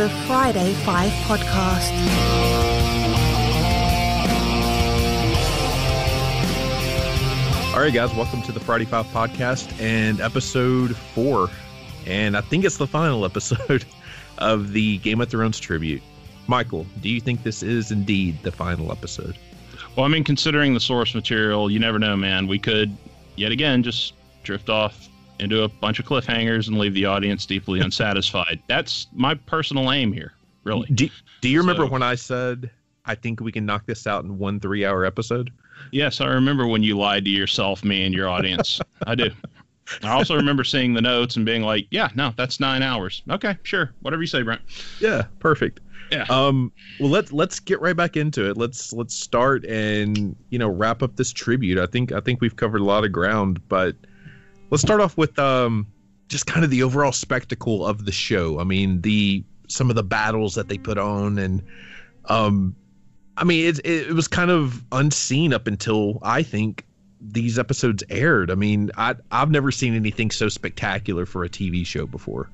landed at the Friday 5 podcast. All right, guys, welcome to the Friday Five podcast and episode four. And I think it's the final episode of the Game of Thrones tribute. Michael, do you think this is indeed the final episode? Well, I mean, considering the source material, you never know, man. We could, yet again, just drift off into a bunch of cliffhangers and leave the audience deeply unsatisfied. That's my personal aim here, really. Do, do you remember So- when I said, I think we can knock this out in one three hour episode? Yes, I remember when you lied to yourself, me, and your audience. I do. I also remember seeing the notes and being like, "Yeah, no, that's nine hours. Okay, sure, whatever you say, Brent." Yeah, perfect. Yeah. Um, well, let's let's get right back into it. Let's let's start and you know wrap up this tribute. I think I think we've covered a lot of ground, but let's start off with um just kind of the overall spectacle of the show. I mean, the some of the battles that they put on, and um, I mean, it it, was kind of unseen up until I think these episodes aired. I mean, I I've never seen anything so spectacular for a TV show before.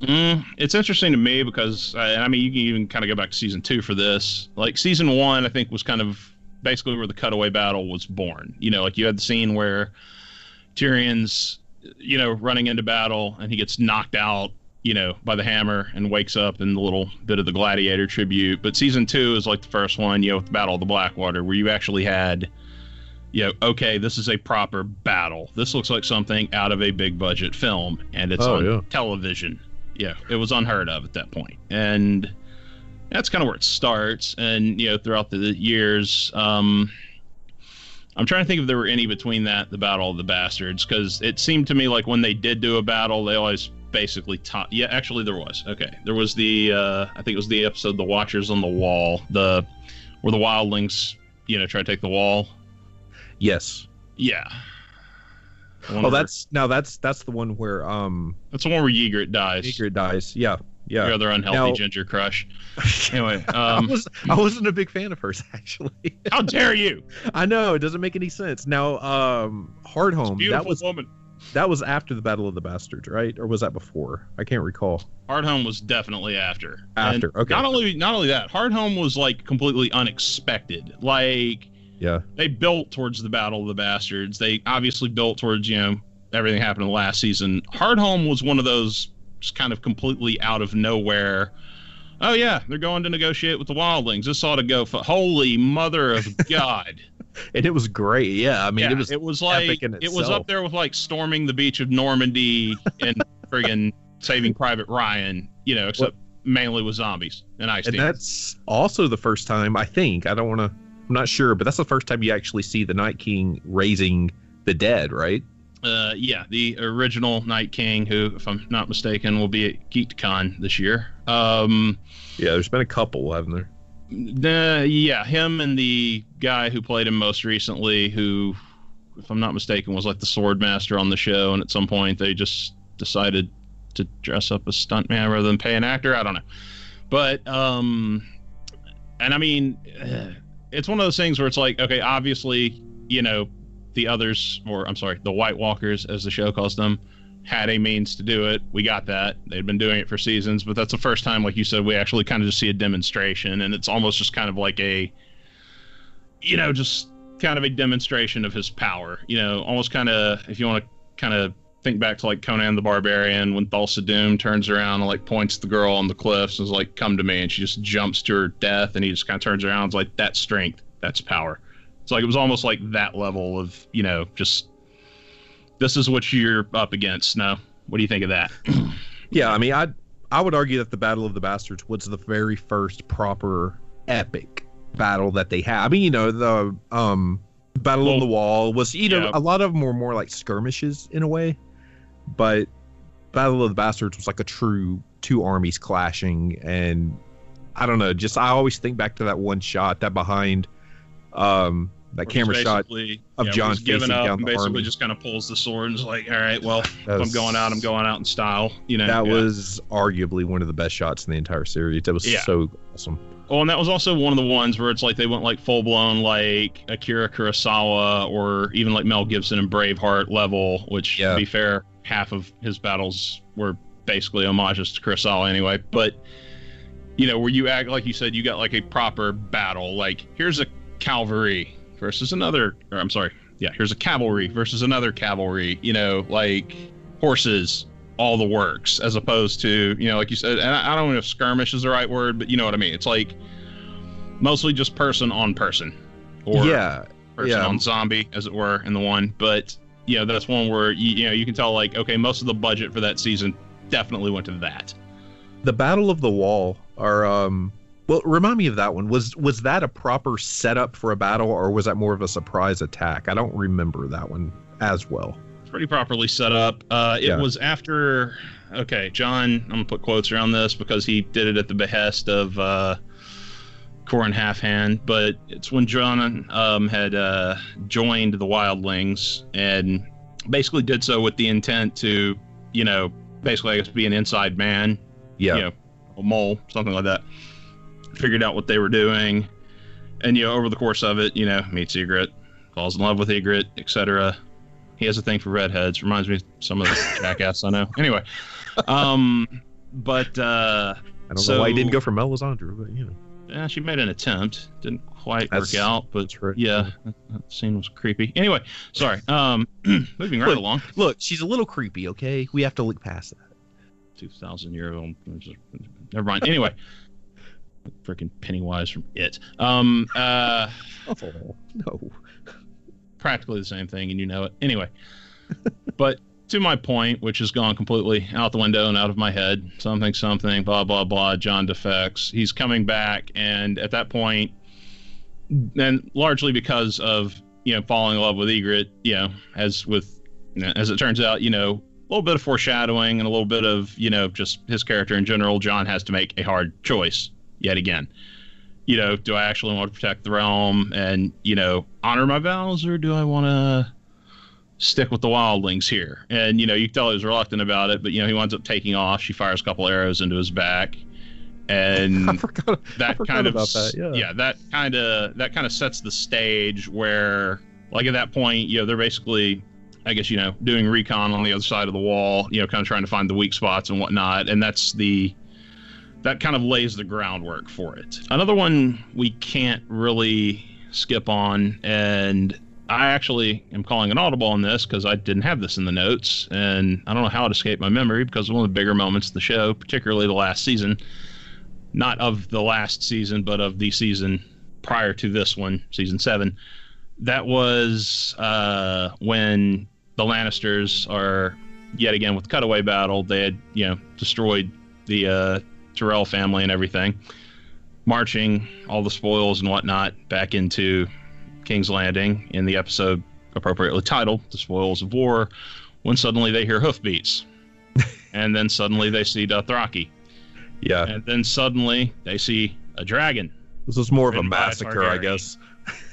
Mm, it's interesting to me because, uh, I mean, you can even kind of go back to season two for this. Like season one, I think was kind of basically where the cutaway battle was born. You know, like you had the scene where Tyrion's, you know, running into battle and he gets knocked out, you know, by the hammer and wakes up in the little bit of the gladiator tribute. But season two is like the first one, you know, with the Battle of the Blackwater, where you actually had, you know, okay, this is a proper battle. This looks like something out of a big budget film, and it's Oh, on yeah. television. Yeah, it was unheard of at that point, and that's kind of where it starts. And you know, throughout the years, um, I'm trying to think if there were any between that, the Battle of the Bastards, because it seemed to me like when they did do a battle, they always basically taught. Yeah, actually, there was. Okay, there was the uh, I think it was the episode "The Watchers on the Wall," the where the wildlings, you know, try to take the wall. Yes. Yeah. Oh, that's now that's that's the one where um that's the one where Ygritte dies. Ygritte dies. Yeah, Your yeah. other unhealthy Now- ginger crush. Anyway, I um, was I wasn't a big fan of hers actually. how dare you? I know it doesn't make any sense. Now, um, Hardhome Beautiful that was woman. that was after the Battle of the Bastards, right? Or was that before? I can't recall. Hardhome was definitely after. After, And okay. Not only not only that, Hardhome was like completely unexpected. Like Yeah, they built towards the Battle of the Bastards. They obviously built towards you know everything happened in the last season. Hardhome was one of those just kind of completely out of nowhere. Oh yeah, they're going to negotiate with the Wildlings. This ought to go for holy mother of God. and it was great. Yeah, I mean yeah, it was like epic in it was up there with like storming the beach of Normandy and friggin' saving Private Ryan. You know, except mainly with zombies and ice and demons. that's also the first time I think I don't want to. I'm not sure, but that's the first time you actually see the Night King raising the dead, right? Uh, yeah, the original Night King, who, if I'm not mistaken, will be at GeekCon this year. Um, Yeah, there's been a couple, haven't there? the, yeah, him and the guy who played him most recently, who, if I'm not mistaken, was like the sword master on the show, and at some point they just decided to dress up as stuntman rather than pay an actor. I don't know, but um, and I mean, it's one of those things where it's like, okay, obviously, you know, the others, or I'm sorry, the White Walkers, as the show calls them, had a means to do it. We got that. They'd been doing it for seasons, but that's the first time, like you said, we actually kind of just see a demonstration, and it's almost just kind of like a, you know, just kind of a demonstration of his power. You know, almost kind of, if you want to kind of think back to like Conan the Barbarian when Thulsa Doom turns around and like points the girl on the cliffs and is like, "Come to me," and she just jumps to her death, and he just kind of turns around and is like, "That's strength. That's power." It's like it was almost like that level of you know just this is what you're up against. No, what do you think of that? Yeah, I mean, I I would argue that the Battle of the Bastards was the very first proper epic battle that they had. I mean, you know, the um Battle on Well, the Wall was, you know, yeah. a lot of them were more like skirmishes in a way, but Battle of the Bastards was like a true two armies clashing, and I don't know, just I always think back to that one shot, that behind, um, that camera shot of yeah, Jon giving up down and basically army. just kind of pulls the sword and is like, "All right, well, if I'm going out, I'm going out in style." You know, That yeah. was arguably one of the best shots in the entire series. That was Yeah. so awesome. Oh, and that was also one of the ones where it's like they went like full blown like Akira Kurosawa or even like Mel Gibson and Braveheart level, which Yeah. to be fair, half of his battles were basically homages to Kurosawa anyway. But you know, where you act like you said you got like a proper battle. Like here's a cavalry versus another. Or I'm sorry, yeah, here's a cavalry versus another cavalry. You know, like horses, all the works, as opposed to you know, like you said. And I, I don't know if skirmish is the right word, but you know what I mean. It's like mostly just person on person, or yeah, person yeah. on zombie, as it were, in the one. But you know, that's one where you, you know you can tell like okay, most of the budget for that season definitely went to that. the Battle of the Wall are um well remind me of that one. Was was that a proper setup for a battle or was that more of a surprise attack? I don't remember that one as well. It's pretty properly set up. Uh, it Yeah. was after. Okay, Jon. I'm gonna put quotes around this because he did it at the behest of uh, Qhorin Halfhand. But it's when Jon um, had uh, joined the Wildlings and basically did so with the intent to, you know, basically I guess be an inside man Yeah. you know, a mole, something like that. Figured out what they were doing, and you know, over the course of it, you know, meets Ygritte, falls in love with Ygritte, etc. He has a thing for redheads. Reminds me of some of the jackass I know. Anyway, um, but uh, I don't know why he didn't go for Melisandre, but you know. yeah, she made an attempt. Didn't quite That's- work out, but right. yeah, that, that scene was creepy. Anyway, sorry. Um, moving right Look, along. Look, she's a little creepy, okay? We have to look past that. Two thousand year old. Never mind. Anyway, freaking Pennywise from It. Um, uh, Oh no. practically the same thing, and you know it. Anyway, but to my point, which has gone completely out the window and out of my head, something, something, blah, blah, blah, Jon defects. He's coming back, and at that point, and largely because of, you know, falling in love with Ygritte, you know, as with, as it turns out, you know, a little bit of foreshadowing and a little bit of, you know, just his character in general, Jon has to make a hard choice yet again you know, do I actually want to protect the realm and, you know, honor my vows or do I want to stick with the wildlings here? And, you know, you can tell he was reluctant about it, but, you know, he winds up taking off. She fires a couple arrows into his back. And I forgot, that kind of about that. Yeah. that kind of that kind of sets the stage where like at that point you know they're basically i guess you know doing recon on the other side of the wall you know kind of trying to find the weak spots and whatnot and that's the that kind of lays the groundwork for it another one we can't really skip on and i actually am calling an audible on this because i didn't have this in the notes and i don't know how it escaped my memory because one of the bigger moments of the show particularly the last season not of the last season, but of the season prior to this one, season seven. That was uh, when the Lannisters are yet again with cutaway battle. They had you know destroyed the uh, Tyrell family and everything, marching all the spoils and whatnot back into King's Landing in the episode appropriately titled "The Spoils of War." When suddenly they hear hoofbeats, and then suddenly they see Dothraki Yeah. and then suddenly they see a dragon. This was more of a Written by a massacre, I guess.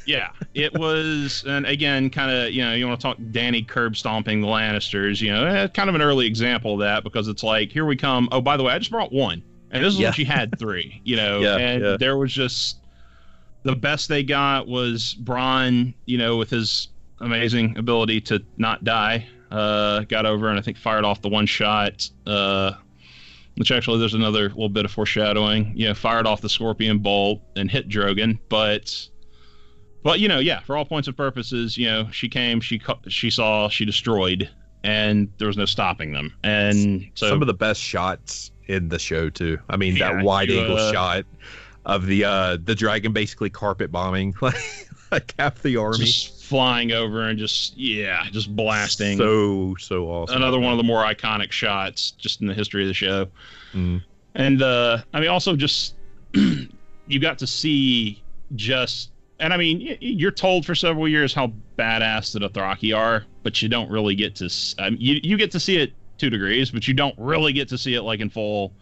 Yeah, it was, and again, kind of, you know, you want to talk Danny curb stomping the Lannisters, you know, eh, kind of an early example of that because it's like, here we come. Oh, by the way, I just brought one, and this is Yeah. what she had three, you know, Yeah, and yeah. there was just the best they got was Bronn, you know, with his amazing ability to not die. Uh, got over and I think fired off the one shot. Uh, which actually there's another little bit of foreshadowing. You know, fired off the scorpion bolt and hit Drogon, but but you know, yeah, for all points and purposes, you know, she came, she she saw, she destroyed, and there was no stopping them. And so Some of the best shots in the show too. I mean, Yeah, that wide you, angle uh, shot of the uh the dragon basically carpet bombing like like half the army. just flying over and just yeah, just blasting. So so awesome. Another one of the more iconic shots just in the history of the show. Mm. And uh, I mean, also just you got to see just, and I mean, you're told for several years how badass the Dothraki are, but you don't really get to. mean, um, you you get to see it two degrees, but you don't really get to see it like in full.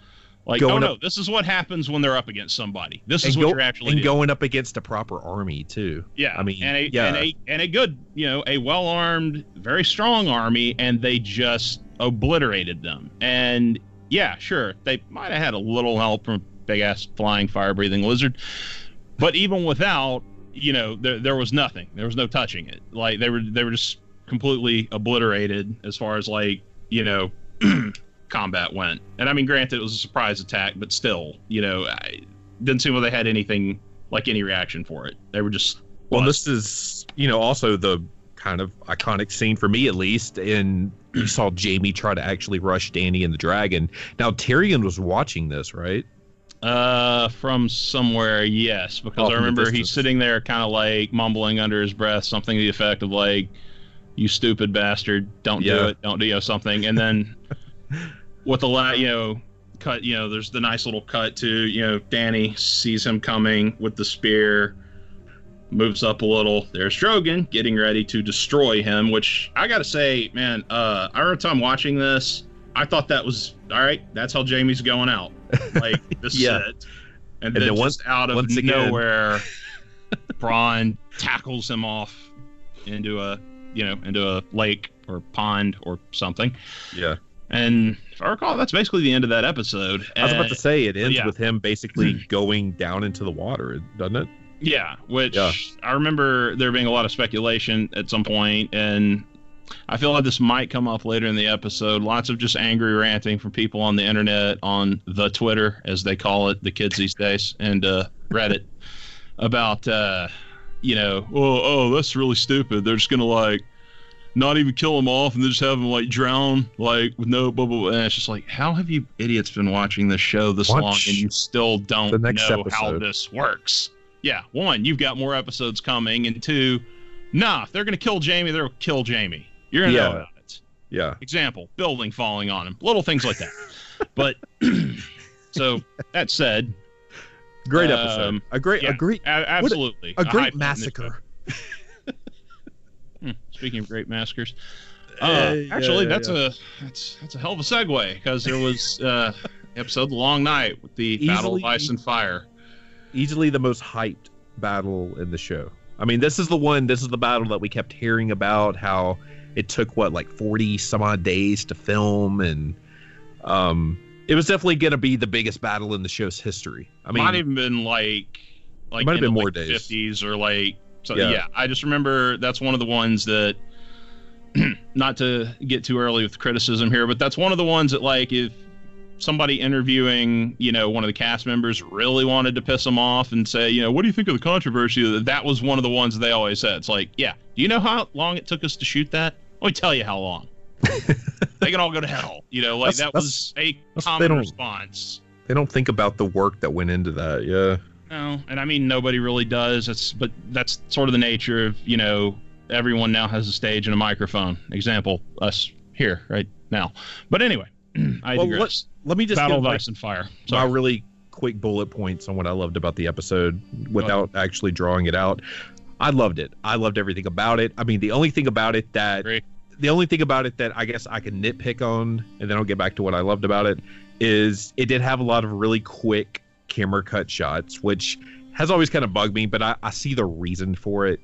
Like, Going oh no, up- this is what happens when they're up against somebody. This is what go- you're actually and doing. going up against a proper army too. Yeah, I mean, and a, yeah. and a and a good, you know, a well armed, very strong army, and they just obliterated them. And yeah, sure, they might have had a little help from big ass flying fire breathing lizard, but even without, you know, there there was nothing. There was no touching it. Like they were they were just completely obliterated as far as like you know. combat went. And I mean, granted, it was a surprise attack, but still, you know, I didn't seem like they had anything like any reaction for it. They were just Well, this is, you know, also the kind of iconic scene for me at least. And you saw Jaime try to actually rush Danny and the dragon. Now Tyrion was watching this, right? Uh, from somewhere, yes, because Off I remember he's sitting there, kind of like mumbling under his breath, something to the effect of like, "You stupid bastard, don't do it, don't do you know something." And then with the la, you know, cut, you know, there's the nice little cut to you know, Danny sees him coming with the spear, moves up a little. There's Drogon getting ready to destroy him, which I gotta say, man, uh, I remember time watching this. I thought that was all right. That's how Jaime's going out. Like this Yeah. is it. And, And then, then once- just out of nowhere, Bronn tackles him off into a you know into a lake or pond or something. Yeah. And if I recall, that's basically the end of that episode. I was about to say it ends yeah. with him basically going down into the water, doesn't it? Yeah, which Yeah. I remember there being a lot of speculation at some point, and I feel like this might come up later in the episode. Lots of just angry ranting from people on the internet, on the Twitter, as they call it, the kids these days, and uh, Reddit, about, uh, you know, oh, oh, that's really stupid. They're just gonna like not even kill him off and then just have him like drown, like with no blah blah. blah. And it's just like, how have you idiots been watching this show this long and you still don't know how this works? Yeah, one, you've got more episodes coming, and two, nah, if they're gonna kill Jaime, they'll kill Jaime. You're gonna Yeah. know about it. Yeah. Example: building falling on him, little things like that. but so that said, Great episode. Um, a great, yeah. a great, a- absolutely a high great massacre. Hmm, speaking of great massacres, Uh, uh, yeah, actually, that's a that's that's a hell of a segue because there was uh, episode "The Long Night" with the Battle of Ice and Fire. easily the most hyped battle in the show. I mean, this is the one. This is the battle that we kept hearing about. How it took what like forty some odd days to film, and um, it was definitely going to be the biggest battle in the show's history. I mean, might even been like like might have been more like, days. 50s or like so Yeah. yeah. I just remember that's one of the ones that not to get too early with criticism here, but that's one of the ones that like if somebody interviewing, you know, one of the cast members really wanted to piss them off and say, you know, what do you think of the controversy? That was one of the ones they always said. It's like, yeah, do you know how long it took us to shoot that? Let me tell you how long. they can all go to hell. You know, like That's- that was a that's- they common don't- response. they don't think about the work that went into that. Yeah. No, and I mean nobody really does. It's but that's sort of the nature of you know everyone now has a stage and a microphone. Example, us here right now. But anyway, Mm. I Well, digress. Let me just Battle give of my, Ice and Fire. my Sorry. really quick bullet points on what I loved about the episode without actually drawing it out. I loved it. I loved everything about it. I mean, the only thing about it that Agree. the only thing about it that I guess I can nitpick on, and then I'll get back to what I loved about it, is it did have a lot of really quick camera cut shots, which has always kind of bugged me, but I, I see the reason for it.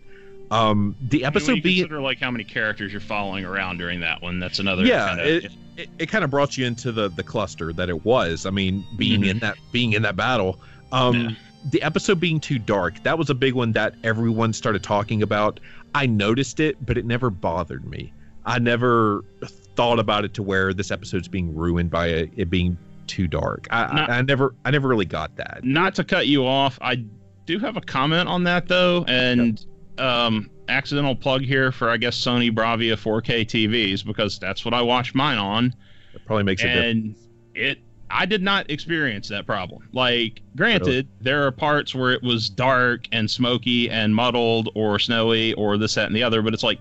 Um, the I mean, episode being consider like how many characters you're following around during that one. That's another. Yeah, kinda- it, it, it kind of brought you into the the cluster that it was. I mean, being Mhm. in that being in that battle. Um, Yeah. The episode being too dark, that was a big one that everyone started talking about. I noticed it, but it never bothered me. I never thought about it to where this episode's being ruined by it, it being too dark. I, No. I, I never I never really got that. not to cut you off, I do have a comment on that though, and um, accidental plug here for I guess Sony Bravia 4K TVs because that's what I watch mine on. It probably makes it and it i did not experience that problem. Like granted there are parts where it was dark and smoky and muddled or snowy or this that and the other but it's like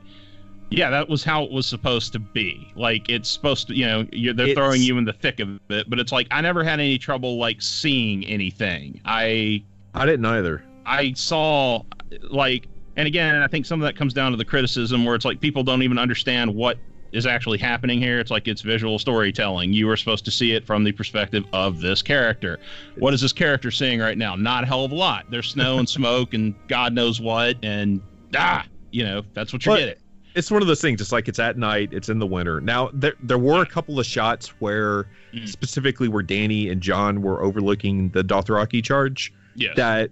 yeah that was how it was supposed to be. Like it's supposed to you know you're, they're It's- throwing you in the thick of it but it's like i never had any trouble like seeing anything. I I didn't either. I saw like and again I think some of that comes down to the criticism where it's like people don't even understand what is actually happening here. It's like it's visual storytelling. You were supposed to see it from the perspective of this character. What is this character seeing right now? Not a hell of a lot. There's snow and smoke and God knows what and ah, you know, that's what you're But- getting. It's one of those things. It's like it's at night. It's in the winter. Now there there were a couple of shots where Mhm. specifically where Danny and Jon were overlooking the Dothraki charge. Yes. that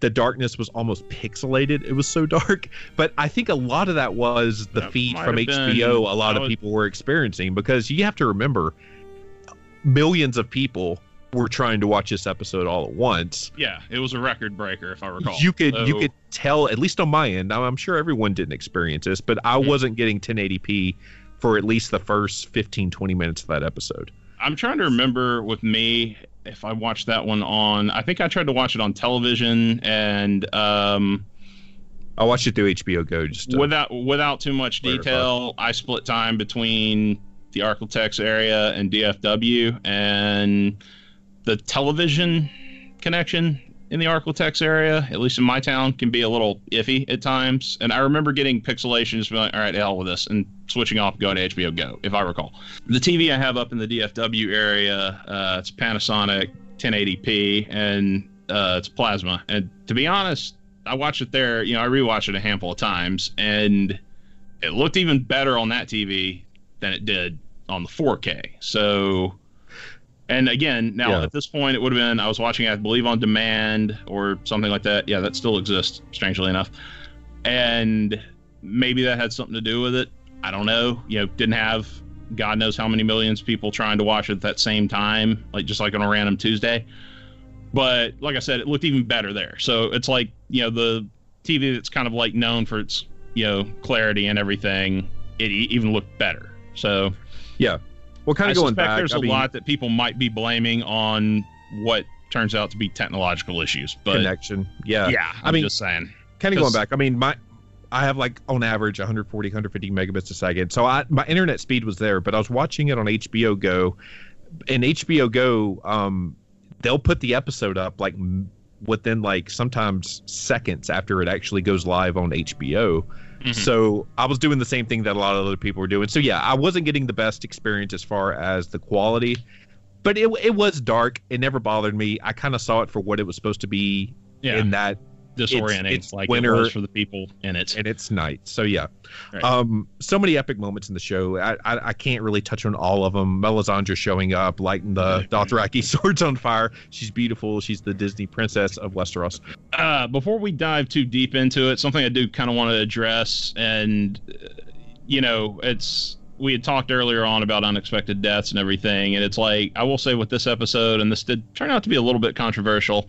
the darkness was almost pixelated. It was so dark. But I think a lot of that was the That feed from have been- HBO a lot of was- people were experiencing because you have to remember millions of people were trying to watch this episode all at once. Yeah, it was a record breaker, if I recall. You could So- you could tell at least on my end. I'm sure everyone didn't experience this, but I Mhm. wasn't getting 1080p for at least the first 15 20 minutes of that episode. I'm trying to remember with me if I watched that one on. I think I tried to watch it on television and um, I watched it through HBO Go just without without too much detail. I split time between the Arklatex area and DFW, and the television connection in the Arklatex area, at least in my town, can be a little iffy at times. And I remember getting pixelation, just being like, all right, hell with this, and switching off, going to HBO Go, if I recall. The TV I have up in the DFW area, uh, it's Panasonic 1080p, and uh, it's plasma. And to be honest, I watched it there. You know, I rewatched it a handful of times, and it looked even better on that TV than it did on the 4K. So, and again, now Yeah. at this point, it would have been I was watching, I believe, on demand or something like that. Yeah, that still exists, strangely enough. And maybe that had something to do with it. I don't know. You know, didn't have God knows how many millions of people trying to watch it at that same time, like just like on a random Tuesday. But like I said, it looked even better there. So it's like you know the TV that's kind of like known for its you know clarity and everything. It even looked better. So yeah. well, kind I of going suspect back. there's I a mean, lot that people might be blaming on what turns out to be technological issues. But connection. Yeah, yeah, I I'm mean, just saying. kind of going back. I mean, my I have like on average 140, 150 megabits a second. So I my internet speed was there, but I was watching it on HBO Go, and HBO Go, um, they'll put the episode up like m- within like sometimes seconds after it actually goes live on HBO. Mhm. So I was doing the same thing that a lot of other people were doing. So yeah, I wasn't getting the best experience as far as the quality, but it it was dark. It never bothered me. I kind of saw it for what it was supposed to be yeah, in that disorienting it's like winter- it was for the people in it. and it's night. So yeah, Right. um, so many epic moments in the show. I, I I can't really touch on all of them. Melisandre showing up, lighting the Dothraki swords on fire. She's beautiful. She's the Disney princess of Westeros. uh, before we dive too deep into it, something I do kind of want to address, and uh, you know, it's we had talked earlier on about unexpected deaths and everything, and it's like I will say with this episode, and this did turn out to be a little bit controversial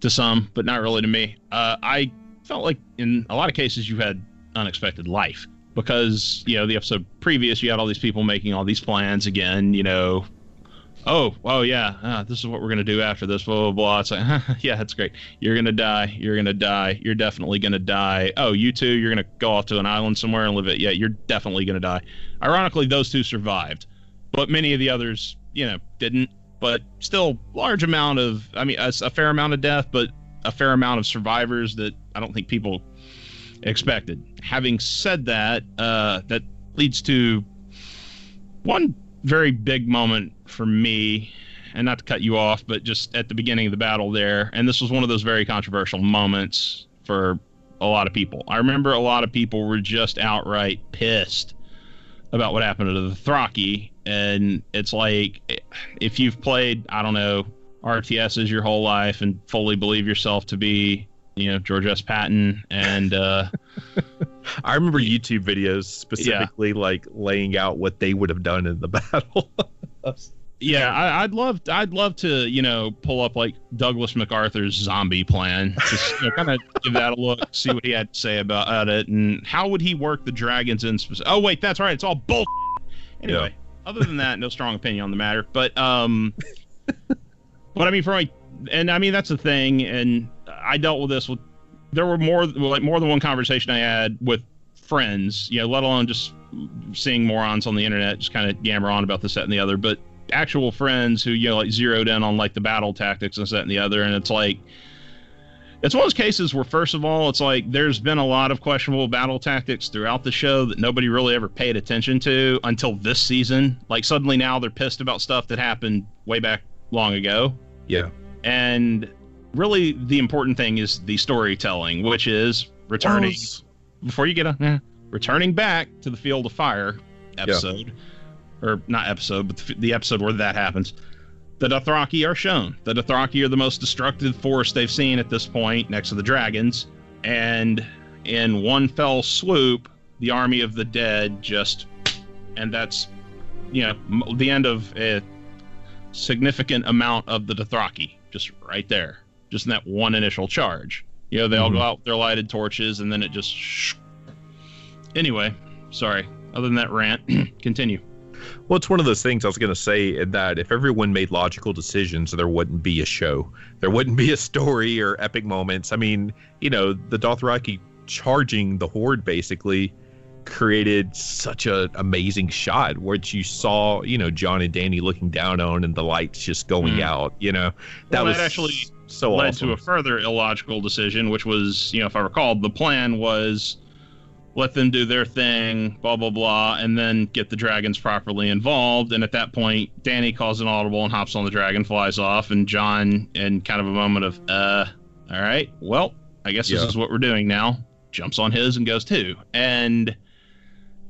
to some, but not really to me. Uh, I felt like in a lot of cases you had unexpected life because you know the episode previous you had all these people making all these plans again, you know. Oh, oh yeah, uh, this is what we're gonna do after this. Blah blah blah. It's like, yeah, that's great you're gonna die you're gonna die you're definitely gonna die oh you two you're gonna go off to an island somewhere and live it yeah you're definitely gonna die ironically those two survived but many of the others you know didn't but still large amount of i mean a, a fair amount of death but a fair amount of survivors that i don't think people expected having said that uh that leads to one very big moment for me and not to cut you off, but just at the beginning of the battle there, and this was one of those very controversial moments for a lot of people. I remember a lot of people were just outright pissed about what happened to the Thraki, and it's like if you've played, I don't know, RTSs your whole life and fully believe yourself to be, you know, George S. Patton and uh, I remember YouTube videos specifically like laying out what they would have done in the battle. Yeah, I, I'd love, I'd love to, you know, pull up like Douglas MacArthur's zombie plan, just you know, kind of give that a look, see what he had to say about it, and how would he work the dragons in specific. Oh wait, that's right, it's all bull. Anyway, other than that, no strong opinion on the matter, but um, but I mean, for like, and I mean that's the thing, and I dealt with this with. There were more, like more than one conversation I had with friends, you know, let alone just seeing morons on the internet just kind of yammer on about this, that, and the other, but actual friends who you know like zeroed in on like the battle tactics and that, and the other, and it's like it's one of those cases where first of all it's like there's been a lot of questionable battle tactics throughout the show that nobody really ever paid attention to until this season. Like suddenly now they're pissed about stuff that happened way back long ago. yeah. And really the important thing is the storytelling, which is returning before you get a eh, returning back to the field of fire episode or not episode but the, the episode where that happens the dothraki are shown the dothraki are the most destructive force they've seen at this point next to the dragons and in one fell swoop the army of the dead just and that's you know the end of a significant amount of the Dothraki just right there, just in that one initial charge. You know, they all go Mhm. out with their lighted torches, and then it just. Anyway, sorry. Other than that rant, continue. Well, it's one of those things I was going to say that if everyone made logical decisions, there wouldn't be a show. There wouldn't be a story or epic moments. I mean, you know, the Dothraki charging the Horde basically created such an amazing shot, which you saw, you know, Jon and Danny looking down on and the lights just going Mm. out, you know. That Well, was that actually so led awesome. to a further illogical decision, which was, you know, if I recall, the plan was let them do their thing, blah blah blah, and then get the dragons properly involved. And at that point, Danny calls an audible and hops on the dragon, flies off, and Jon, in kind of a moment of, uh, all right, well, I guess this Yeah. is what we're doing now. Jumps on his and goes too, and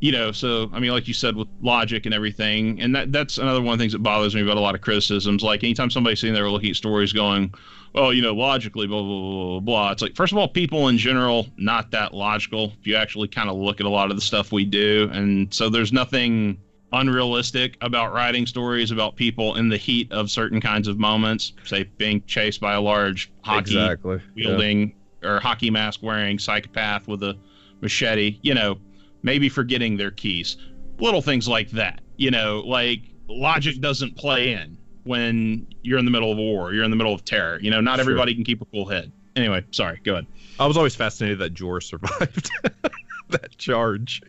you know, so I mean, like you said, with logic and everything, and that that's another one of the things that bothers me about a lot of criticisms. Like anytime somebody's sitting there looking at stories, going, "Oh, you know, logically, blah blah blah blah,", blah. it's like first of all, people in general not that logical. If you actually kind of look at a lot of the stuff we do, and so there's nothing unrealistic about writing stories about people in the heat of certain kinds of moments, say being chased by a large hockey exactly. Yeah. wielding or hockey mask wearing psychopath with a machete, you know, maybe forgetting their keys. Little things like that. You know, like logic doesn't play in when you're in the middle of war, you're in the middle of terror. You know, not Sure. everybody can keep a cool head. Anyway, sorry, go ahead. I was always fascinated that Jor survived that charge.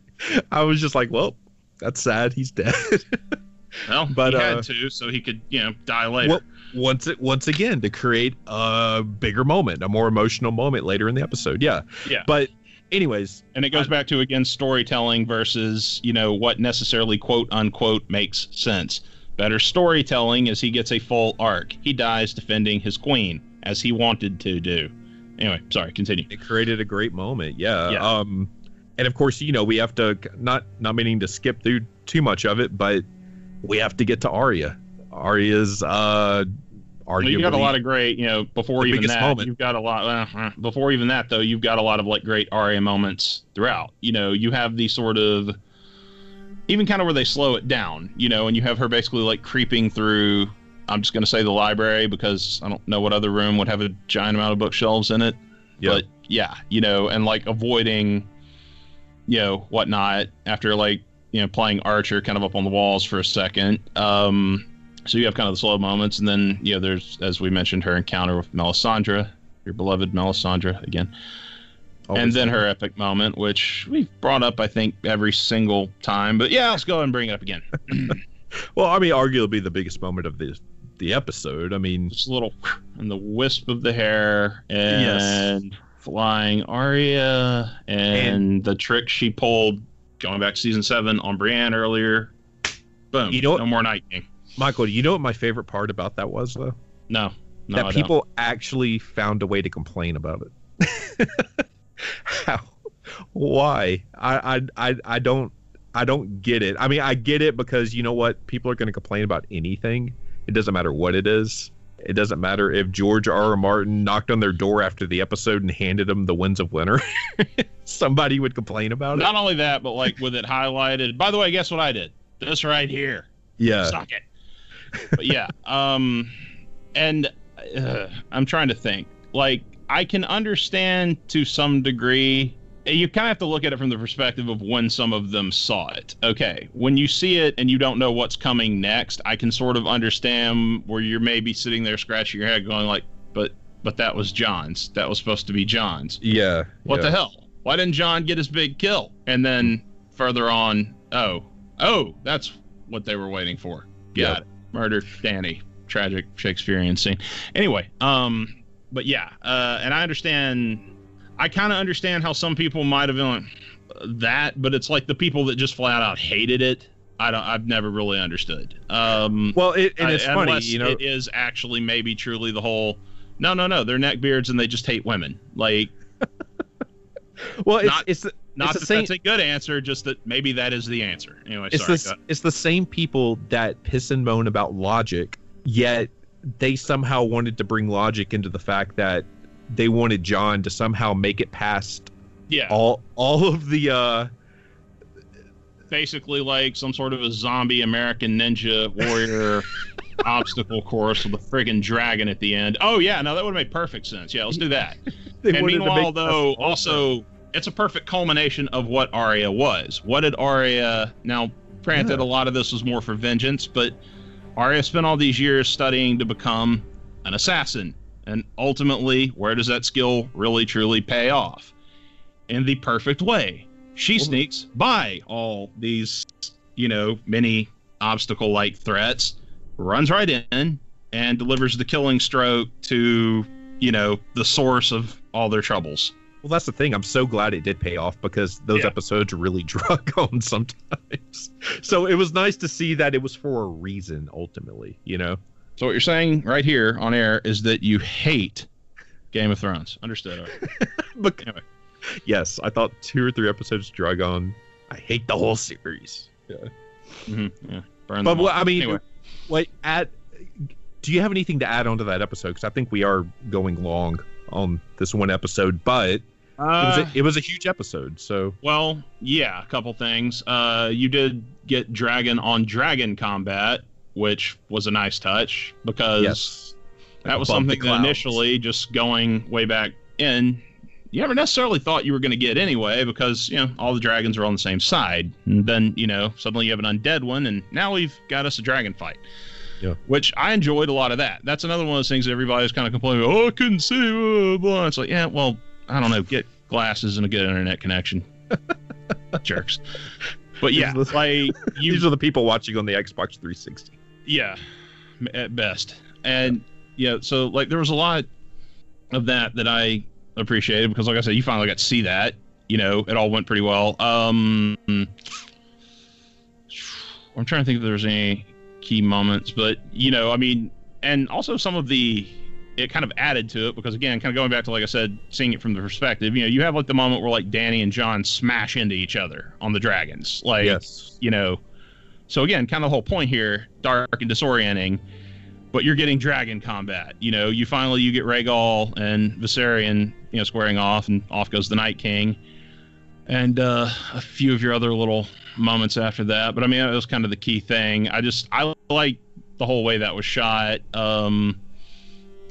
I was just like, well, that's sad. He's dead. Well, But, he uh, had to, so he could, you know, die later. Well, once it once again to create a bigger moment, a more emotional moment later in the episode. Yeah. Yeah. But anyways, and it goes back to again storytelling versus you know what necessarily quote unquote makes sense better storytelling as he gets a full arc he dies defending his queen as he wanted to do anyway sorry continue it created a great moment. Yeah. Yeah. Um and of course, you know, we have to not not meaning to skip through too much of it, but we have to get to Arya. Arya's uh arguably you got a lot of great you know before even that moment. you've got a lot uh, uh, before even that though you've got a lot of like great Arya moments throughout you know you have the sort of even kind of where they slow it down you know and you have her basically like creeping through i'm just going to say the library because i don't know what other room would have a giant amount of bookshelves in it. Yeah. but yeah you know and like avoiding you know whatnot after like you know playing archer kind of up on the walls for a second. Um so you have kind of the slow moments and then you know there's as we mentioned her encounter with melisandre your beloved melisandre again always and then her epic moment which we've brought up i think every single time but yeah let's go ahead and bring it up again Well, I mean, arguably the biggest moment of the the episode. I mean, just a little and the wisp of the hair and flying Arya and, the trick she pulled going back to season seven on Brienne earlier. Boom. You know what- no more Night King. Michael, you know what my favorite part about that was though? No. No, that I don't. people actually found a way to complain about it. How? Why? I, I I I don't I don't get it. I mean, I get it because you know what? People are going to complain about anything. It doesn't matter what it is. It doesn't matter if George R. R. Martin knocked on their door after the episode and handed them the Winds of Winter. Somebody would complain about it. Not only that, but like with it highlighted. By the way, guess what I did? This right here. Yeah. Suck it. But yeah, um, and uh, I'm trying to think. Like, I can understand to some degree. You kind of have to look at it from the perspective of when some of them saw it. Okay, when you see it and you don't know what's coming next, I can sort of understand where you're maybe sitting there scratching your head, going like, "But, but that was Jon's. That was supposed to be Jon's." Yeah. What yeah. the hell? Why didn't Jon get his big kill? And then further on, oh, oh, that's what they were waiting for. Got Yeah. it. Murder Danny. Tragic Shakespearean scene. Anyway, um, but yeah, uh, and I understand. I kind of understand how some people might have been like that, but it's like the people that just flat out hated it. I don't. I've never really understood. Um, Well, it, and I- it's funny, you know. it is actually maybe truly the whole. No, no, no. They're neckbeards and they just hate women. Like, well, it's not- it's the, not the that same- that's a good answer, just that maybe that is the answer. Anyway, it's sorry. the it's the same people that piss and moan about logic, yet they somehow wanted to bring logic into the fact that they wanted Jon to somehow make it past yeah, all all of the uh basically like some sort of a zombie American ninja warrior obstacle course with a friggin' dragon at the end. Oh yeah, no, that would make perfect sense. Yeah, let's do that. And meanwhile, though, also it's a perfect culmination of what Arya was. What did Arya? Now, granted, Yeah. a lot of this was more for vengeance, but Arya spent all these years studying to become an assassin, and ultimately, where does that skill really truly pay off? In the perfect way. She sneaks by all these, you know, many obstacle-like threats, runs right in, and delivers the killing stroke to you know, the source of all their troubles. Well, that's the thing. I'm so glad it did pay off because those Yeah. episodes really drug on sometimes. So it was nice to see that it was for a reason ultimately, you know? So what you're saying right here on air is that you hate Game of Thrones. Understood. But Anyway. yes, I thought two or three episodes drug on. I hate the whole series. Mhm, yeah. Burn But well. I mean, Anyway. like, at, Do you have anything to add on to that episode? Because I think we are going long on this one episode, but it was Uh, a, it was a huge episode. So well, yeah, a couple things. Uh, you did get dragon on dragon combat, which was a nice touch because yes, that was something that initially, just going way back in, you never necessarily thought you were going to get anyway because you know all the dragons are on the same side. And then you know suddenly you have an undead one, and now we've got us a dragon fight. Yeah. Which I enjoyed a lot of that. That's another one of those things that everybody's kind of complaining. Oh, I couldn't see. Blah, blah. It's like, yeah, well, I don't know. Get glasses and a good internet connection. Jerks. But yeah, These are the- like you these are the people watching on the Xbox 360. yeah at best and yeah so like there was a lot of that that i appreciated because like i said you finally got to see that you know it all went pretty well um i'm trying to think if there's any key moments but you know i mean and also some of the it kind of added to it because again kind of going back to like i said seeing it from the perspective you know you have like the moment where like danny and jon smash into each other on the dragons like yes, you know. So again, kind of the whole point here, dark and disorienting, but you're getting dragon combat. You know, you finally you get Rhaegal and Viserion, you know, squaring off, and off goes the Night King, and uh, a few of your other little moments after that. But I mean, that was kind of the key thing. I just I like the whole way that was shot. Um,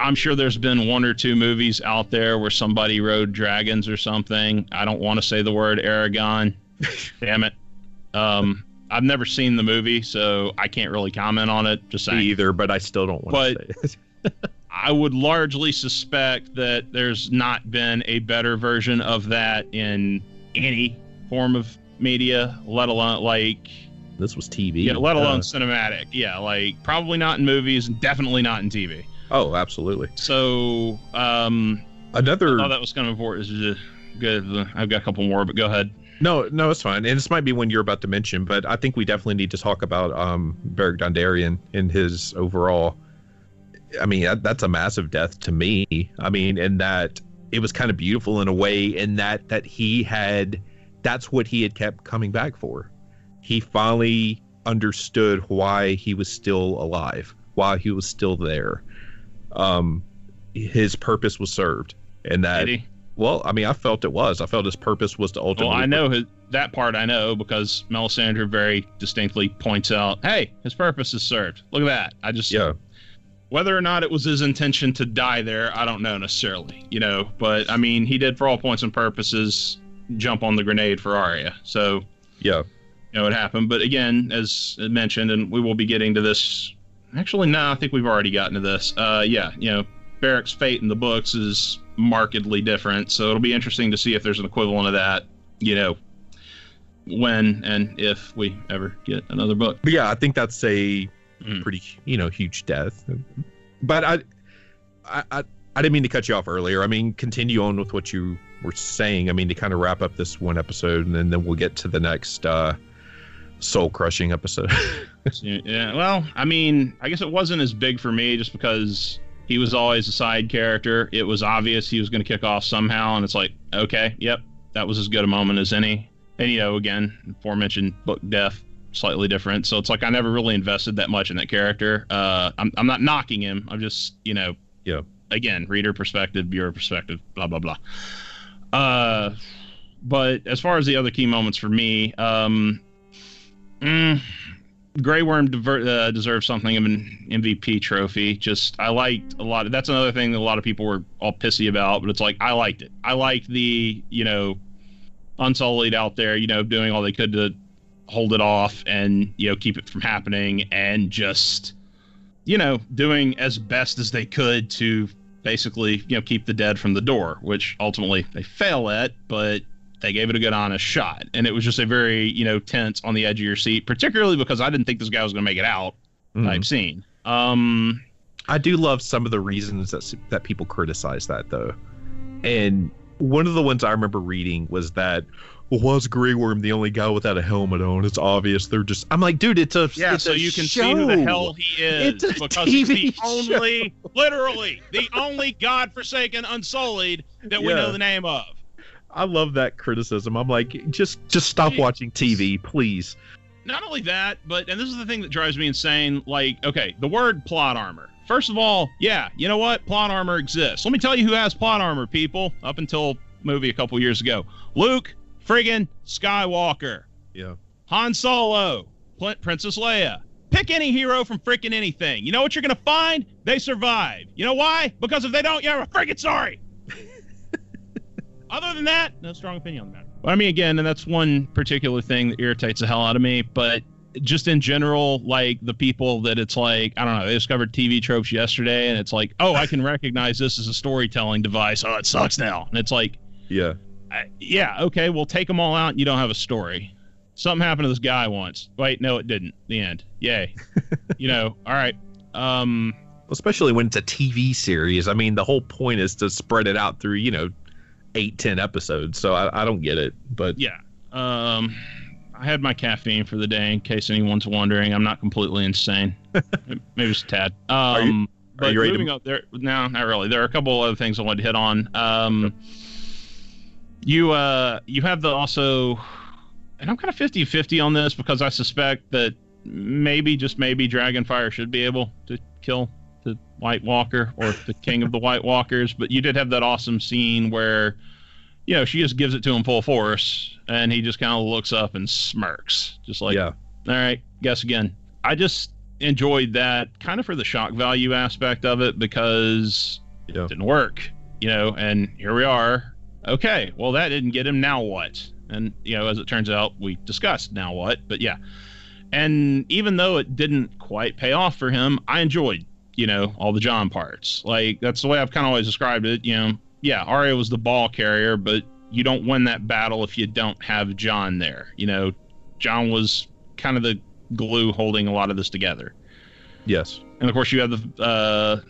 I'm sure there's been one or two movies out there where somebody rode dragons or something. I don't want to say the word Eragon. Damn it. Um, I've never seen the movie, so I can't really comment on it. Just saying. either, but I still don't want But- to say it. I would largely suspect that there's not been a better version of that in any form of media, let alone like this was TV. yeah, let alone Uh, cinematic. Yeah, like probably not in movies and definitely not in TV. Oh, absolutely. So, um, Another oh, that was kind of important. Is good. I've got a couple more, but go ahead. No, no, it's fine. And this might be one you're about to mention, but I think we definitely need to talk about um Beric Dondarrion and his overall. I mean, that, that's a massive death to me. I mean, in that it was kind of beautiful in a way, in that that he had, that's what he had kept coming back for. He finally understood why he was still alive, why he was still there. Um, his purpose was served, and that. Well, I mean, I felt it was. I felt his purpose was to ultimately. Well. I know his, that part. I know because Melisandre very distinctly points out, "Hey, his purpose is served. Look at that." I just Yeah. whether or not it was his intention to die there, I don't know necessarily. You know, but I mean, he did for all points and purposes jump on the grenade for Arya. So Yeah. you know it happened. But again, as mentioned, and we will be getting to this. Actually, no, I think we've already gotten to this. Uh, yeah, you know, Beric's fate in the books is markedly different, so it'll be interesting to see if there's an equivalent of that. You know, when and if we ever get another book. But yeah, I think that's a Mm. pretty, you know, huge death. But I, I, I, I didn't mean to cut you off earlier. I mean, continue on with what you were saying. I mean, to kind of wrap up this one episode, and then, then we'll get to the next uh, soul crushing episode. Yeah, well, I mean, I guess it wasn't as big for me just because he was always a side character. It was obvious he was going to kick off somehow, and it's like, okay, yep, that was as good a moment as any. And you know, again, aforementioned book death, slightly different. So it's like I never really invested that much in that character. Uh, I'm I'm not knocking him. I'm just you know, Yeah. Again, reader perspective, viewer perspective, blah blah blah. Uh, but as far as the other key moments for me, um, mm, Grey Worm diver- uh, deserves something of an MVP trophy. Just I liked a lot. Of, that's another thing that a lot of people were all pissy about, but it's like I liked it. I liked the you know Unsullied out there, you know, doing all they could to hold it off and you know keep it from happening, and just you know doing as best as they could to basically you know keep the dead from the door, which ultimately they fail at, but they gave it a good honest shot and it was just a very you know tense on the edge of your seat particularly because i didn't think this guy was going to make it out Mhm. type scene um I do love some of the reasons that that people criticize that though, and one of the ones I remember reading was that. Well, was Grey Worm the only guy without a helmet on? It's obvious they're just. I'm like, dude, it's a yeah it's so a you can show. see who the hell he is It's a because he's the TV show. only literally the only godforsaken unsullied that we know the name of I love that criticism. I'm like, just just stop watching TV, please. not only that, but and this is the thing that drives me insane. Like, okay, the word plot armor. First of all, yeah, you know what? Plot armor exists. Let me tell you who has plot armor, people. Up until movie a couple years ago, Luke friggin' Skywalker, Yeah. Han Solo, Princess Leia. Pick any hero from frickin' anything. You know what you're gonna find? They survive. You know why? Because if they don't, you're a friggin' sorry. Other than that, no strong opinion on the matter. I mean, again, and that's one particular thing that irritates the hell out of me. But just in general, like the people that it's like, I don't know, they discovered TV tropes yesterday, and it's like, oh, I can recognize this as a storytelling device. Oh, it sucks now. And it's like, Yeah. I, yeah, okay, well, take them all out, and you don't have a story. Something happened to this guy once. Wait, no, it didn't. The end. Yay. you know, all right. Um, Especially when it's a TV series. I mean, the whole point is to spread it out through, you know, eight, ten episodes. So I, I don't get it. But yeah. Um, I had my caffeine for the day, in case anyone's wondering. I'm not completely insane. Maybe just a tad. Um, you- but you ready to- moving up there, no, not really. There are a couple other things I wanted to hit on. Um, you uh, you have the also, and I'm kind of 50-50 on this because I suspect that maybe just maybe Dragonfire should be able to kill the White Walker or the King of the White Walkers. But you did have that awesome scene where, you know, she just gives it to him full force, and he just kind of looks up and smirks, just like, yeah. all right, guess again. I just enjoyed that kind of for the shock value aspect of it because Yeah. it didn't work, you know, and here we are. Okay, well, that didn't get him. Now what? And, you know, as it turns out, we discussed now what, but yeah. And even though it didn't quite pay off for him, I enjoyed, you know, all the Jon parts. Like, that's the way I've kind of always described it. You know, yeah, Arya was the ball carrier, but you don't win that battle if you don't have Jon there. You know, Jon was kind of the glue holding a lot of this together. Yes. And of course, you had the uh,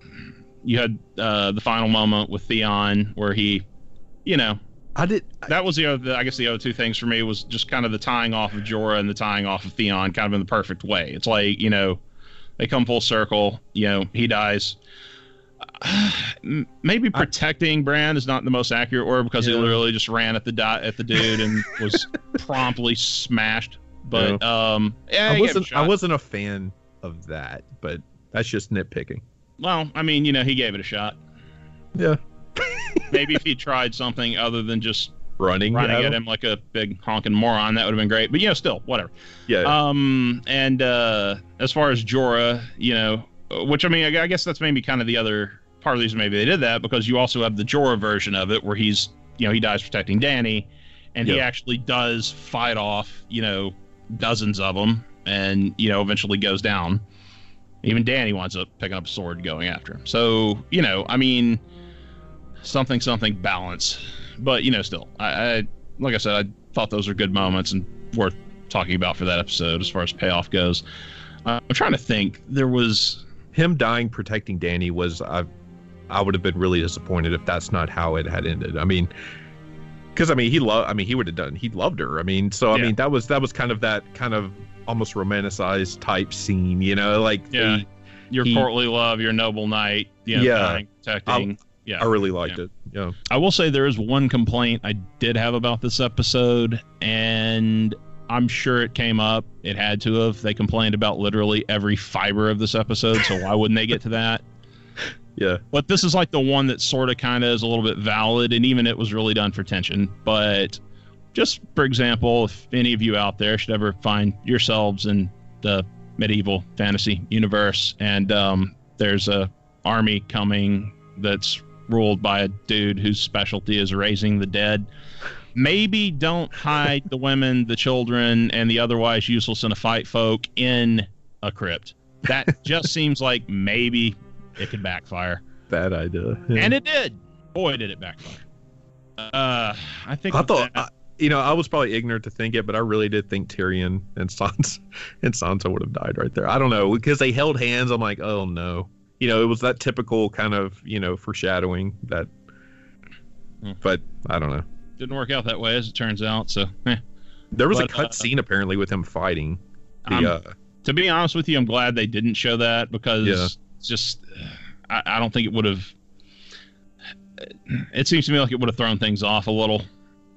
you had uh, the final moment with Theon where he, you know, I did. that was the other. I guess the other two things for me was just kind of the tying off of Jorah and the tying off of Theon, kind of in the perfect way. It's like you know, they come full circle. You know, he dies. Maybe protecting Bran is not the most accurate word because he literally just ran at the dot at the dude and was promptly smashed. But um, yeah, I he gave it a wasn't. I wasn't a fan of that, but that's just nitpicking. Well, I mean, you know, he gave it a shot. Yeah. Maybe if he tried something other than just Running. running at at him. him like a big honking moron, that would have been great. But you know, still, whatever. Yeah. Um, and uh, as far as Jorah, you know, which I mean, I I guess that's maybe kind of the other part of the reason maybe they did that because you also have the Jorah version of it where he's, you know, he dies protecting Dany, and he actually does fight off, you know, dozens of them, and you know, eventually goes down. Even Dany winds up picking up a sword going after him. So you know, I mean, something something balance, but you know, still, I, I like I said, I thought those were good moments and worth talking about for that episode as far as payoff goes. Uh, I'm trying to think. There was him dying protecting Dany was I I would have been really disappointed if that's not how it had ended. I mean cuz I mean he loved I mean he would have done he loved her. I mean so I Yeah. mean that was that was kind of that kind of almost romanticized type scene, you know, like Yeah. the- your courtly love, your noble knight, you know, Yeah. dying, protecting. Yeah, I really liked it. Yeah. I will say there is one complaint I did have about this episode, and I'm sure it came up. It had to have. They complained about literally every fiber of this episode, so why wouldn't they get to that? Yeah. But this is like the one that sort of kind of is a little bit valid, and even it was really done for tension. But just for example, if any of you out there should ever find yourselves in the medieval fantasy universe, and um, there's a army coming that's ruled by a dude whose specialty is raising the dead. Maybe don't hide the women, the children, and the otherwise useless in a fight folk in a crypt. That just seems like maybe it could backfire. Bad idea. And it did. Boy, did it backfire. Uh, I think I thought, that- I, you know, I was probably ignorant to think it, but I really did think Tyrion and Sansa and Sansa would have died right there. I don't know because they held hands. I'm like, oh no. You know, it was that typical kind of you know foreshadowing that. Hmm. But I don't know. didn't work out that way, as it turns out. So, eh. There was But, a cut uh, scene apparently with him fighting. The uh, to be honest with you, I'm glad they didn't show that because Yeah. just I, I don't think it would have. It seems to me like it would have thrown things off a little.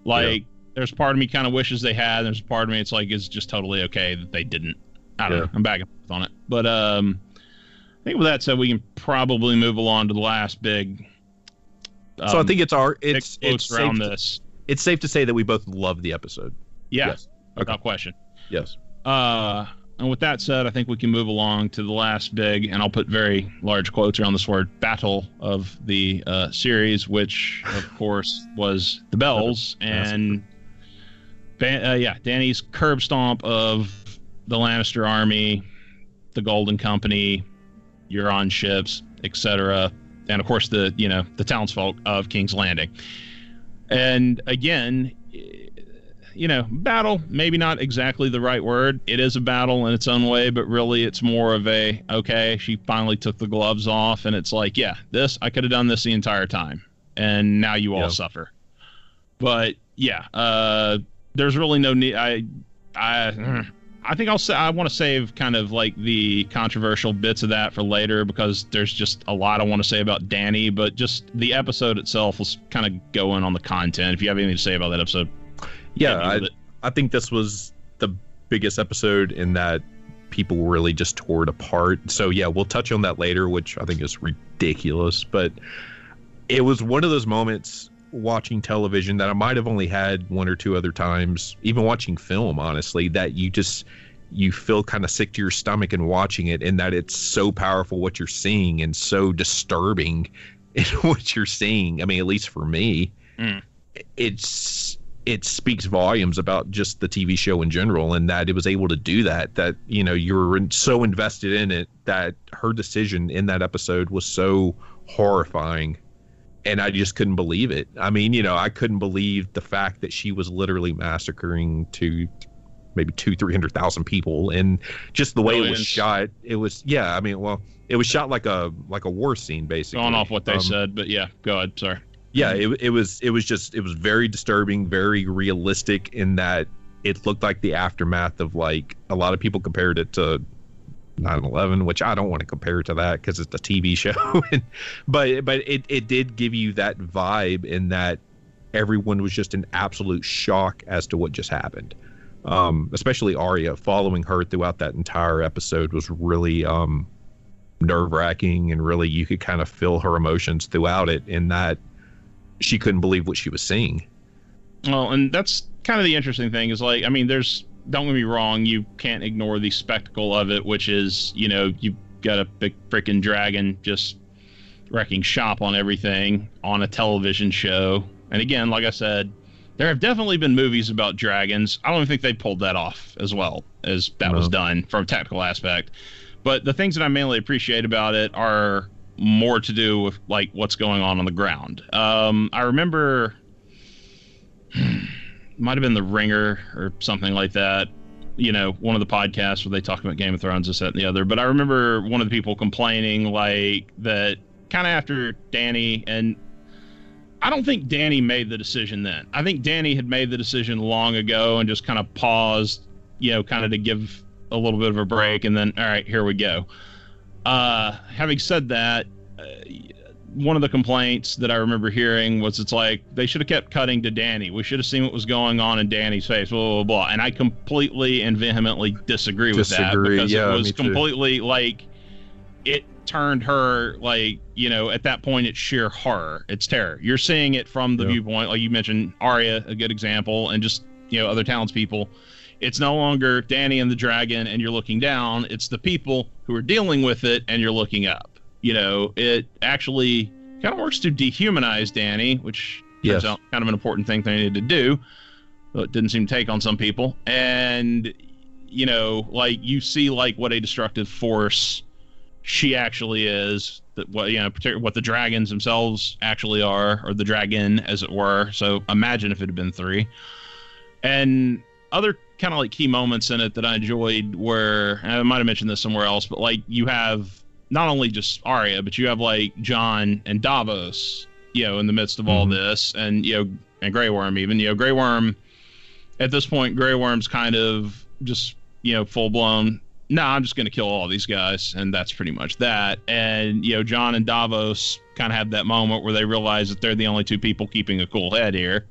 Like there's part of me kind of wishes they had. There's part of me it's like it's just totally okay that they didn't. I don't Yeah. know. I'm back and forth on it, but um, I think with that said, we can probably move along to the last big. so I um, think it's our it's it's around safe, to, this. it's safe to say that we both love the episode. Yeah, Yes. without question. Yes. Uh, and with that said, I think we can move along to the last big, and I'll put very large quotes around this word, battle of the uh, series, which of course was the Bells and, Ban- uh, yeah, Dany's curb stomp of the Lannister army, the Golden Company, Euron ships, etc., and of course the you know the townsfolk of King's Landing. And again, you know, battle, maybe not exactly the right word. It is a battle in its own way, but really it's more of a, okay, she finally took the gloves off. And it's like, yeah, this, I could have done this the entire time. And now you all Yeah. suffer. But yeah, uh, there's really no need. I, I, I think I'll say, I want to save kind of like the controversial bits of that for later because there's just a lot I want to say about Dany, but just the episode itself will kind of go in on the content. If you have anything to say about that episode, Yeah, I. I think this was the biggest episode in that people really just tore it apart. So yeah, we'll touch on that later, which I think is ridiculous. But it was one of those moments watching television that I might have only had one or two other times, even watching film, honestly, that you just you feel kind of sick to your stomach in watching it, and that it's so powerful what you're seeing and so disturbing in what you're seeing. I mean, at least for me, Mm. it's it speaks volumes about just the TV show in general, and that it was able to do that. That you know you were in- so invested in it that her decision in that episode was so horrifying, and I just couldn't believe it. I mean, you know, I couldn't believe the fact that she was literally massacring two, maybe two, three hundred thousand people, and just the way it was shot. It was yeah. I mean, well, it was shot like a like a war scene, basically. going off what they Um, said, but yeah, go ahead. Sorry. yeah it, it was it was just it was very disturbing very realistic in that it looked like the aftermath of like a lot of people compared it to 9-11 which i don't want to compare to that because it's a tv show. But but it, it did give you that vibe in that everyone was just in absolute shock as to what just happened. Um, especially Arya. Following her throughout that entire episode was really um, nerve wracking and really you could kind of feel her emotions throughout it in that she couldn't believe what she was seeing. Well, and that's kind of the interesting thing is like, I mean, there's, don't get me wrong, you can't ignore the spectacle of it, which is, you know, you've got a big freaking dragon just wrecking shop on everything on a television show. And again, like I said, there have definitely been movies about dragons. I don't think they pulled that off as well as that was done from a tactical aspect. But the things that I mainly appreciate about it are more to do with like what's going on on the ground. Um, I remember might have been the Ringer or something like that. You know, one of the podcasts where they talk about Game of Thrones, this, that, and the other. But I remember one of the people complaining like that kind of after Dany and I don't think Dany made the decision then. I think Dany had made the decision long ago and just kind of paused, you know, kind of to give a little bit of a break and then all right, here we go. Uh, having said that, uh, one of the complaints that I remember hearing was it's like they should have kept cutting to Dany. We should have seen what was going on in Dany's face, blah blah blah. And I completely and vehemently disagree, with that because yeah, it was me too. completely like it turned her like you know at that point it's sheer horror, it's terror. You're seeing it from the Yeah. viewpoint, like you mentioned, Arya, a good example, and just you know other townspeople. it's no longer Dany and the dragon and you're looking down. It's the people who are dealing with it and you're looking up. You know, it actually kind of works to dehumanize Dany, which turns out kind of an important thing they needed to do. Though it didn't seem to take on some people. And you know, like you see like what a destructive force she actually is. That what you know, particularly what the dragons themselves actually are, or the dragon, as it were. So imagine if it had been three. And other kind of like key moments in it that I enjoyed were and I might have mentioned this somewhere else, but like you have not only just Arya, but you have like Jon and Davos, you know, in the midst of all Mhm. this, and you know, and Grey Worm even, you know, Grey Worm. At this point, Grey Worm's kind of just you know full blown. No, I'm just going to kill all these guys, and that's pretty much that. And you know, Jon and Davos kind of have that moment where they realize that they're the only two people keeping a cool head here.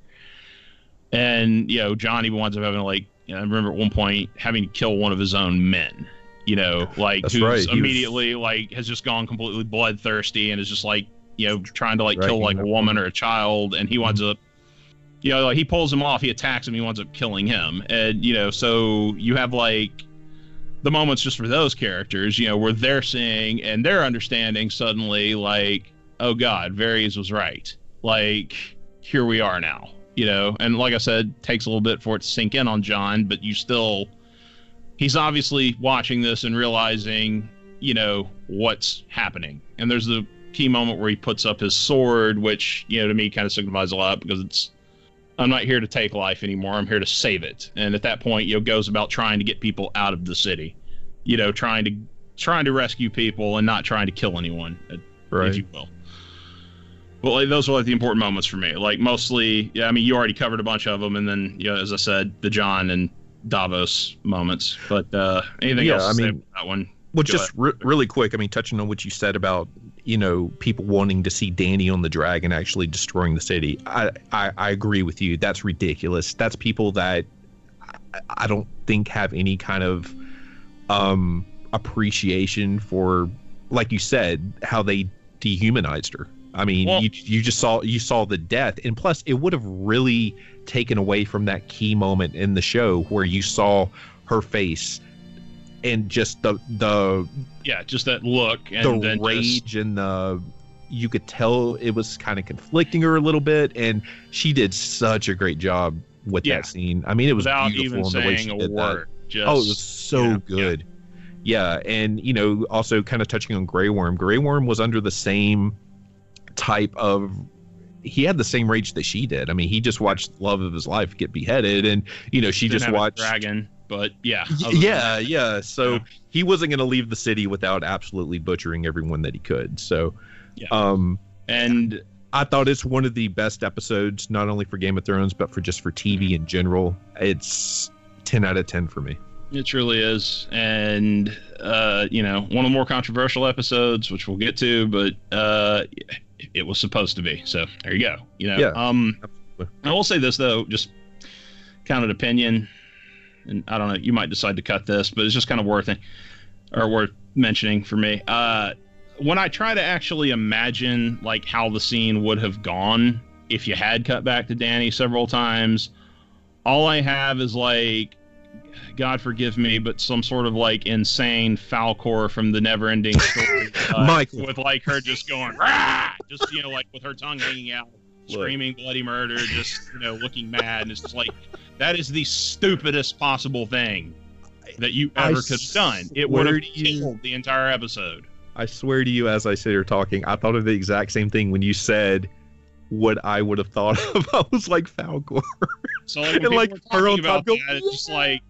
And you know, Jon even winds up having like, you know, I remember at one point having to kill one of his own men. You know, like That's who's right, he was- immediately like has just gone completely bloodthirsty and is just like you know trying to like kill like a woman or a child, and he winds mm-hmm. up you know, like he pulls him off, he attacks him, he winds up killing him. And, you know, so you have like the moments just for those characters, you know, where they're seeing and they're understanding suddenly, like, oh God, Varys was right. Like, here we are now, you know. And like I said, takes a little bit for it to sink in on Jon, but you still, he's obviously watching this and realizing, you know, what's happening. And there's the key moment where he puts up his sword, which, you know, to me kind of signifies a lot because it's I'm not here to take life anymore. I'm here to save it. And at that point, you know, goes about trying to get people out of the city. You know, trying to trying to rescue people and not trying to kill anyone, uh, if you will. Well, like, those are like the important moments for me. Like mostly, yeah. I mean, you already covered a bunch of them, and then you know, as I said, the Jon and Davos moments. But uh, anything Yeah, else? I mean, that one. Well, Go just re- really quick. I mean, touching on what you said about you know people wanting to see Dany on the dragon actually destroying the city. I I, I agree with you. That's ridiculous. That's people that I, I don't think have any kind of um appreciation for, like you said, how they dehumanized her. I mean, Well- you you just saw you saw the death, and plus, it would have really taken away from that key moment in the show where you saw her face and just the the Yeah, just that look and the rage just, and the you could tell it was kind of conflicting her a little bit and she did such a great job with Yeah. that scene i mean it was without beautiful even in the way she saying a did that. word. Just, oh it was so yeah, good yeah. and you know also kind of touching on Grey Worm Grey Worm was under the same type of he had the same rage that she did i mean he just watched love of his life get beheaded and you know she didn't just watched dragon, but yeah, Y- other than yeah, yeah. So Yeah. he wasn't going to leave the city without absolutely butchering everyone that he could. So, Yeah. um, and I thought it's one of the best episodes, not only for Game of Thrones, but for just for TV in general. It's ten out of ten for me. It truly is, and uh, you know, one of the more controversial episodes, which we'll get to, but uh, it was supposed to be. So there you go. You know, Yeah, um, absolutely. I will say this though, just kind of an opinion, and I don't know, you might decide to cut this, but it's just kind of worth it or worth mentioning for me. Uh, when I try to actually imagine like how the scene would have gone if you had cut back to Dany several times, all I have is like God forgive me, but some sort of like insane Falkor from the Neverending Story, uh, Michael. with like her just going, Rah! just you know, like with her tongue hanging out, Look. screaming bloody murder, just you know, looking mad, and it's just like that is the stupidest possible thing that you I ever could have done. It would have killed the entire episode. I swear to you, as I sit here talking, I thought of the exact same thing when you said what I would have thought of. I was like Falkor. So like, when And, like, talking about go, that, it's just like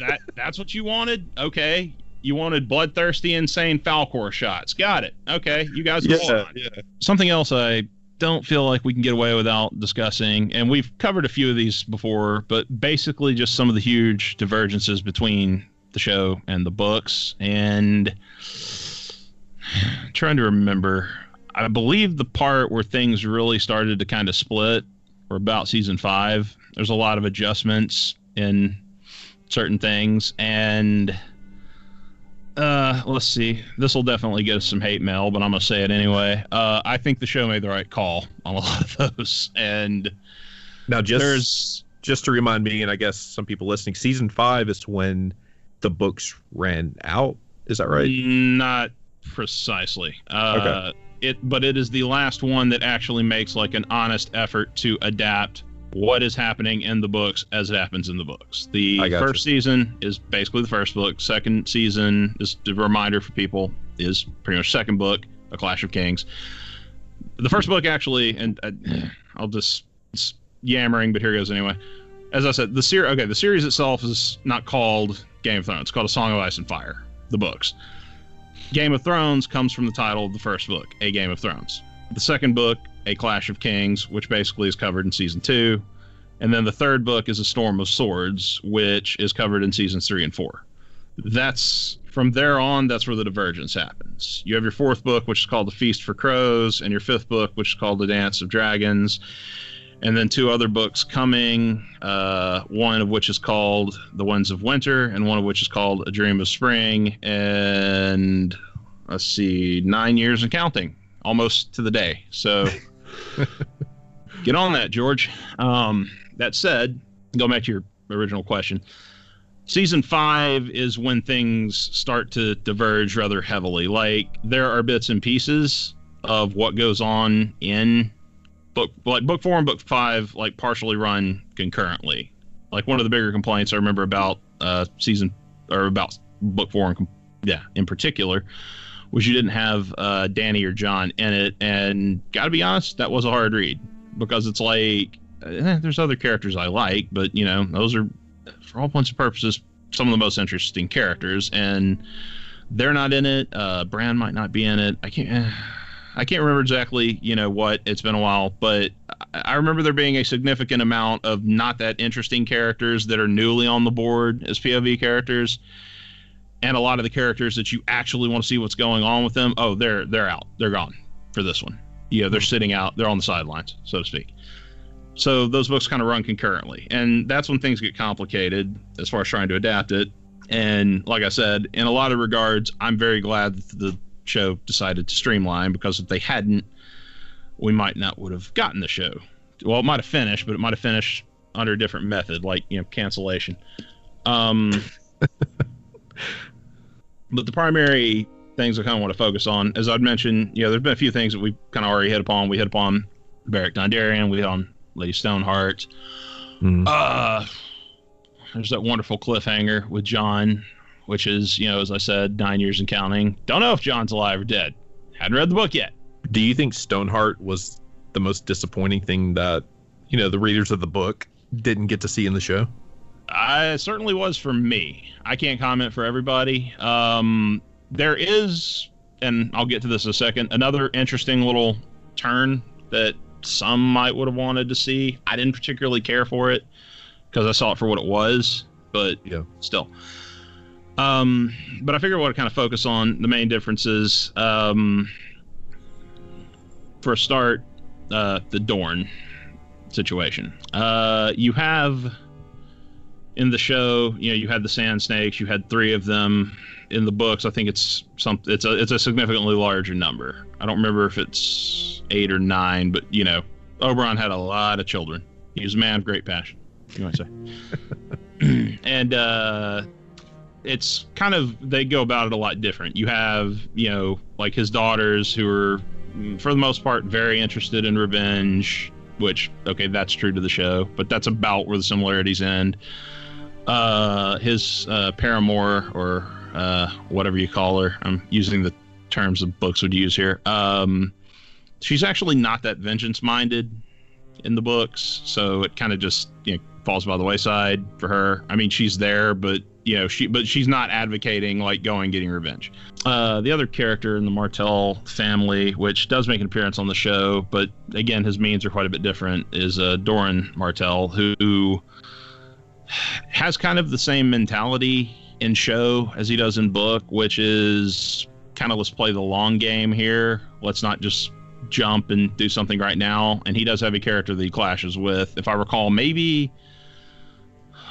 that. That's what you wanted. Okay, you wanted bloodthirsty, insane Falkor shots. Got it. Okay, you guys on. yeah. Something else I don't feel like we can get away without discussing, and we've covered a few of these before, but basically just some of the huge divergences between the show and the books, and trying to remember. I believe the part where things really started to kind of split were about season five. There's a lot of adjustments in certain things, and uh, let's see. This will definitely get us some hate mail, but I'm gonna say it anyway. Uh, I think the show made the right call on a lot of those, and Now, just there's just to remind me, and I guess some people listening, season five is when the books ran out. Is that right? Not precisely. Uh, okay. It, but it is the last one that actually makes like an honest effort to adapt what is happening in the books as it happens in the books. The first you. season is basically the first book. Second season, is a reminder for people, is pretty much second book, A Clash of Kings. The first book actually, and uh, I'll just yammering, but here goes anyway. As I said, the series okay, the series itself is not called Game of Thrones. It's called A Song of Ice and Fire. The books. Game of Thrones comes from the title of the first book, A Game of Thrones. The second book a Clash of Kings, which basically is covered in season two. And then the third book is A Storm of Swords, which is covered in seasons three and four. That's from there on, that's where the divergence happens. You have your fourth book, which is called The Feast for Crows, and your fifth book, which is called The Dance of Dragons. And then two other books coming, uh, one of which is called The Winds of Winter, and one of which is called A Dream of Spring. And let's see, nine years and counting, almost to the day. So. Get on that, George. Um, that said, go back to your original question. Season five is when things start to diverge rather heavily. Like there are bits and pieces of what goes on in book, like book four and book five, like partially run concurrently. Like one of the bigger complaints I remember about uh, season or about book four and yeah, in particular, was you didn't have uh, Dany or Jon in it, and gotta be honest, that was a hard read because it's like eh, there's other characters I like, but you know those are for all points and purposes some of the most interesting characters, and they're not in it. Uh, Bran might not be in it. I can't. Eh, I can't remember exactly, you know, what. It's been a while, but I remember there being a significant amount of not that interesting characters that are newly on the board as POV characters and a lot of the characters that you actually want to see what's going on with them, oh, they're they're out, they're gone for this one. Yeah, they're sitting out, they're on the sidelines, so to speak. So those books kind of run concurrently, and that's when things get complicated as far as trying to adapt it. And like I said, in a lot of regards, I'm very glad that the show decided to streamline because if they hadn't, we might not would have gotten the show. Well, it might have finished, but it might have finished under a different method, like you know cancellation. Um, but the primary things I kind of want to focus on, as I'd mentioned, you know, there's been a few things that we kind of already hit upon. We hit upon Beric Dondarrion, we hit on Lady Stoneheart. Mm. Uh, there's that wonderful cliffhanger with Jon, which is, you know, as I said, nine years and counting. Don't know if Jon's alive or dead. Hadn't read the book yet. Do you think Stoneheart was the most disappointing thing that, you know, the readers of the book didn't get to see in the show? I certainly was for me. I can't comment for everybody. Um, there is, and I'll get to this in a second, another interesting little turn that some might would have wanted to see. I didn't particularly care for it because I saw it for what it was, but yeah, still. Um, but I figure I want to kind of focus on the main differences. Um, for a start, uh, the Dorne situation. Uh, you have in the show, you know, you had the sand snakes, you had three of them. In the books, I think it's some it's a it's a significantly larger number. I don't remember if it's eight or nine, but you know, Oberyn had a lot of children. He was a man of great passion. You might say, and uh, it's kind of they go about it a lot different. You have you know like his daughters who are for the most part very interested in revenge, which okay that's true to the show, but that's about where the similarities end uh, his uh, paramour or uh, whatever you call her. I'm using the terms the books would use here. Um, she's actually not that vengeance minded in the books, so it kind of just you know falls by the wayside for her. I mean, she's there, but you know she but she's not advocating like going getting revenge. Uh, the other character in the Martell family, which does make an appearance on the show, but again his means are quite a bit different, is uh, Doran Martell, who has kind of the same mentality in show as he does in book, which is kind of let's play the long game here. Let's not just jump and do something right now. And he does have a character that he clashes with. If I recall, maybe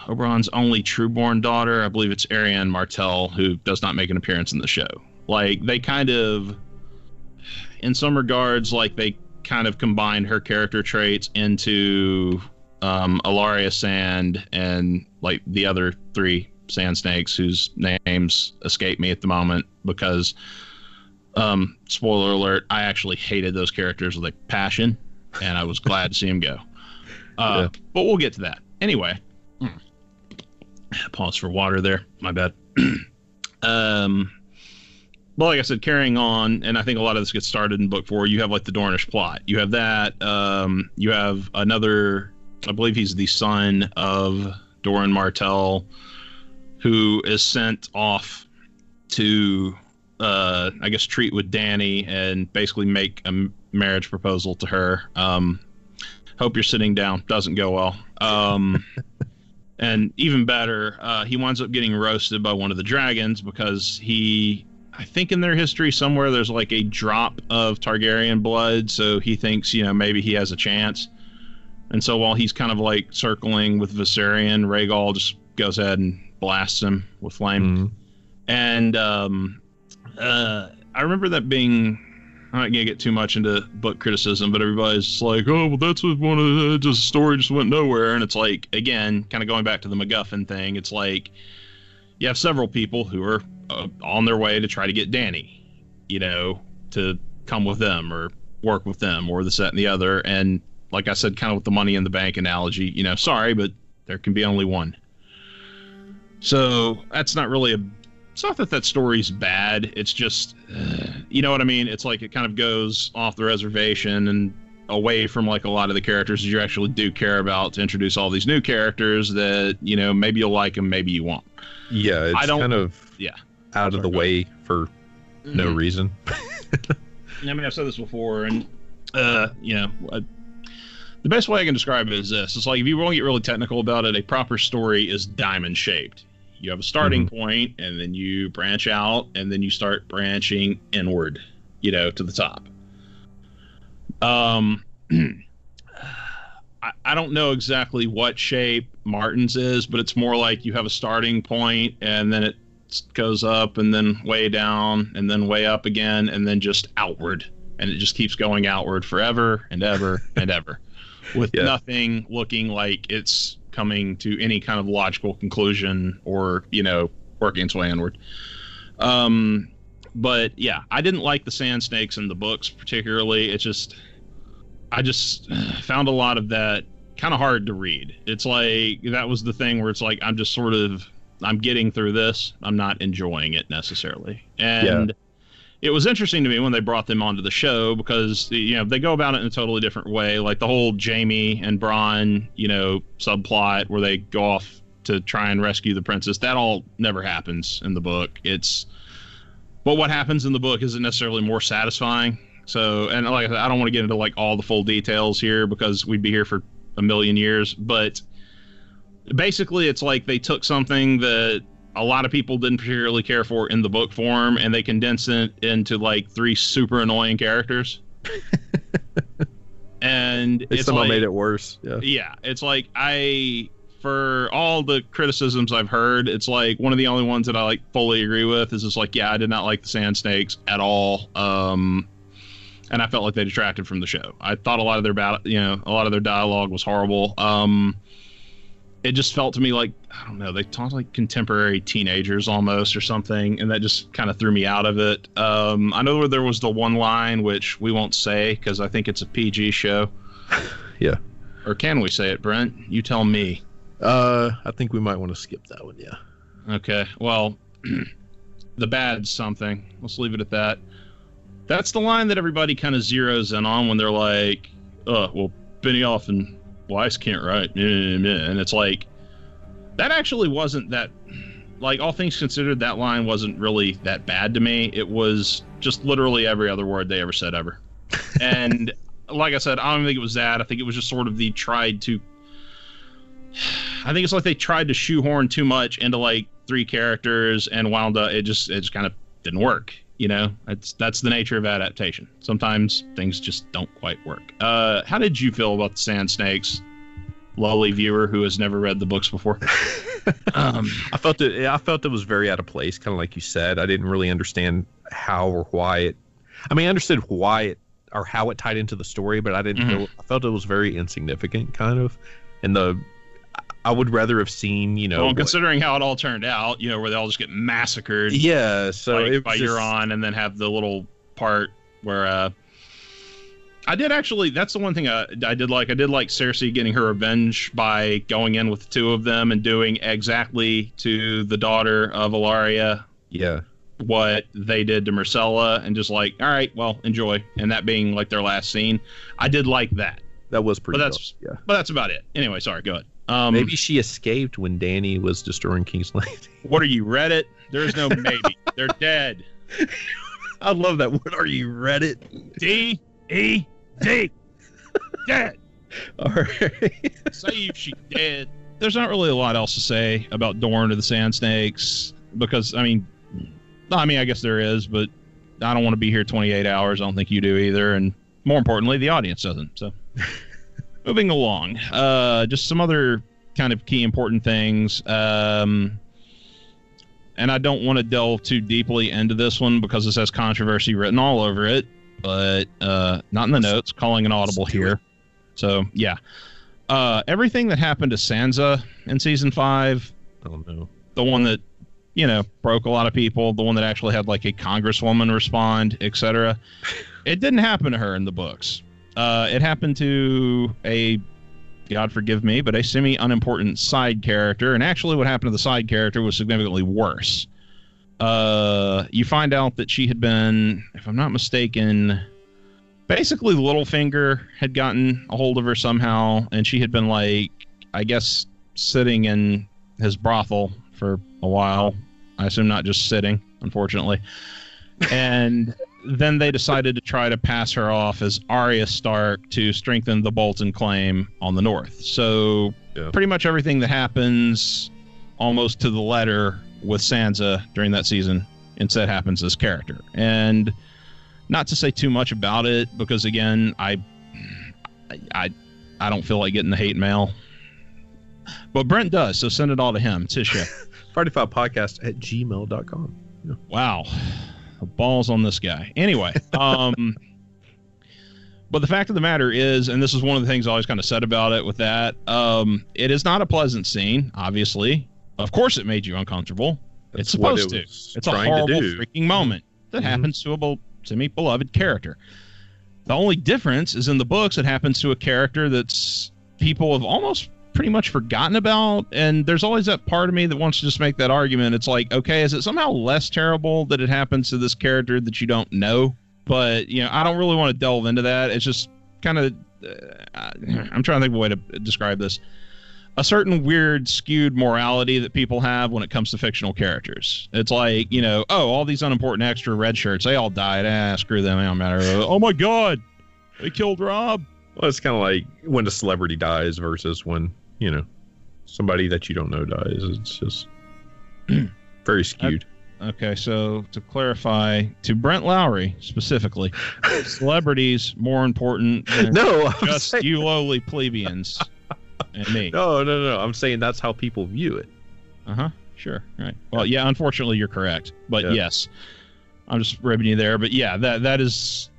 Oberyn's only trueborn daughter, I believe it's Arianne Martell, who does not make an appearance in the show. Like they kind of, in some regards, like they kind of combined her character traits into um, Ellaria Sand, and like the other three sand snakes whose names escape me at the moment because, um, spoiler alert, I actually hated those characters with a passion, and I was glad to see them go. Uh, Yeah. But we'll get to that anyway. Pause for water there. My bad. um, well, like I said, carrying on, and I think a lot of this gets started in book four. You have like the Dornish plot. You have that. Um, you have another. I believe he's the son of Doran Martell, who is sent off to, uh, I guess, treat with Dany and basically make a marriage proposal to her. Um, hope you're sitting down. Doesn't go well. Um, and even better, uh, he winds up getting roasted by one of the dragons because he I think in their history somewhere there's like a drop of Targaryen blood, so he thinks, you know, maybe he has a chance. And so while he's kind of like circling with Viserion, Rhaegal just goes ahead and blasts him with flame. Mhm. And um, uh, I remember that being. I'm not gonna get too much into book criticism, but everybody's like, "Oh, well, that's what one of the just story just went nowhere." And it's like, again, kind of going back to the MacGuffin thing. It's like you have several people who are uh, on their way to try to get Dany, you know, to come with them or work with them or this, that, and the other. And like I said, kind of with the money in the bank analogy, you know, sorry, but there can be only one. So that's not really a. It's not that that story's bad. It's just, uh, you know what I mean. It's like it kind of goes off the reservation and away from like a lot of the characters that you actually do care about to introduce all these new characters that you know maybe you'll like them, maybe you won't. Yeah, it's I don't- kind of yeah. out of the Sorry, way for no Mhm. reason. I mean, I've said this before, and uh, you know, uh, the best way I can describe it is this: it's like if you want to get really technical about it, a proper story is diamond shaped. You have a starting point, and then you branch out, and then you start branching inward, you know, to the top. Um, I, I don't know exactly what shape Martin's is, but it's more like you have a starting point, and then it goes up and then way down and then way up again and then just outward and it just keeps going outward forever and ever and ever with Yeah. nothing looking like it's coming to any kind of logical conclusion or you know working its way inward um but yeah i didn't like the sand snakes in the books particularly it's just i just found a lot of that kind of hard to read it's like that was the thing where it's like i'm just sort of I'm getting through this. I'm not enjoying it necessarily. And it was interesting to me when they brought them onto the show because you know they go about it in a totally different way. Like the whole Jaime and Bronn, you know, subplot where they go off to try and rescue the princess. That all never happens in the book. It's but what happens in the book isn't necessarily more satisfying. So, and like I said, I don't want to get into like all the full details here because we'd be here for a million years. But basically, it's like they took something that a lot of people didn't particularly care for in the book form and they condensed it into like three super annoying characters. and They it's somehow like, made it worse. Yeah. yeah, it's like I for all the criticisms I've heard, it's like one of the only ones that I like fully agree with is just like, yeah, I did not like the Sand Snakes at all. Um and I felt like they detracted from the show. I thought a lot of their bat you know, a lot of their dialogue was horrible. Um it just felt to me like I don't know, they talked like contemporary teenagers almost or something, and that just kind of threw me out of it. Um, I know where there was the one line which we won't say because I think it's a PG show. Yeah. Or can we say it, Brent? You tell me. Uh, I think we might want to skip that one. Yeah. Okay. Well, the bad something. Let's leave it at that. That's the line that everybody kind of zeroes in on when they're like, "Oh, well, Benioff and Weiss can't write," and it's like that actually wasn't that. Like all things considered, that line wasn't really that bad to me. It was just literally every other word they ever said ever, and like I said, I don't think it was that. I think it was just sort of the tried to I think it's like they tried to shoehorn too much into like three characters and wound up it just it just kind of didn't work. You know, that's that's the nature of adaptation. Sometimes things just don't quite work. Uh, how did you feel about the Sand Snakes, lowly viewer who has never read the books before? um, I felt it. I felt it was very out of place, kind of like you said. I didn't really understand how or why it. I mean, I understood why it or how it tied into the story, but I didn't. Mhm. Feel, I felt it was very insignificant, kind of. and the I would rather have seen you know. well, what- considering how it all turned out, you know, where they all just get massacred yeah, so by, it by was just- Euron, and then have the little part where uh, I did actually. That's the one thing I, I did like. I did like Cersei getting her revenge by going in with the two of them and doing exactly to the daughter of Ellaria Yeah, what they did to Myrcella, and just like, all right, well, enjoy, and that being like their last scene. I did like that, that was pretty. But that's- dope, yeah. but that's about it. Anyway, sorry, go ahead. Um, Maybe she escaped when Dany was destroying King's Landing. What are you, Reddit? There's no maybe. They're dead. I love that. What are you, Reddit? D E D. Dead. All right. Save she dead. There's not really a lot else to say about Dorne or the Sand Snakes because I mean, I mean I guess there is, but I don't want to be here 28 hours. I don't think you do either, and more importantly, the audience doesn't. So, moving along, uh, just some other kind of key important things. Um, and I don't want to delve too deeply into this one because this has controversy written all over it, but uh, not in the notes. Calling an audible here. So yeah, uh, everything that happened to Sansa in season five, Oh no. the one that you know broke a lot of people, the one that actually had like a congresswoman respond, etc. it didn't happen to her in the books. Uh, it happened to a God forgive me, but a semi unimportant side character. And actually, what happened to the side character was significantly worse. Uh, you find out that she had been, if I'm not mistaken, basically Littlefinger had gotten a hold of her somehow, and she had been like, I guess, sitting in his brothel for a while. I assume not just sitting, unfortunately. And then they decided to try to pass her off as Arya Stark to strengthen the Bolton claim on the north. So Yeah. pretty much everything that happens almost to the letter with Sansa during that season instead happens as character. And not to say too much about it because again, I I I don't feel like getting the hate mail. But Brent does, so send it all to him. It's his show. Party Foul Podcast at gmail.com. Wow. Balls on this guy. Anyway, um but the fact of the matter is, and this is one of the things I always kind of said about it with that, um, it is not a pleasant scene, obviously. Of course it made you uncomfortable. It's That's what supposed it to. It's a horrible freaking moment that Mhm. happens to a bel- semi beloved character. The only difference is in the books, it happens to a character that's people have almost pretty much forgotten about. And there's always that part of me that wants to just make that argument. It's like, okay, is it somehow less terrible that it happens to this character that you don't know? But, you know, I don't really want to delve into that. It's just kind of, uh, I'm trying to think of a way to describe this. A certain weird, skewed morality that people have when it comes to fictional characters. It's like, you know, oh, all these unimportant extra red shirts, they all died. Ah, screw them. It don't matter. Oh my God, they killed Robb. Well, it's kind of like when a celebrity dies versus when, you know, somebody that you don't know dies. It's just very skewed. Okay, so to clarify, to Brent Lowry specifically, celebrities more important than no, I'm just saying, you lowly plebeians and me. no, no, no. I'm saying that's how people view it. Uh huh. Sure. Right. Well, yeah. Unfortunately, you're correct. But Yeah. yes, I'm just ribbing you there. But yeah, that that is,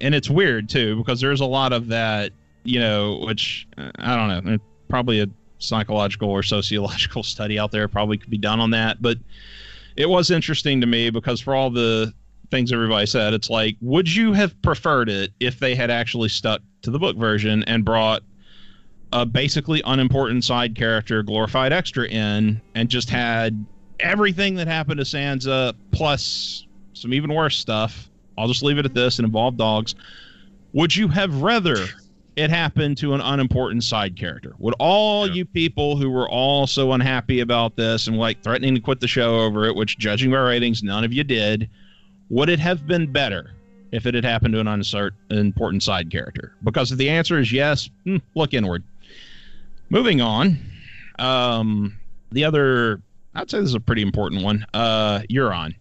and it's weird too because there's a lot of that. You know, which uh, I don't know. Probably a psychological or sociological study out there probably could be done on that. But it was interesting to me because for all the things everybody said, it's like, would you have preferred it if they had actually stuck to the book version and brought a basically unimportant side character, glorified extra in, and just had everything that happened to Sansa plus some even worse stuff. I'll just leave it at this and involve dogs. Would you have rather it happened to an unimportant side character? Would all Yeah. you people who were all so unhappy about this and like threatening to quit the show over it, which judging by ratings, none of you did, would it have been better if it had happened to an unsart, important side character? Because if the answer is yes, hmm, look inward. Moving on, um, the other, I'd say this is a pretty important one. Uh, Euron.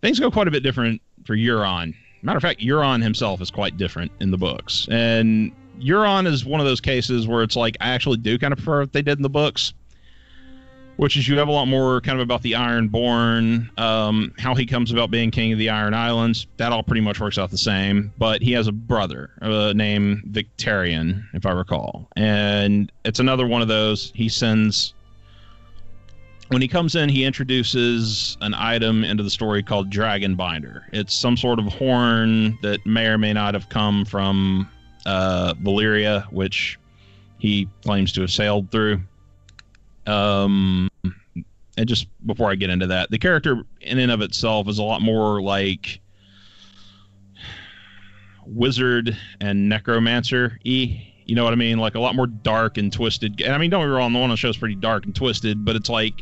Things go quite a bit different for Euron. Matter of fact, Euron himself is quite different in the books, and Euron is one of those cases where it's like I actually do kind of prefer what they did in the books. which is you have a lot more kind of about the Ironborn, um, how he comes about being king of the Iron Islands. That all pretty much works out the same. But he has a brother uh, named Victarion, if I recall, and it's another one of those. He sends when he comes in, he introduces an item into the story called Dragon Binder. It's some sort of horn that may or may not have come from uh, Valyria, which he claims to have sailed through. Um, and just before I get into that, the character in and of itself is a lot more like wizard and necromancer e. You know what I mean? Like a lot more dark and twisted. And I mean, don't get me wrong, the one on the show is pretty dark and twisted, but it's like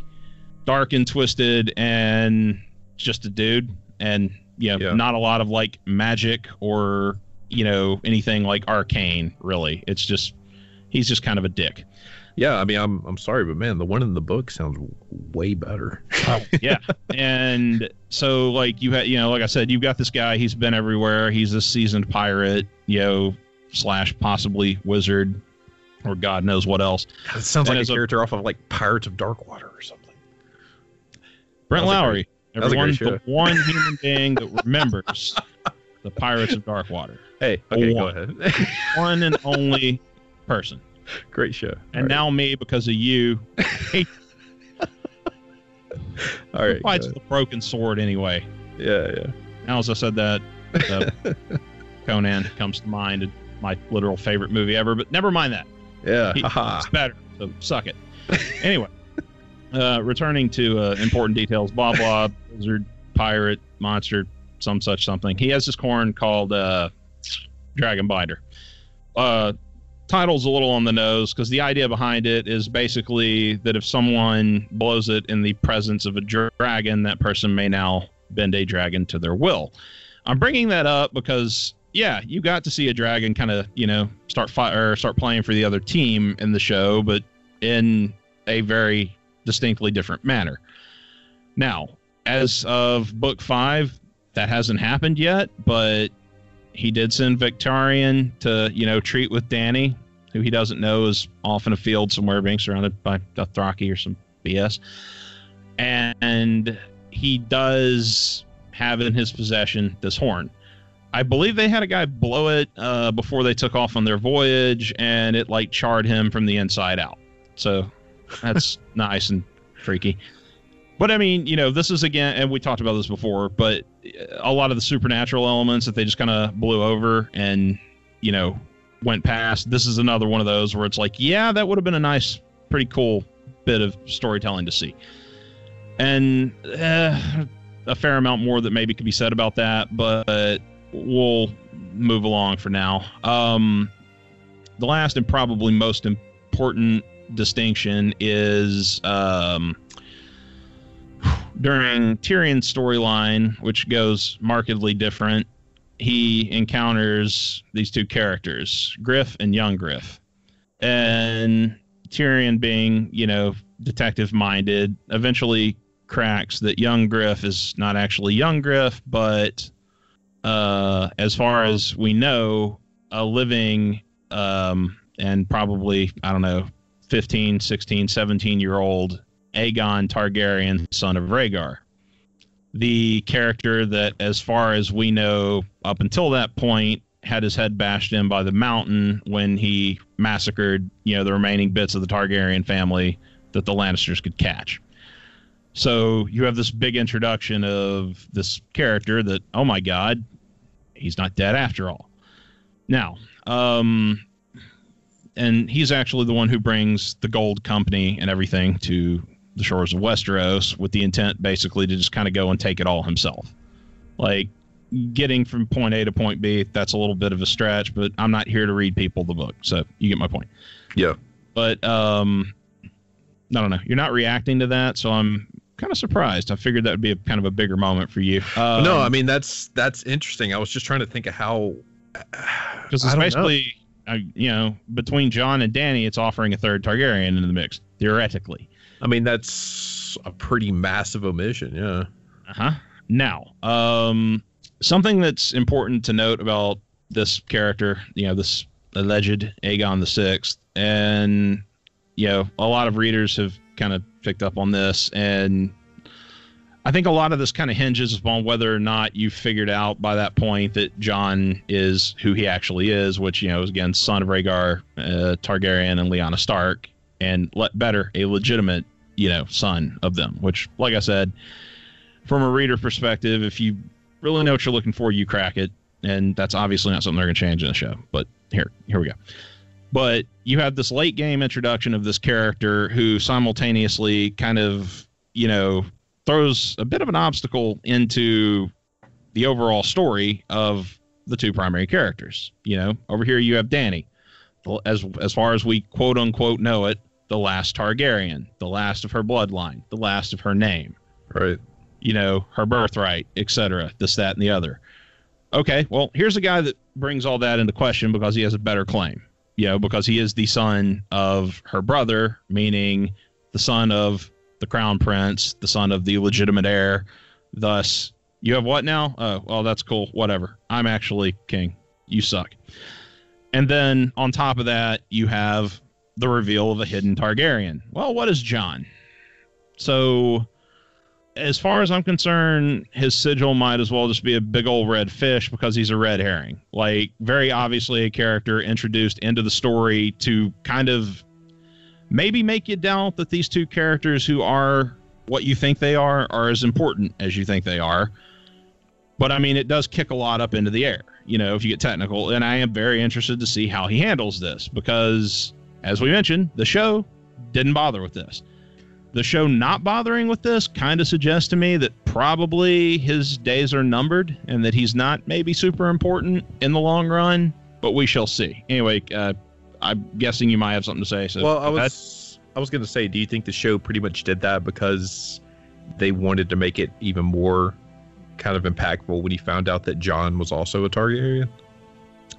dark and twisted and just a dude and you know, Yeah. not a lot of like magic or you know anything like arcane really. It's just he's just kind of a dick. Yeah, I mean, I'm I'm sorry, but man, the one in the book sounds way better. Oh, yeah. And so like you had you know like i said you've got this guy he's been everywhere. He's a seasoned pirate you know slash possibly wizard or god knows what else. It sounds And like a as a- character off of like Pirates of Dark Water or something. brent That was lowry that everyone the one human being that remembers the pirates of darkwater Hey, okay, go One. ahead. one and only person great show. and now me because of you all right, fights go with a broken sword anyway yeah, yeah. now as i said that uh, conan comes to mind and my literal favorite movie ever but never mind that Yeah. He- it's better so suck it anyway uh, returning to uh, important details blah blah wizard pirate monster some such something he has this corn called uh, dragon binder. Uh, title's a little on the nose because the idea behind it is basically that if someone blows it in the presence of a dragon that person may now bend a dragon to their will. I'm bringing that up because yeah you got to see a dragon kind of you know start fi- or start playing for the other team in the show but in a very distinctly different manner. Now as of book five that hasn't happened yet but he did send Victarion to, you know, treat with Dany, who he doesn't know is off in a field somewhere being surrounded by Dothraki or some BS. And he does have in his possession this horn. I believe they had a guy blow it uh, before they took off on their voyage, and it like charred him from the inside out. So that's nice and freaky. But I mean, you know, this is again, and we talked about this before, but a lot of the supernatural elements that they just kind of blew over and, you know, went past. This is another one of those where it's like, yeah, that would have been a nice, pretty cool bit of storytelling to see. And uh, a fair amount more that maybe could be said about that, but we'll move along for now. Um, the last and probably most important distinction is um, during Tyrion's storyline, which goes markedly different, he encounters these two characters, Griff and young Griff. And Tyrion, being, you know, detective minded, eventually cracks that young Griff is not actually young Griff, but uh, as far as we know, a living um, and probably, I don't know, 15, 16, 17 year old Aegon Targaryen, son of Rhaegar. The character that, as far as we know, up until that point, had his head bashed in by the mountain when he massacred, you know, the remaining bits of the Targaryen family that the Lannisters could catch. So you have this big introduction of this character that, oh my God, he's not dead after all. Now, um, and he's actually the one who brings the gold company and everything to the shores of Westeros with the intent basically to just kind of go and take it all himself. Like getting from point A to point B, that's a little bit of a stretch, but I'm not here to read people the book. So you get my point. Yeah. But um I don't know. You're not reacting to that, so I'm kind of surprised. I figured that would be a kind of a bigger moment for you. Um, no, I mean that's that's interesting. I was just trying to think of how because it's don't know. basically uh, you know between Jon and Dany, it's offering a third Targaryen into the mix theoretically. I mean that's a pretty massive omission. Yeah. Uh huh. Now, um, something that's important to note about this character, you know, this alleged Aegon the Sixth, and you know, a lot of readers have kind of picked up on this, and I think a lot of this kind of hinges upon whether or not you figured out by that point that Jon is who he actually is, which you know is again son of Rhaegar uh, Targaryen and Lyanna Stark, and let better a legitimate you know son of them. Which, like I said, from a reader perspective, if you really know what you're looking for, you crack it, and that's obviously not something they're going to change in the show. But here, here we go. But you have this late game introduction of this character who simultaneously kind of you know throws a bit of an obstacle into the overall story of the two primary characters. You know, over here you have Dany as as far as we quote unquote know it, the last Targaryen, the last of her bloodline, the last of her name. Right. You know, her birthright, etc. This, that, and the other. Okay, well, here's a guy that brings all that into question because he has a better claim. You know, because he is the son of her brother, meaning the son of the crown prince, the son of the legitimate heir. Thus, you have what now? Oh, well, that's cool. Whatever. I'm actually king. You suck. And then on top of that, you have the reveal of a hidden Targaryen. Well, what is Jon? So, as far as I'm concerned, his sigil might as well just be a big old red fish because he's a red herring. Like, very obviously, a character introduced into the story to kind of maybe make you doubt that these two characters who are what you think they are are as important as you think they are. But I mean, it does kick a lot up into the air, you know, if you get technical. And I am very interested to see how he handles this because, as we mentioned, the show didn't bother with this. The show not bothering with this kind of suggests to me that probably his days are numbered and that he's not maybe super important in the long run, but we shall see. Anyway, uh, I'm guessing you might have something to say. So well, I was I was going to say, do you think the show pretty much did that because they wanted to make it even more kind of impactful when he found out that Jon was also a Targaryen?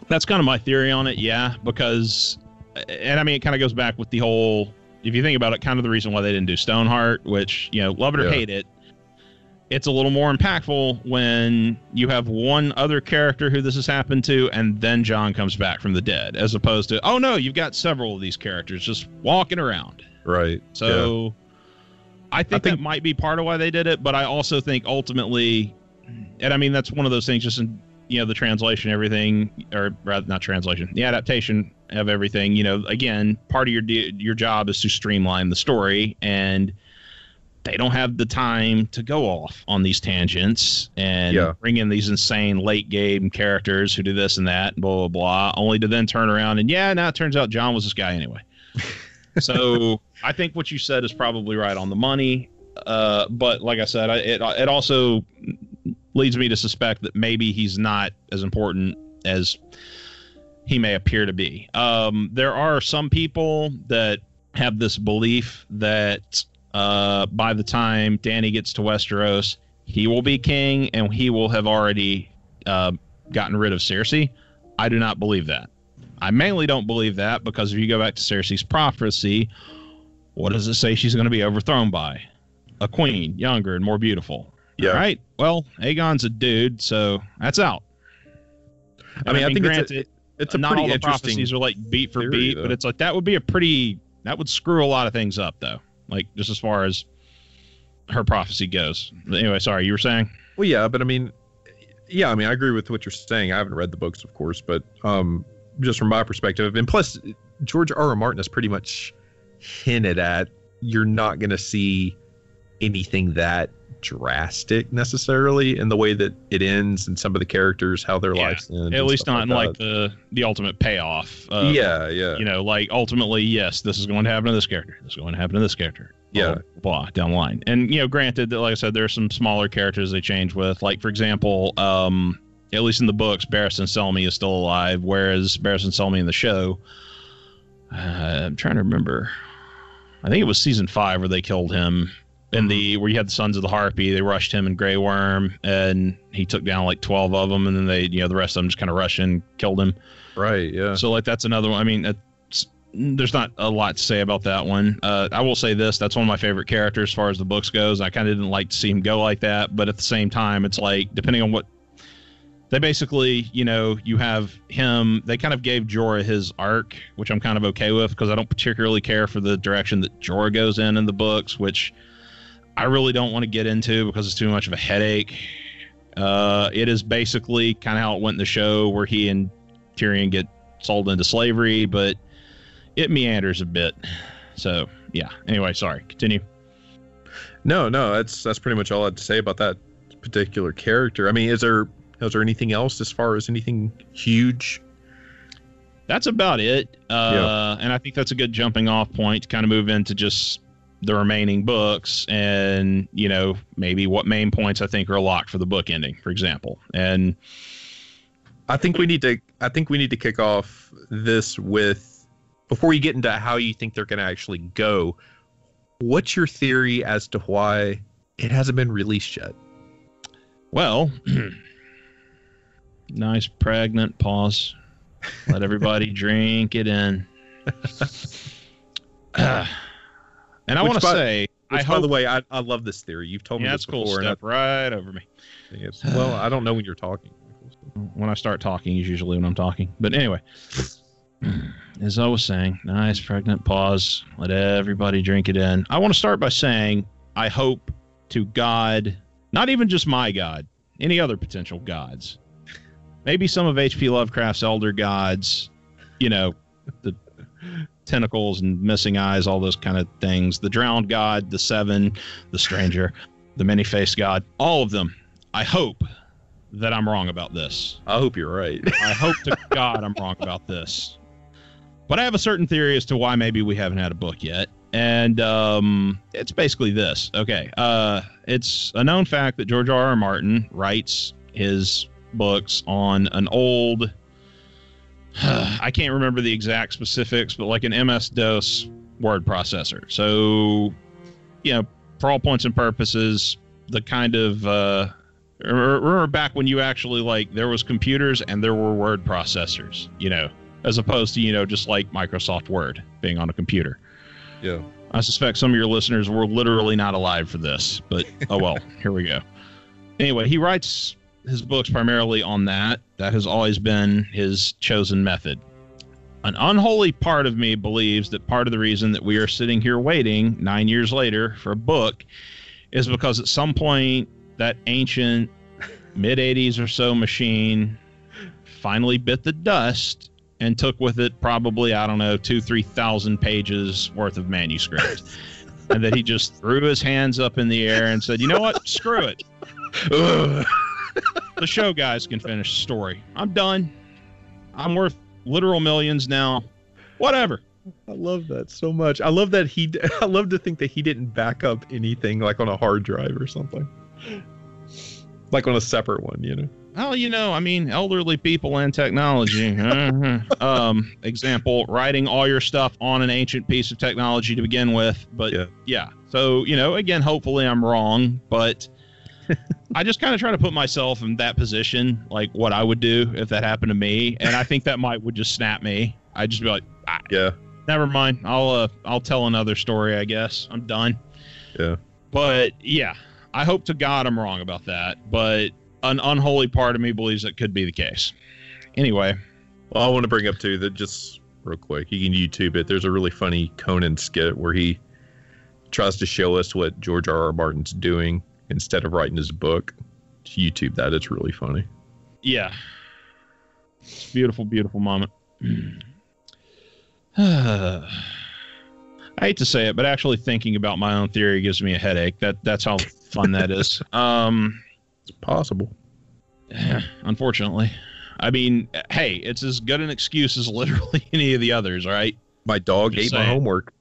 That's kind of my theory on it. Yeah, because and I mean it kind of goes back with the whole. If you think about it, kind of the reason why they didn't do Stoneheart, which you know, love it or yeah. hate it, it's a little more impactful when you have one other character who this has happened to, and then Jon comes back from the dead, as opposed to, oh no, you've got several of these characters just walking around. Right. So yeah. I, think I think that might be part of why they did it, but I also think ultimately, and I mean, that's one of those things just in, you know, the translation, everything, or rather, not translation, the adaptation of everything, you know, again, part of your, your job is to streamline the story and, they don't have the time to go off on these tangents and yeah. bring in these insane late game characters who do this and that, and blah blah blah, only to then turn around and yeah, now it turns out Jon was this guy anyway. so I think what you said is probably right on the money. Uh, but like I said, I, it it also leads me to suspect that maybe he's not as important as he may appear to be. Um, there are some people that have this belief that uh, by the time Dany gets to Westeros, he will be king and he will have already uh, gotten rid of Cersei. I do not believe that. I mainly don't believe that because if you go back to Cersei's prophecy, what does it say she's going to be overthrown by? A queen, younger and more beautiful. Yeah. All right. Well, Aegon's a dude, so that's out. I mean, I, mean, I think granted, it's a, not pretty all the interesting prophecies are like beat for theory, beat, though. but it's like that would be a pretty that would screw a lot of things up though like just as far as her prophecy goes. Anyway, sorry, you were saying? Well, yeah, but I mean, yeah, I mean, I agree with what you're saying. I haven't read the books, of course, but um, just from my perspective, and plus, George R. R. Martin has pretty much hinted at you're not going to see anything that drastic necessarily in the way that it ends and some of the characters how their Yeah, lives end. At least not in like like the the ultimate payoff. Of, yeah, yeah, You know, like ultimately, yes, this is going to happen to this character. This is going to happen to this character. Yeah. Blah, blah down the line. And you know, granted that, like I said, there are some smaller characters they change with. Like for example, um, at least in the books, Barristan Selmy is still alive, whereas Barristan Selmy in the show, uh, I'm trying to remember. I think it was season five where they killed him. In the where you had the Sons of the Harpy, they rushed him and Grey Worm, and he took down like twelve of them, and then they, you know, the rest of them just kind of rushed in, killed him. right, yeah. So like that's another one. I mean, it's, there's not a lot to say about that one. Uh, I will say this: that's one of my favorite characters as far as the books goes. I kind of didn't like to see him go like that, but at the same time, it's like depending on what they basically, you know, you have him. They kind of gave Jorah his arc, which I'm kind of okay with because I don't particularly care for the direction that Jorah goes in in the books, which I really don't want to get into because it's too much of a headache. Uh, it is basically kind of how it went in the show, where he and Tyrion get sold into slavery, but it meanders a bit. So yeah. Anyway, sorry. Continue. No, no, that's that's pretty much all I had to say about that particular character. I mean, is there is there anything else as far as anything huge? That's about it. Uh, yeah. And I think that's a good jumping off point to kind of move into just the remaining books and, you know, maybe what main points I think are locked for the book ending, for example. And I think we need to I think we need to kick off this with before you get into how you think they're going to actually go. What's your theory as to why it hasn't been released yet? Well, nice pregnant pause. Let everybody drink it in. Uh, and I want to say, I hope, by the way, I, I love this theory. You've told yeah, me this before. Cool. Step right over me. well, I don't know when you're talking. When I start talking is usually when I'm talking. But anyway, as I was saying, nice pregnant pause. Let everybody drink it in. I want to start by saying I hope to God, not even just my God, any other potential gods, maybe some of H.P. Lovecraft's elder gods, you know, the tentacles and missing eyes, all those kind of things. The drowned god, the seven, the stranger, the many faced god, all of them. I hope that I'm wrong about this. I hope you're right. I hope to God I'm wrong about this. But I have a certain theory as to why maybe we haven't had a book yet. And um, it's basically this. Okay. Uh, it's a known fact that George R. R. Martin writes his books on an old I can't remember the exact specifics, but like an MS DOS word processor. So, you know, for all points and purposes, the kind of uh, remember back when you actually like there was computers and there were word processors, you know, as opposed to you know just like Microsoft Word being on a computer. Yeah. I suspect some of your listeners were literally not alive for this, but oh well, here we go. Anyway, he writes his books primarily on that. That has always been his chosen method. An unholy part of me believes that part of the reason that we are sitting here waiting nine years later for a book is because at some point that ancient mid 80s or so machine finally bit the dust and took with it probably, I don't know, two, 3,000 pages worth of manuscript. and that he just threw his hands up in the air and said, you know what? Screw it. the show guys can finish the story. I'm done. I'm worth literal millions now. Whatever. I love that so much. I love that he. I love to think that he didn't back up anything like on a hard drive or something, like on a separate one. You know. Well, you know, I mean, elderly people and technology. uh-huh. um, example: writing all your stuff on an ancient piece of technology to begin with. But yeah, yeah. So you know, again, hopefully I'm wrong, but I just kind of try to put myself in that position, like what I would do if that happened to me, and I think that might would just snap me. I'd just be like, ah, yeah, never mind. I'll uh, I'll tell another story. I guess I'm done. Yeah. But yeah, I hope to God I'm wrong about that. But an unholy part of me believes it could be the case. Anyway, well, I want to bring up too that just real quick, you can YouTube it. There's a really funny Conan skit where he tries to show us what George R. R. Martin's doing instead of writing his book. YouTube that. It's really funny. Yeah. It's beautiful, beautiful moment. I hate to say it, but actually thinking about my own theory gives me a headache. That that's how fun that is. Um, it's possible. Unfortunately, I mean, hey, it's as good an excuse as literally any of the others, right? My dog Just ate saying. my homework.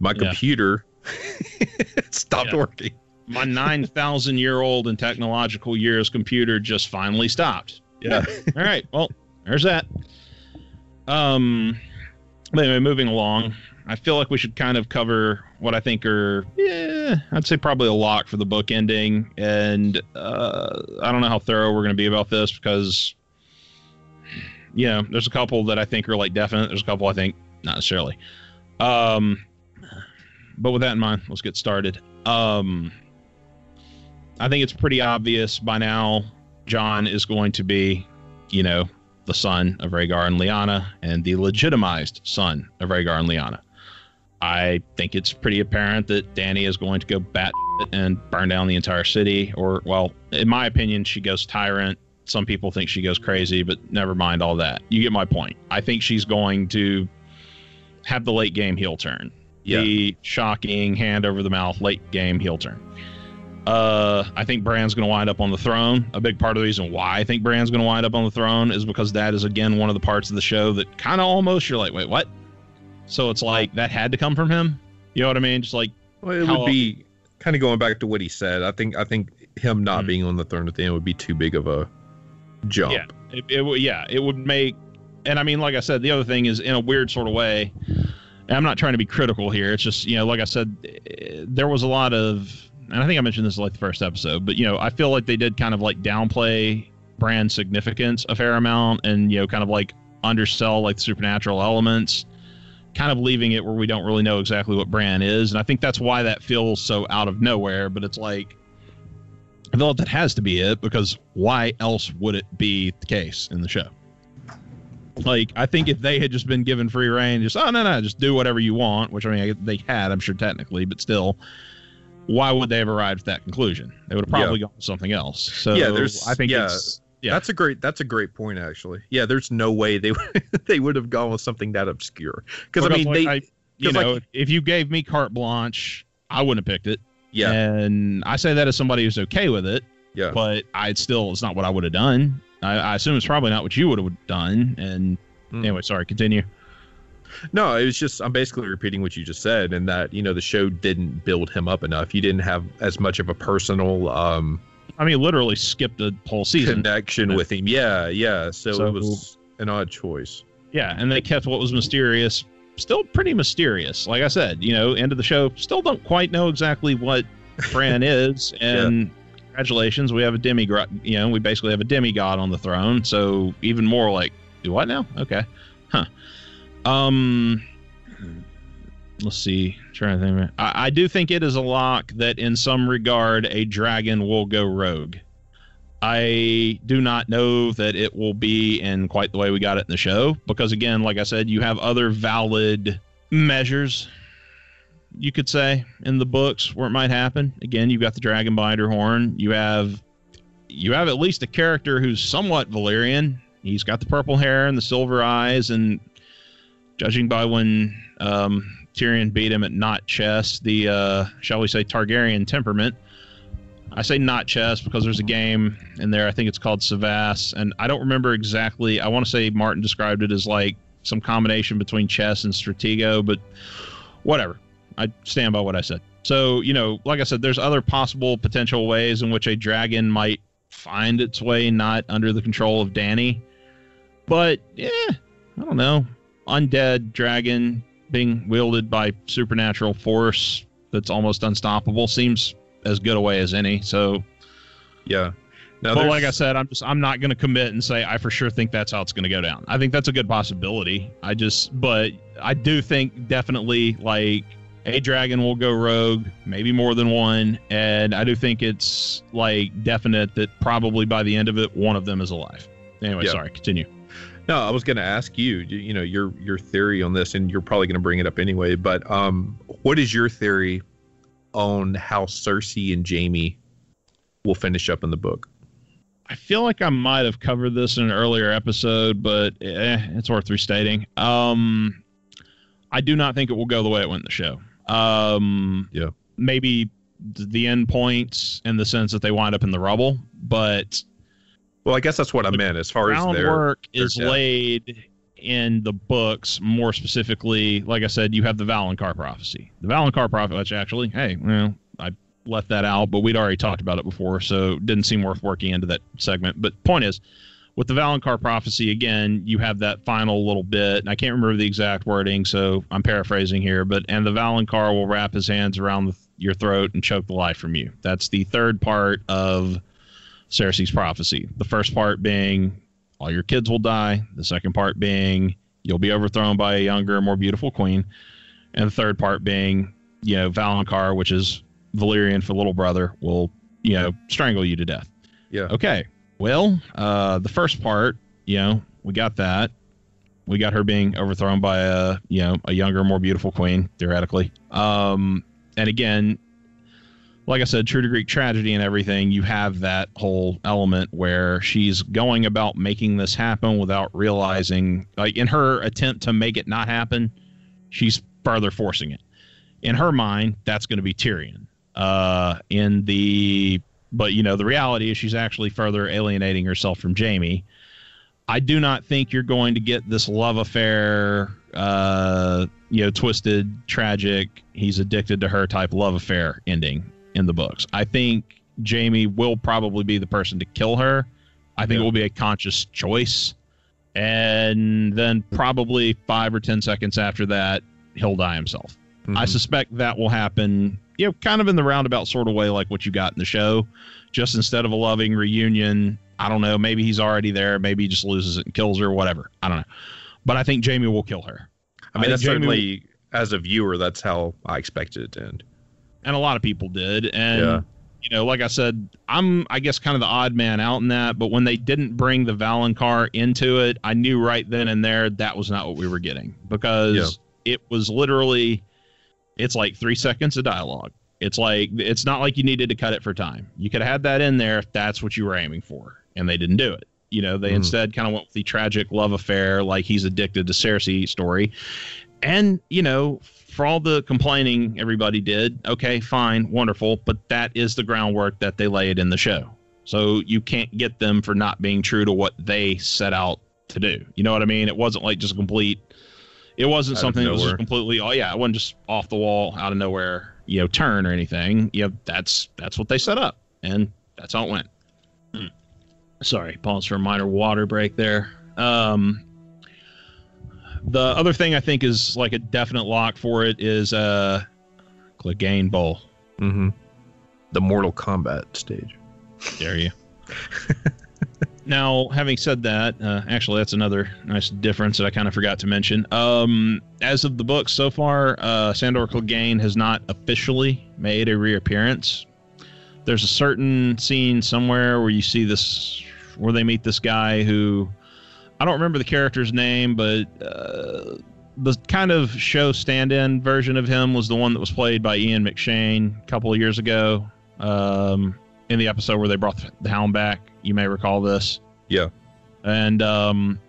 My computer yeah. stopped yeah. working my 9,000 year old and technological years computer just finally stopped. Yeah. All right. Well, there's that. Um, anyway, moving along, I feel like we should kind of cover what I think are, yeah, I'd say probably a lock for the book ending. And uh, I don't know how thorough we're going to be about this because, you know, there's a couple that I think are like definite. There's a couple I think not necessarily. Um, but with that in mind, let's get started. Um, I think it's pretty obvious by now Jon is going to be, you know, the son of Rhaegar and Lyanna and the legitimized son of Rhaegar and Lyanna. I think it's pretty apparent that Dany is going to go bat and burn down the entire city. Or, well, in my opinion, she goes tyrant. Some people think she goes crazy, but never mind all that. You get my point. I think she's going to have the late game heel turn. Yeah. The shocking hand over the mouth late game heel turn. Uh, I think Bran's going to wind up on the throne. A big part of the reason why I think Bran's going to wind up on the throne is because that is again one of the parts of the show that kind of almost you're like, wait, what? So it's like that had to come from him. You know what I mean? Just like Well, it would be kind of going back to what he said. I think I think him not Mhm. being on the throne at the end would be too big of a jump. Yeah. it, it would yeah it would make and i mean like i said the other thing is in a weird sort of way and i'm not trying to be critical here it's just you know like i said eh, there was a lot of and i think i mentioned this like the first episode but you know i feel like they did kind of like downplay brand significance a fair amount and you know kind of like undersell like the supernatural elements kind of leaving it where we don't really know exactly what Bran is and i think that's why that feels so out of nowhere but it's like I feel like that has to be it because why else would it be the case in the show? Like, I think if they had just been given free reign, just oh no no, just do whatever you want, which I mean they had, I'm sure technically, but still, why would they have arrived at that conclusion? They would have probably gone with something else. So Yeah, there's- I think yeah. it's yeah. That's a great that's a great point actually. Yeah, there's no way they would they would have gone with something that obscure. Because I mean like, they you 'cause, know, like- if you gave me carte blanche, I wouldn't have picked it. yeah, And I say that as somebody who's okay with it. yeah. but I'd still it's not what I would have done. I, I assume it's probably not what you would have done. And Hmm. anyway, sorry, continue. No, it was just I'm basically repeating what you just said, and that you know the show didn't build him up enough. You didn't have as much of a personal um, I mean, literally skipped a whole season. connection Yeah. with him. Yeah, yeah. So, So- it was an odd choice. Yeah, and they kept what was mysterious still pretty mysterious. Like I said, you know, end of the show, still don't quite know exactly what Bran is. And congratulations, we have a demigod. You know, we basically have a demigod on the throne. So even more like, do what now? Okay, huh? Um, let's see. Trying to think. I, I do think it is a lock that, in some regard, a dragon will go rogue. I do not know that it will be in quite the way we got it in the show because, again, like I said, you have other valid measures, you could say, in the books where it might happen. Again, you've got the dragon binder horn. You have you have at least a character who's somewhat Valyrian. He's got the purple hair and the silver eyes, and judging by when um, Tyrion beat him at not chess, the uh, shall we say Targaryen temperament. I say not chess because there's a game in there. I think it's called cyvasse, and I don't remember exactly. I want to say Martin described it as like some combination between chess and Stratego, but whatever. I stand by what I said. So you know, like I said, there's other possible potential ways in which a dragon might find its way not under the control of Dany. But yeah, I don't know. Undead dragon being wielded by supernatural force that's almost unstoppable seems as good a way as any. So, Yeah. Now, but like I said, I'm just I'm not going to commit and say I for sure think that's how it's going to go down. I think that's a good possibility. I just, but I do think definitely like a dragon will go rogue, maybe more than one, and I do think it's like definite that probably by the end of it, one of them is alive. Anyway, Yeah. sorry, continue. No, I was going to ask you, you know, your your theory on this, and you're probably going to bring it up anyway. But um, what is your theory on how Cersei and Jaime will finish up in the book? I feel like I might have covered this in an earlier episode, but eh, it's worth restating. Um, I do not think it will go the way it went in the show. Um, Yeah. Maybe the end points in the sense that they wind up in the rubble, but Well, I guess that's what I meant as far as their their is death. laid in the books. More specifically, like I said, you have the Valonqar prophecy. The Valonqar prophecy, which actually, hey, well, I left that out, but we'd already talked about it before, so it didn't seem worth working into that segment. But point is, with the Valonqar prophecy, again, you have that final little bit, and I can't remember the exact wording, so I'm paraphrasing here. But and the Valonqar will wrap his hands around the, your throat and choke the life from you. That's the third part of Cersei's prophecy. The first part being all your kids will die. The second part being you'll be overthrown by a younger, more beautiful queen. And the third part being, you know, Valonqar, which is Valyrian for little brother, will, you know, strangle you to death. Yeah. Okay. Well, uh, the first part, you know, we got that. We got her being overthrown by a, you know, a younger, more beautiful queen, theoretically. Um, and again, like I said, true to Greek tragedy and everything, you have that whole element where she's going about making this happen without realizing, like in her attempt to make it not happen, she's further forcing it. In her mind, that's going to be Tyrion. Uh, in the, but you know, the reality is she's actually further alienating herself from Jaime. I do not think you're going to get this love affair, uh, you know, twisted, tragic, he's addicted to her type love affair ending in the books. I think Jaime will probably be the person to kill her. I think Yeah. it will be a conscious choice. And then probably five or 10 seconds after that, he'll die himself. I Mhm. suspect that will happen, you know, kind of in the roundabout sort of way like what you got in the show. Just instead of a loving reunion, I don't know, maybe he's already there, maybe he just loses it and kills her, whatever. I don't know. But I think Jaime will kill her. I mean, I that's Jaime- certainly as a viewer, that's how I expected it to end. And a lot of people did. And Yeah. you know like i said i'm i guess kind of the odd man out in that. But when they didn't bring the valonqar into it i knew right then and there that was not what we were getting. Because it was literally it's like three seconds of dialogue. It's like it's not like you needed to cut it for time. You could have had that in there if that's what you were aiming for. And they didn't do it. You know they Mhm. instead kind of went with the tragic love affair like he's addicted to cersei story. And you know for all the complaining everybody did okay fine wonderful but that is the groundwork that they laid in the show. So you can't get them for not being true to what they set out to do. You know what i mean? It wasn't like just complete it wasn't Out something that was just completely oh yeah it wasn't just off the wall out of nowhere you know turn or anything. You know that's that's what they set up and that's how it went. Hmm. sorry pause for a minor water break there. Um the other thing I think is like a definite lock for it is uh Clegane Bowl. Mm-hmm. The Mortal Kombat stage. Dare you? now, having said that, uh, actually, that's another nice difference that I kind of forgot to mention. Um, as of the book so far, uh, Sandor Clegane has not officially made a reappearance. There's a certain scene somewhere where you see this, where they meet this guy who, I don't remember the character's name, but uh, the kind of show stand-in version of him was the one that was played by Ian McShane a couple of years ago. Um, in the episode where they brought the hound back. You may recall this. Yeah. And um,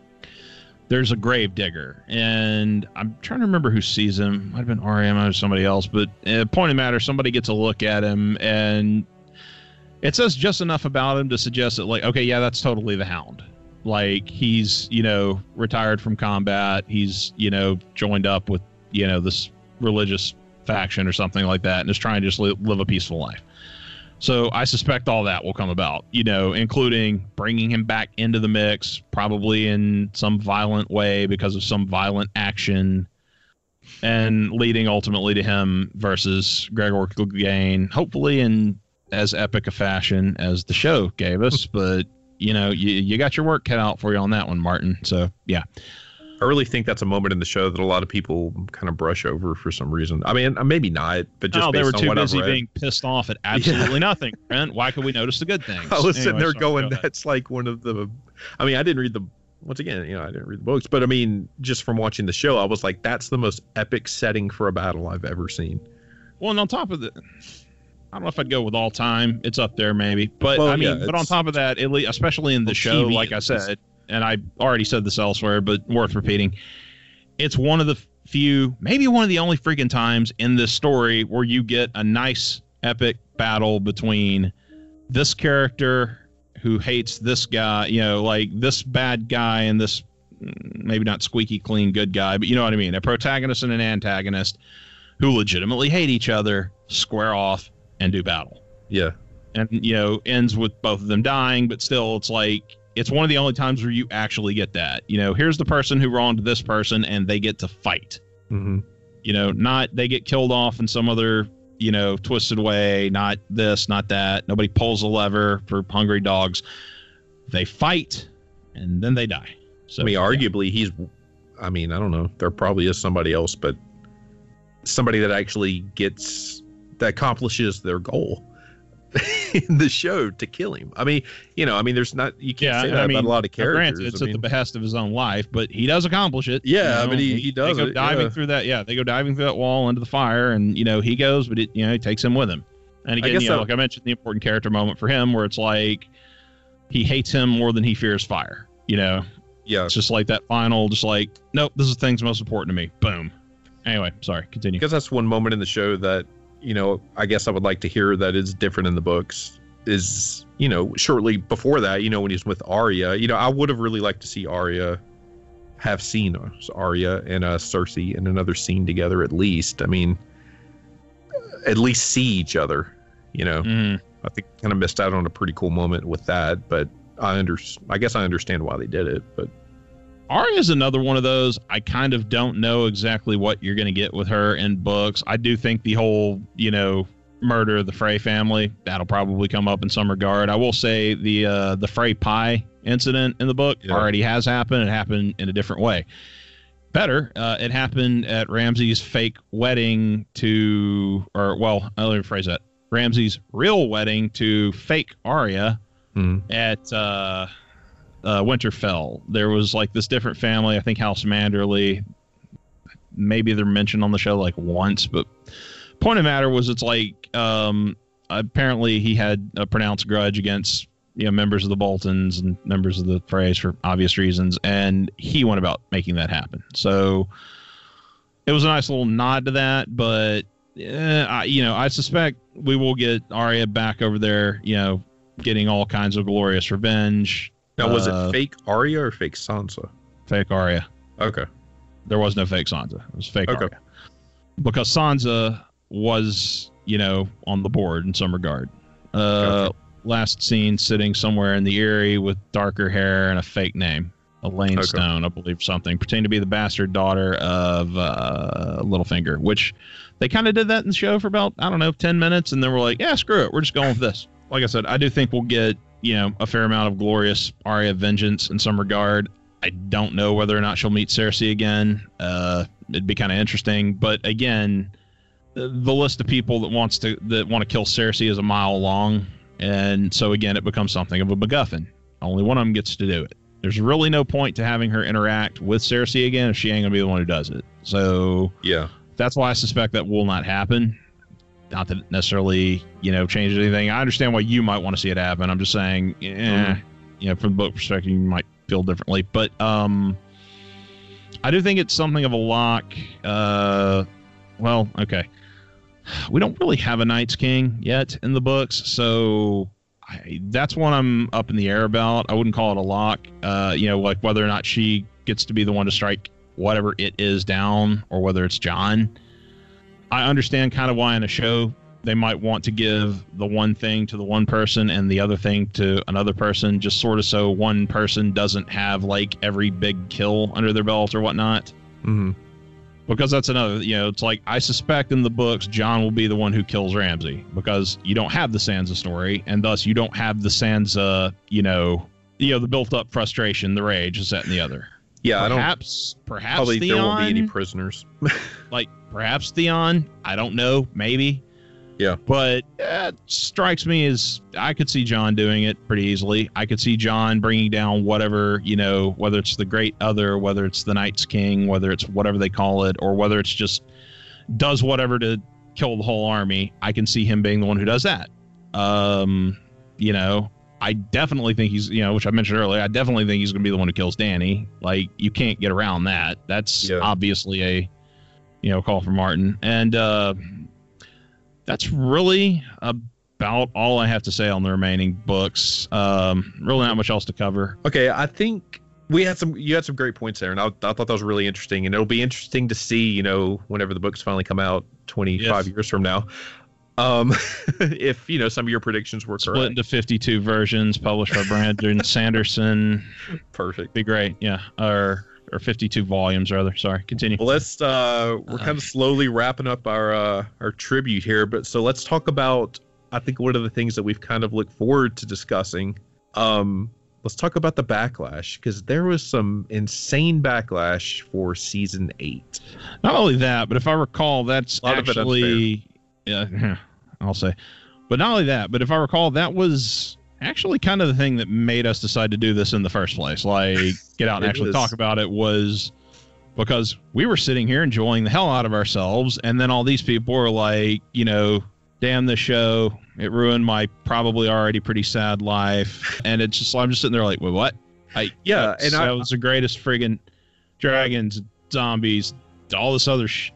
there's a grave digger, and I'm trying to remember who sees him. Might have been REM or somebody else, but uh, point of matter, somebody gets a look at him, and it says just enough about him to suggest that, like, okay, yeah, that's totally the hound. Like he's, you know, retired from combat. He's, you know, joined up with, you know, this religious faction or something like that, and is trying to just li- live a peaceful life. So I suspect all that will come about, you know, including bringing him back into the mix, probably in some violent way because of some violent action, and leading ultimately to him versus Gregor Clegane, hopefully in as epic a fashion as the show gave us. but you know, you you got your work cut out for you on that one, Martin. So yeah, I really think that's a moment in the show that a lot of people kind of brush over for some reason. I mean, maybe not, but just oh, they were too busy being pissed off at absolutely nothing. Brent, why could we notice the good things? I was sitting there sorry, going, go that's like one of the. I mean, I didn't read the. Once again, you know, I didn't read the books, but I mean, just from watching the show, I was like, that's the most epic setting for a battle I've ever seen. Well, and on top of the, I don't know if I'd go with all time. It's up there maybe, but Well, I mean, yeah, but on top of that, at least, especially in the Well, show, TV like I said, and I already said this elsewhere, but worth repeating, it's one of the few, maybe one of the only freaking times in this story where you get a nice epic battle between this character who hates this guy, you know, like this bad guy and this mm, maybe not squeaky clean good guy, but you know what I mean, a protagonist and an antagonist who legitimately hate each other, square off and do battle. Yeah. And you know, ends with both of them dying, but still it's like it's one of the only times where you actually get that. You know, here's the person who wronged this person and they get to fight. hmm You know, not they get killed off in some other, you know, twisted way, not this, not that. Nobody pulls a lever for hungry dogs. They fight and then they die. So I mean, yeah. arguably, he's. I mean, I don't know. There probably is somebody else, but somebody that actually gets that accomplishes their goal. in the show to kill him. I mean, you know, I mean, there's not you can't Yeah, say I that mean, about a lot of characters. Granted, it's I at the mean, behest of his own life, but he does accomplish it. Yeah, you mean, he- he does They go it, diving yeah. through that. Yeah, they go diving through that wall into the fire, and you know he goes, but it you know he takes him with him. And again, you know, that- like I mentioned, the important character moment for him, where it's like he hates him more than he fears fire. You know, yeah, it's just like that final, just like nope, this is the thing's most important to me. Boom. Anyway, sorry, continue. because that's one moment in the show that you know I guess I would like to hear that is different in the books. Is you know shortly before that, you know when he's with Arya, you know I would have really liked to see Arya have seen Arya and uh, Cersei in another scene together at least. I mean, at least see each other. You know, Mhm. I think kind of missed out on a pretty cool moment with that, but I under I guess I understand why they did it, but Arya's another one of those. I kind of don't know exactly what you're going to get with her in books. I do think the whole, you know, murder of the Frey family that'll probably come up in some regard. I will say the uh, the Frey pie incident in the book Yeah. already has happened. It happened in a different way. Better, uh, it happened at Ramsay's fake wedding to, or well, let me rephrase that. Ramsay's real wedding to fake Arya hmm, at uh, uh, Winterfell. There was like this different family. I think House Manderley. Maybe they're mentioned on the show like once, but point of matter was it's like um, apparently he had a pronounced grudge against you know members of the Boltons and members of the Freys for obvious reasons, and he went about making that happen. So it was a nice little nod to that, but. eh, I, you know, I suspect we will get Arya back over there. You know, getting all kinds of glorious revenge. Now was Uh, it fake Arya or fake Sansa? Fake Arya. Okay, There was no fake Sansa. It was fake Okay. Arya. Because Sansa was, you know, on the board in some regard. Uh, Gotcha. Last seen sitting somewhere in the Eyrie with darker hair and a fake name. Alayne Okay. Stone, I believe something, pretending to be the bastard daughter of uh, Littlefinger, which they kind of did that in the show for about, I don't know, 10 minutes. And then we're like, yeah, screw it. We're just going with this. Like I said, I do think we'll get, you know, a fair amount of glorious Arya vengeance in some regard. I don't know whether or not she'll meet Cersei again. Uh, it'd be kind of interesting, but again, the the list of people that wants to that want to kill Cersei is a mile long, and so again, it becomes something of a MacGuffin. Only one of them gets to do it. There's really no point to having her interact with Cersei again if she ain't gonna be the one who does it. So yeah, that's why I suspect that will not happen. Not that it necessarily, you know, changes anything. I understand why you might want to see it happen. I'm just saying, eh, Mhm. you know, from the book perspective, you might feel differently. But um, I do think it's something of a lock. Uh, well, okay. We don't really have a Night's King yet in the books, so I, that's one I'm up in the air about. I wouldn't call it a lock. Uh, you know, like whether or not she gets to be the one to strike whatever it is down, or whether it's Jon. I understand kind of why in a show they might want to give the one thing to the one person and the other thing to another person, just sort of so one person doesn't have like every big kill under their belt or whatnot. hmm Because that's another, you know, it's like I suspect in the books Jon will be the one who kills Ramsay because you don't have the Sansa story, and thus you don't have the Sansa, you know, you know, the built-up frustration, the rage, is that and the other. Yeah. I don't perhaps, perhaps probably Theon, there won't be any prisoners. like perhaps Theon. I don't know, maybe. Yeah. But uh, it strikes me as I could see Jon doing it pretty easily. I could see Jon bringing down whatever, you know, whether it's the Great Other, whether it's the Night's King, whether it's whatever they call it, or whether it's just does whatever to kill the whole army. I can see him being the one who does that. Um, you know, I definitely think he's, you know, which I mentioned earlier, I definitely think he's going to be the one who kills Dany. Like, you can't get around that. That's Yeah. obviously a, you know, call for Martin. And uh, that's really about all I have to say on the remaining books. Um, really not much else to cover. Okay, I think we had some. You had some great points there, and I, I thought that was really interesting. And it'll be interesting to see, you know, whenever the books finally come out, twenty five Yes. years from now, um, if you know some of your predictions were Split correct. into 52 versions published by Brandon Sanderson. Perfect. Be great. Yeah. Or, or 52 volumes, rather. Sorry. Continue. Well, let's. Uh, we're kind of slowly wrapping up our uh, our tribute here, but so let's talk about. I think one of the things that we've kind of looked forward to discussing. Um, let's talk about the backlash because there was some insane backlash for season eight. Not only that, but if I recall, that's A lot of it actually, yeah, I'll say, But not only that, but if I recall, that was actually kind of the thing that made us decide to do this in the first place. Like, get out and actually is. talk about it was because we were sitting here enjoying the hell out of ourselves. And then all these people were like, you know, damn the show. It ruined my probably already pretty sad life. And it's just, I'm just sitting there like, wait, what? I, Yeah, and I- that was the greatest friggin' dragons, zombies, all this other sh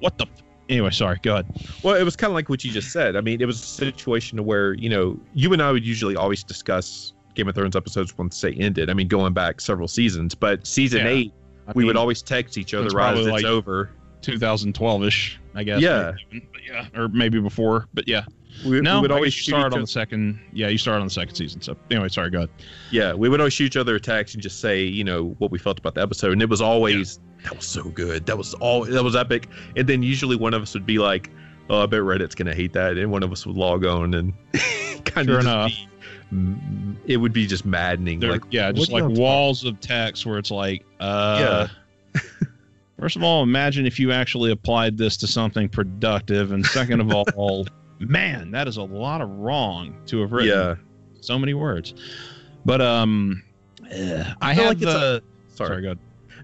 What the? F- anyway, sorry. Go ahead. Well, it was kind of like what you just said. I mean, it was a situation where you know you and I would usually always discuss Game of Thrones episodes once they ended. I mean, going back several seasons, but season Yeah. eight, I we would always text each other right as probably it's like- over. 2012 ish, I guess. Yeah. maybe yeah, or maybe before, but yeah. We, No, we would I always you on the second. Yeah, you start on the second season. So anyway, sorry. Go ahead. yeah, we would always shoot each other a text and just say, you know, what we felt about the episode, and it was always that was so good, that was all that was epic, and then usually one of us would be like, oh, I bet Reddit's gonna hate that, and one of us would log on and kind Sure of enough. be, mm, it would be just maddening. There, like, yeah, just like walls of text where it's like, uh, first of all, imagine if you actually applied this to something productive, and second of all, man, that is a lot of wrong to have written yeah, so many words. But um, eh, I, feel have like it's a- the. sorry. sorry, go ahead.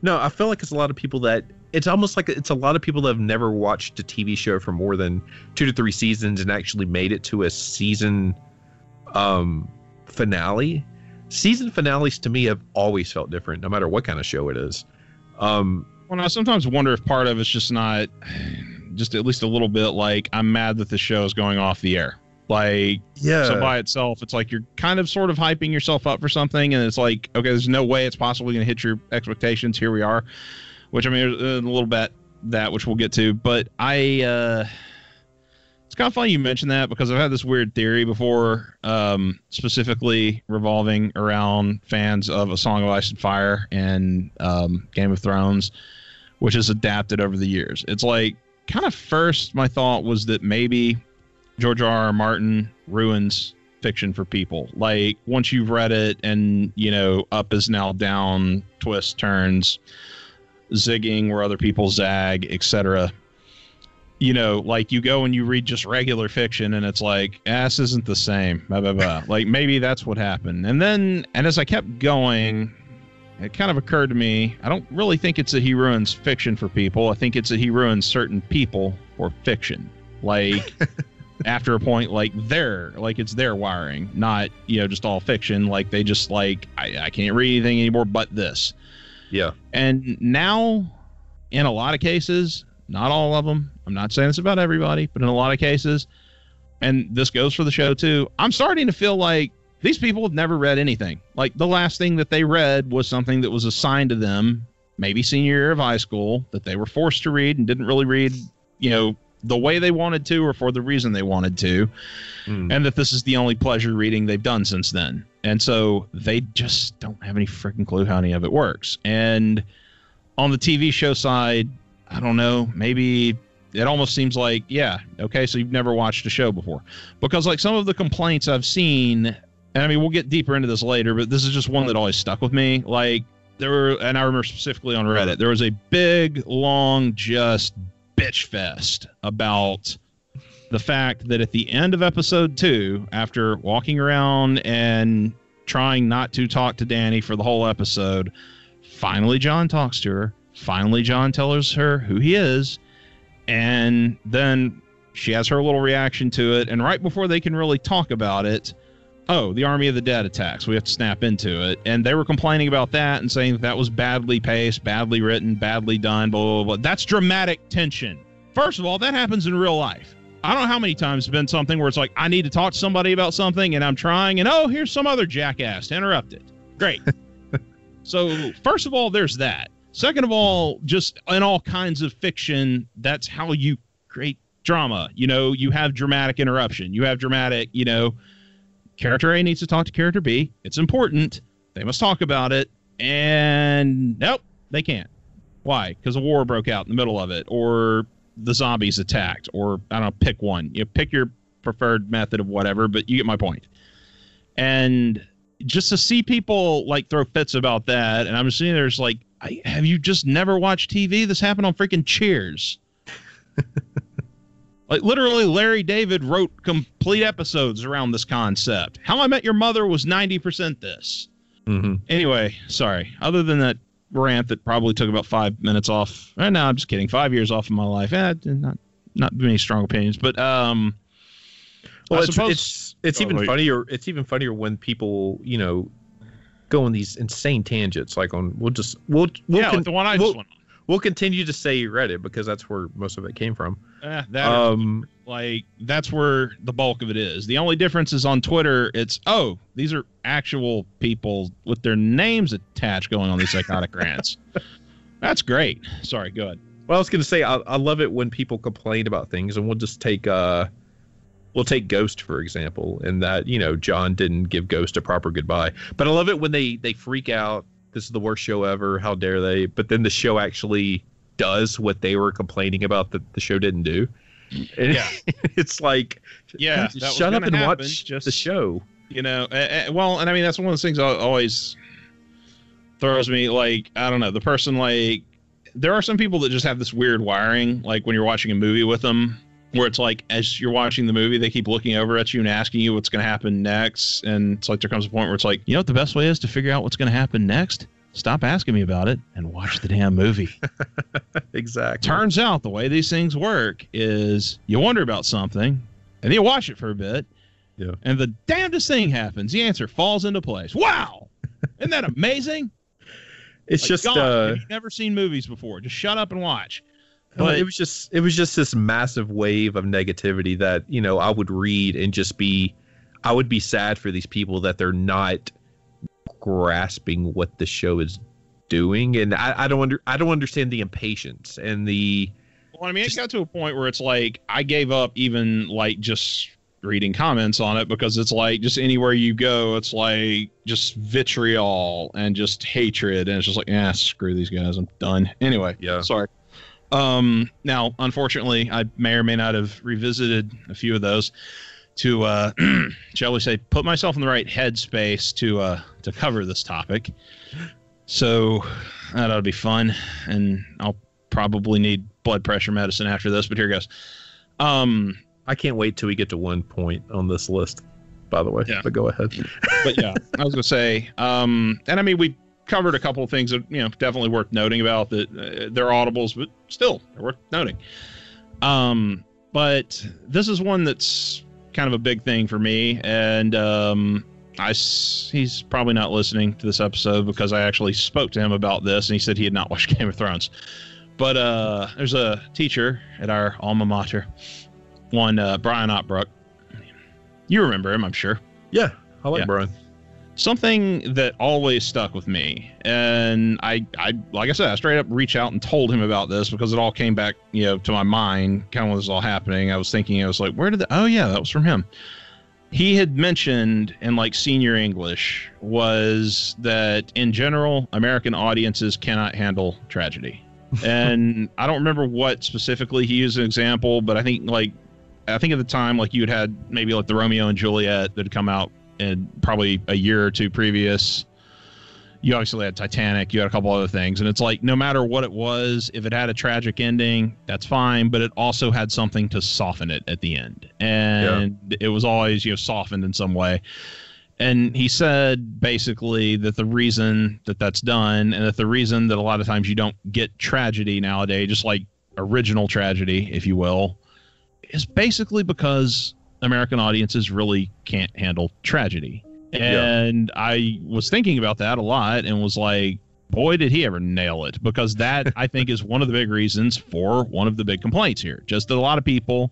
No, I feel like it's a lot of people that it's almost like it's a lot of people that have never watched a TV show for more than two to three seasons and actually made it to a season um finale. Season finales to me have always felt different, no matter what kind of show it is. Um Well, I sometimes wonder if part of it's just not, just at least a little bit like I'm mad that the show is going off the air. Like, yeah. so by itself, it's like you're kind of sort of hyping yourself up for something, and it's like, okay, there's no way it's possibly going to hit your expectations. Here we are, which I mean, there's a little bit that which we'll get to, but I, uh, it's kind of funny you mentioned that because I've had this weird theory before, um, specifically revolving around fans of A Song of Ice and Fire and um, Game of Thrones, which is adapted over the years. It's like kind of first my thought was that maybe George R. R. Martin ruins fiction for people. Like once you've read it and you know up is now down, twists, turns, zigging where other people zag, etc. You know, like you go and you read just regular fiction and it's like, eh, ass isn't the same. Blah, blah, blah. like maybe that's what happened. And then, and as I kept going, it kind of occurred to me, I don't really think it's that he ruins fiction for people. I think it's that he ruins certain people for fiction. Like after a point, like their, like it's their wiring, not, you know, just all fiction. Like they just like, I, I can't read anything anymore but this. yeah. And now, in a lot of cases, not all of them, I'm not saying this about everybody, but in a lot of cases, and this goes for the show too, I'm starting to feel like these people have never read anything. Like the last thing that they read was something that was assigned to them, maybe senior year of high school, that they were forced to read and didn't really read, you know, the way they wanted to or for the reason they wanted to Mm. and that this is the only pleasure reading they've done since then. And so they just don't have any freaking clue how any of it works. And on the TV show side, I don't know, maybe it almost seems like, yeah, okay, so you've never watched a show before. Because like some of the complaints I've seen, and I mean, we'll get deeper into this later, but this is just one that always stuck with me. Like there were, and I remember specifically on Reddit, there was a big, long, just bitch fest about the fact that at the end of episode two, after walking around and trying not to talk to Dany for the whole episode, finally Jon talks to her. Finally, Jon tells her who he is. And then she has her little reaction to it. And right before they can really talk about it, oh, the Army of the Dead attacks. We have to snap into it. And they were complaining about that and saying that, that was badly paced, badly written, badly done, blah, blah, blah. That's dramatic tension. First of all, that happens in real life. I don't know how many times it's been something where it's like, I need to talk to somebody about something and I'm trying, and oh, here's some other jackass to interrupt it. Great. so, first of all, there's that. Second of all, just in all kinds of fiction, that's how you create drama. You know, you have dramatic interruption. You have dramatic, you know, character A needs to talk to character B. It's important. They must talk about it. And nope, they can't. Why? Because a war broke out in the middle of it, or the zombies attacked, or I don't know, pick one. You pick your preferred method of whatever, but you get my point. And just to see people like throw fits about that, and I'm just sitting there, it's like, I, have you just never watched TV? This happened on freaking Cheers. Like literally, Larry David wrote complete episodes around this concept. How I Met Your Mother was ninety percent this. Mm-hmm. Anyway, sorry. Other than that rant that probably took about five minutes off. Eh, no, I'm just kidding. Five years off of my life. Eh, not not many strong opinions, but um. Well, I it's suppose- it's, it's Oh, even wait. funnier. It's even funnier when people, you know, go on these insane tangents. Like on, we'll just we'll we'll, yeah, con- like the one I we'll, just went we'll continue to say Reddit because that's where most of it came from. Eh, that Um, like that's where the bulk of it is. The only difference is on Twitter. It's oh, these are actual people with their names attached going on these psychotic rants. That's great. Sorry, go ahead. well, I was gonna say I, I love it when people complain about things, and we'll just take uh, we'll take Ghost for example, and that you know Jon didn't give Ghost a proper goodbye. But I love it when they they freak out. This is the worst show ever. How dare they? But then the show actually does what they were complaining about that the show didn't do. And Yeah. it's like Yeah, just shut up and happen, watch just- the show. You know, uh, uh, well, and I mean that's one of those things that always throws me. Like I don't know, the person like there are some people that just have this weird wiring. Like when you're watching a movie with them, where it's like as you're watching the movie, they keep looking over at you and asking you what's going to happen next, and it's like there comes a point where it's like, you know what the best way is to figure out what's going to happen next. Stop asking me about it and watch the damn movie. Exactly. Turns out the way these things work is you wonder about something and then you watch it for a bit. Yeah. And the damnedest thing happens. The answer falls into place. Wow. Isn't that amazing? It's Like, just God, uh, have never seen movies before? Just shut up and watch. But- it was just it was just this massive wave of negativity that you know I would read and just be I would be sad for these people that they're not grasping what the show is doing and I, I don't under I don't understand the impatience and the Well, I mean, Just- it got to a point where it's like I gave up even like just reading comments on it because it's like just anywhere you go, it's like just vitriol and just hatred, and it's just like, yeah, screw these guys, I'm done. Anyway, Yeah. sorry. Um, now, unfortunately, I may or may not have revisited a few of those to, uh, shall we say, put myself in the right headspace to uh, to cover this topic. So that ought to be fun, and I'll probably need blood pressure medicine after this. But here goes. Um, I can't wait till we get to one point on this list by the way Yeah. but go ahead but yeah, I was gonna say, um, and I mean, we covered a couple of things that you know definitely worth noting about that uh, they're audibles, but still they're worth noting. Um, but this is one that's kind of a big thing for me, and um, I he's probably not listening to this episode because I actually spoke to him about this, and he said he had not watched Game of Thrones. But uh, there's a teacher at our alma mater, one uh, Brian Otbrook. You remember him, I'm sure yeah I like Yeah. Brian something that always stuck with me and I, I like i said i straight up reached out and told him about this because it all came back you know to my mind kind of when this was all happening. I was thinking i was like where did the oh yeah that was from him. He had mentioned in like senior english was that in general american audiences cannot handle tragedy. And i don't remember what specifically he used an example but i think like i think at the time like you had had maybe like the romeo and juliet that had come out and probably a year or two previous. You obviously had Titanic, you had a couple other things, and it's like no matter what it was, if it had a tragic ending, that's fine, but it also had something to soften it at the end, and it was always you know softened in some way. And he said basically that the reason that that's done, and that the reason that a lot of times you don't get tragedy nowadays, just like original tragedy, if you will, is basically because American audiences really can't handle tragedy. Yeah. And I was thinking about that a lot and was like, boy, did he ever nail it. Because that, I think, is one of the big reasons for one of the big complaints here. Just that a lot of people,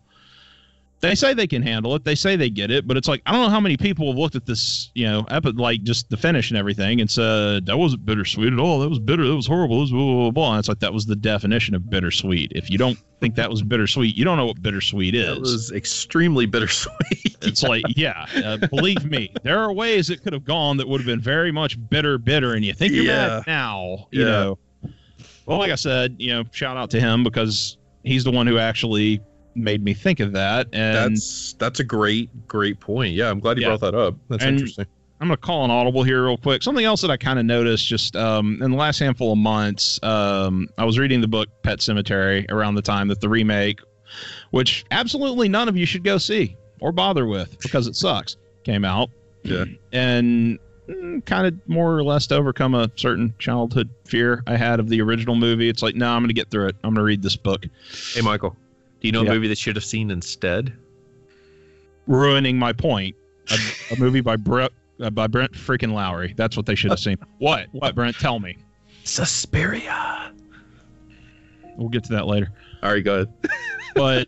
they say they can handle it, they say they get it, but it's like, I don't know how many people have looked at this, you know, epi- like just the finish and everything and said, that wasn't bittersweet at all. That was bitter. That was horrible. That was blah, blah, blah. And it's like, that was the definition of bittersweet. If you don't think that was bittersweet, you don't know what bittersweet is. That was extremely bittersweet. It's like, yeah, uh, believe me, there are ways it could have gone that would have been very much bitter, bitter, and you think you're Yeah. mad now, you Yeah. know. Well, like I said, you know, shout out to him because he's the one who actually made me think of that, and that's that's a great great point. Yeah, I'm glad you Yeah. brought that up. That's And- interesting. I'm going to call an audible here real quick. Something else that I kind of noticed just um, in the last handful of months, um, I was reading the book Pet Sematary around the time that the remake which absolutely none of you should go see or bother with because it sucks. Came out, Yeah. and mm, kind of more or less to overcome a certain childhood fear I had of the original movie. It's like, no, I'm going to get through it. I'm going to read this book. Hey, Michael, do you know Yeah. a movie that should have seen instead? ruining my point. A, a movie by Brett uh, by Brent freaking Lowry. That's what they should have seen. What? What? Brent, tell me. Suspiria. We'll get to that later. All right, go ahead. But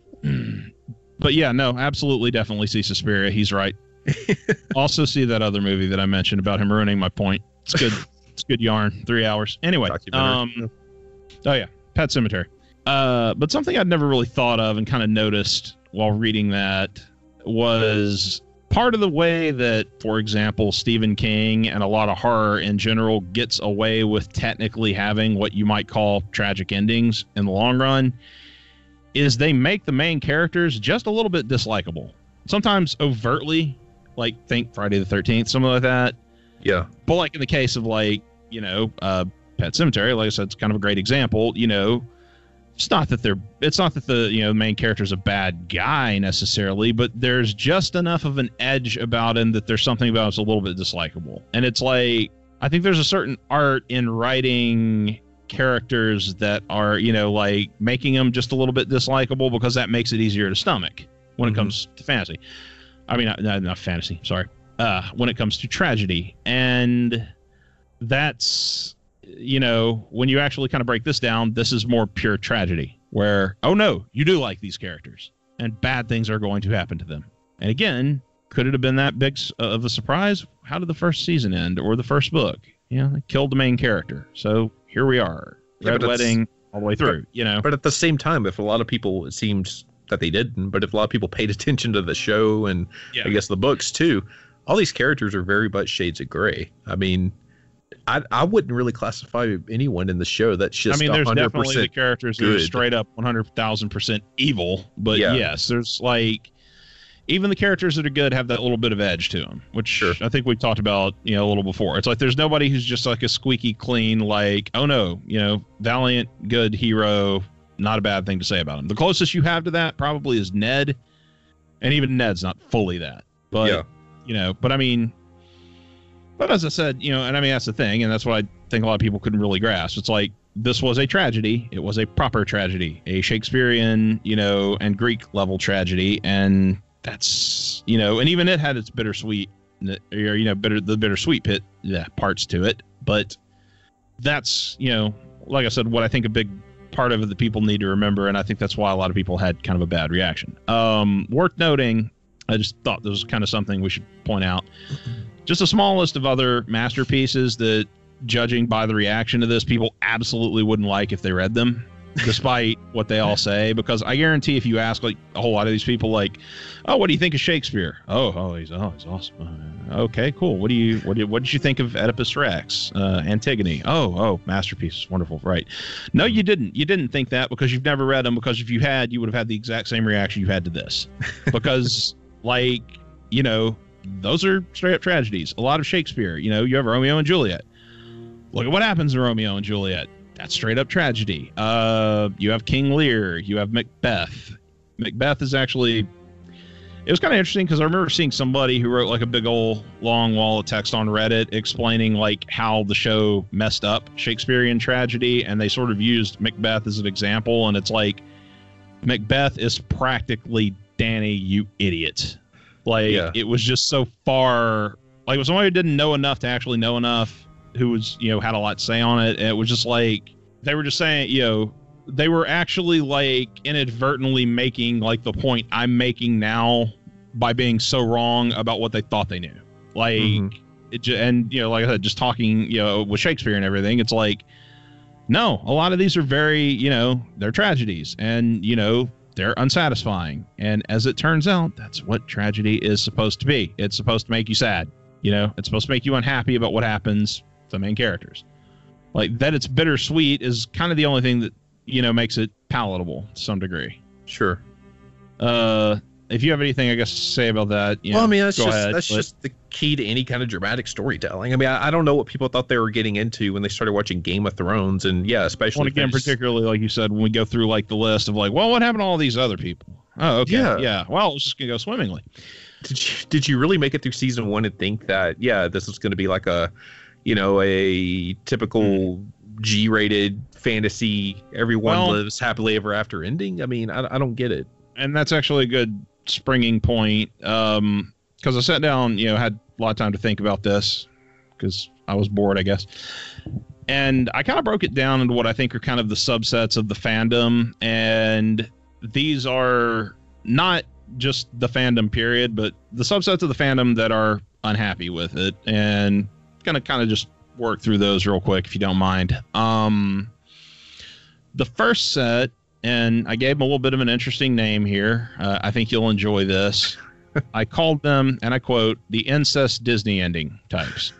but yeah, no, absolutely, definitely see Suspiria. He's right. also see that other movie that I mentioned about him ruining my point. It's good. it's good yarn. Three hours. Anyway. Um. Oh yeah, Pet Sematary. Uh, but something I'd never really thought of and kind of noticed while reading that was part of the way that, for example, Stephen King and a lot of horror in general gets away with technically having what you might call tragic endings in the long run is they make the main characters just a little bit dislikable. Sometimes overtly, like think Friday the 13th, something like that. Yeah. But like in the case of like, you know, uh Pet Sematary, like I said, it's kind of a great example, you know, it's not that they're it's not that the you know main character's a bad guy necessarily, but there's just enough of an edge about him that there's something about him that's a little bit dislikable. And it's like I think there's a certain art in writing characters that are, you know, like making them just a little bit dislikable because that makes it easier to stomach when Mhm. it comes to fantasy. I mean, not, not, not fantasy, sorry. Uh, when it comes to tragedy. And that's, you know, when you actually kind of break this down, this is more pure tragedy where, oh no, you do like these characters and bad things are going to happen to them. And again, could it have been that big uh, of a surprise? How did the first season end or the first book? You know, they killed the main character. So here we are. Yeah, Red but Wedding all the way through, you know. But at the same time, if a lot of people, it seems that they didn't, but if a lot of people paid attention to the show and Yeah. I guess the books too, all these characters are very much shades of gray. I mean, I I wouldn't really classify anyone in the show that's just I mean, there's 100% definitely the characters that are straight up 100,000% evil, but Yeah. yes, there's like even the characters that are good have that little bit of edge to them, which Sure. I think we've talked about, you know, a little before. It's like there's nobody who's just like a squeaky clean, like, oh no, you know, valiant, good hero, not a bad thing to say about him. The closest you have to that probably is Ned, and even Ned's not fully that, but yeah. you know, but I mean, but as I said, you know, and I mean that's the thing, and that's what I think a lot of people couldn't really grasp. It's like this was a tragedy. It was a proper tragedy, a Shakespearean, you know, and Greek level tragedy, and that's you know, and even it had its bittersweet, or you know, bitter the bittersweet pit yeah, parts to it, but that's you know, like I said, what I think a big part of it that people need to remember, and I think that's why a lot of people had kind of a bad reaction. Um, worth noting, I just thought this was kind of something we should point out. Just a small list of other masterpieces that, judging by the reaction to this, people absolutely wouldn't like if they read them, despite what they all say. Because I guarantee, if you ask like a whole lot of these people, like, "Oh, what do you think of Shakespeare?" Oh, oh, he's oh, he's awesome. Uh, okay, cool. What do you what did what did you think of Oedipus Rex, uh, Antigone? Oh, oh, masterpiece, wonderful, right? No, you didn't. You didn't think that because you've never read them. Because if you had, you would have had the exact same reaction you had to this. Because, like, you know, those are straight up tragedies. A lot of Shakespeare, you know, you have Romeo and Juliet. Look at what happens in Romeo and Juliet. That's straight up tragedy. Uh, you have King Lear. You have Macbeth. Macbeth is actually. It was kind of interesting because I remember seeing somebody who wrote like a big old long wall of text on Reddit explaining like how the show messed up Shakespearean tragedy, and they sort of used Macbeth as an example, and it's like Macbeth is practically Dany, you idiot. Like Yeah. it was just so far. Like it was somebody who didn't know enough to actually know enough, who was you know had a lot to say on it. And it was just like they were just saying, you know, they were actually like inadvertently making like the point I'm making now by being so wrong about what they thought they knew. Like Mhm. it, and you know, like I said, just talking, you know, with Shakespeare and everything, it's like, no, a lot of these are very, you know, they're tragedies, and you know, they're unsatisfying. And as it turns out, that's what tragedy is supposed to be. It's supposed to make you sad. You know, it's supposed to make you unhappy about what happens to the main characters. Like that, it's bittersweet is kind of the only thing that you know makes it palatable to some degree. Sure. Uh, if you have anything, I guess, to say about that, you well, know, I mean, that's go just ahead, that's but- just the key to any kind of dramatic storytelling. I mean, I, I, don't know what people thought they were getting into when they started watching Game of Thrones, and yeah, especially well, again, particularly like you said, when we go through like the list of like, well, what happened to all these other people? Oh, okay, yeah, yeah. Well, it's just gonna go swimmingly. Did you did you really make it through season one and think that yeah, this was gonna be like a, you know, a typical mm. G-rated fantasy, everyone well, lives happily ever after ending? I mean, I, I don't get it. And that's actually a good springing point. Um, because I sat down, you know, had a lot of time to think about this because I was bored, I guess. And I kind of broke it down into what I think are kind of the subsets of the fandom. And these are not just the fandom period, but the subsets of the fandom that are unhappy with it. And gonna kind of just work through those real quick if you don't mind. Um, the first set, and I gave them a little bit of an interesting name here. Uh, I think you'll enjoy this. I called them, and I quote, the incest Disney ending types.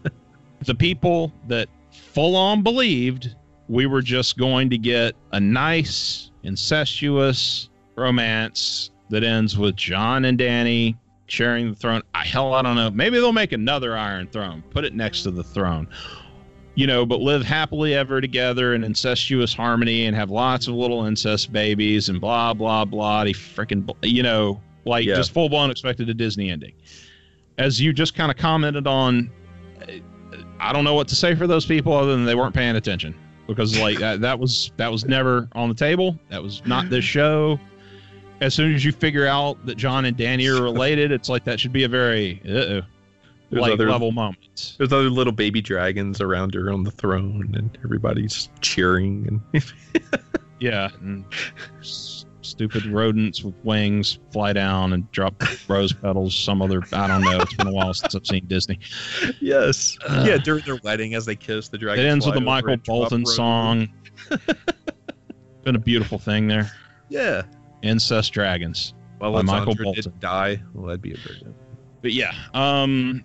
the people that full on believed we were just going to get a nice, incestuous romance that ends with Jon and Dany sharing the throne. I, hell, I don't know. Maybe they'll make another Iron Throne, put it next to the throne. You know, but live happily ever together in incestuous harmony and have lots of little incest babies and blah, blah, blah. He freaking, you know, like yeah. just full blown expected a Disney ending. As you just kind of commented on, I don't know what to say for those people other than they weren't paying attention because like that, that was that was never on the table. That was not this show. As soon as you figure out that Jon and Dany are related, it's like that should be a very uh like other, level moment. There's other little baby dragons around her on the throne, and everybody's cheering and yeah. And stupid rodents with wings fly down and drop rose petals. Some other, I don't know. It's been a while since I've seen Disney. Yes. Uh, yeah, during their wedding, as they kiss the dragon. It ends with the Michael Bolton song. been a beautiful thing there. Yeah. Incest Dragons. Well, by Michael Bolton. Did die. Well, that'd be a virgin. But yeah, um,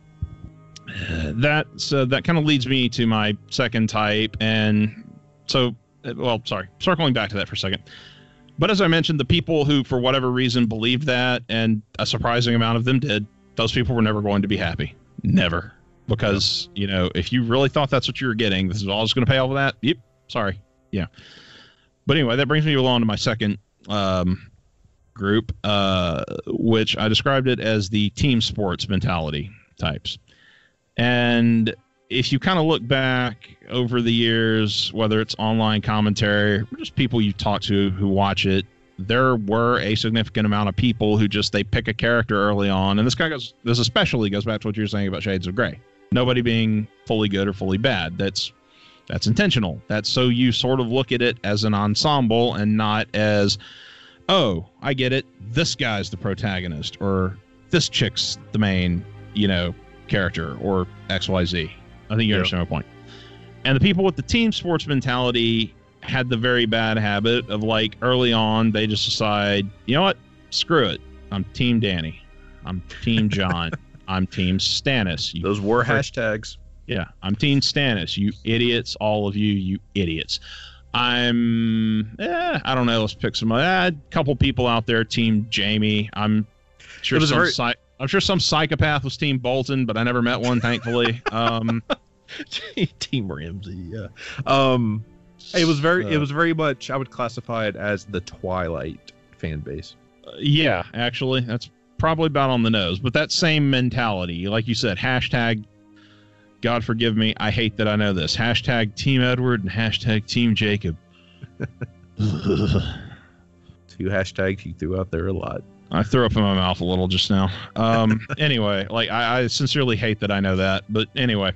that so that kind of leads me to my second type, and so well, sorry, circling back to that for a second. But as I mentioned, the people who, for whatever reason, believed that, and a surprising amount of them did, those people were never going to be happy. Never. Because, you know, if you really thought that's what you were getting, this is all was going to pay off of that. Yep. Sorry. Yeah. But anyway, that brings me along to my second um, group, uh, which I described it as the team sports mentality types. And if you kind of look back over the years, whether it's online commentary or just people you talk to who watch it, there were a significant amount of people who just they pick a character early on, and this guy goes this especially goes back to what you were saying about Shades of Grey. Nobody being fully good or fully bad. That's that's intentional. That's so you sort of look at it as an ensemble and not as, oh, I get it. This guy's the protagonist, or this chick's the main, you know, character, or X Y Z. I think you yeah. understand my point. And the people with the team sports mentality had the very bad habit of like early on, they just decide, you know what? Screw it. I'm Team Dany. I'm Team Jon. I'm Team Stannis. You Those were hashtags. Yeah, I'm Team Stannis. You idiots, all of you, you idiots. I'm, eh, I don't know. Let's pick some. Eh, a couple people out there. Team Jaime. I'm sure some. Very... I'm sure some psychopath was Team Bolton, but I never met one, thankfully. Um, Team Ramsay, yeah. Um, it was very, uh, it was very much. I would classify it as the Twilight fan base. Uh, yeah, actually, that's probably about on the nose. But that same mentality, like you said, hashtag. God forgive me, I hate that I know this. Hashtag Team Edward and hashtag Team Jacob. Two hashtags you threw out there a lot. I threw up in my mouth a little just now. Um, anyway, like I, I sincerely hate that I know that, but anyway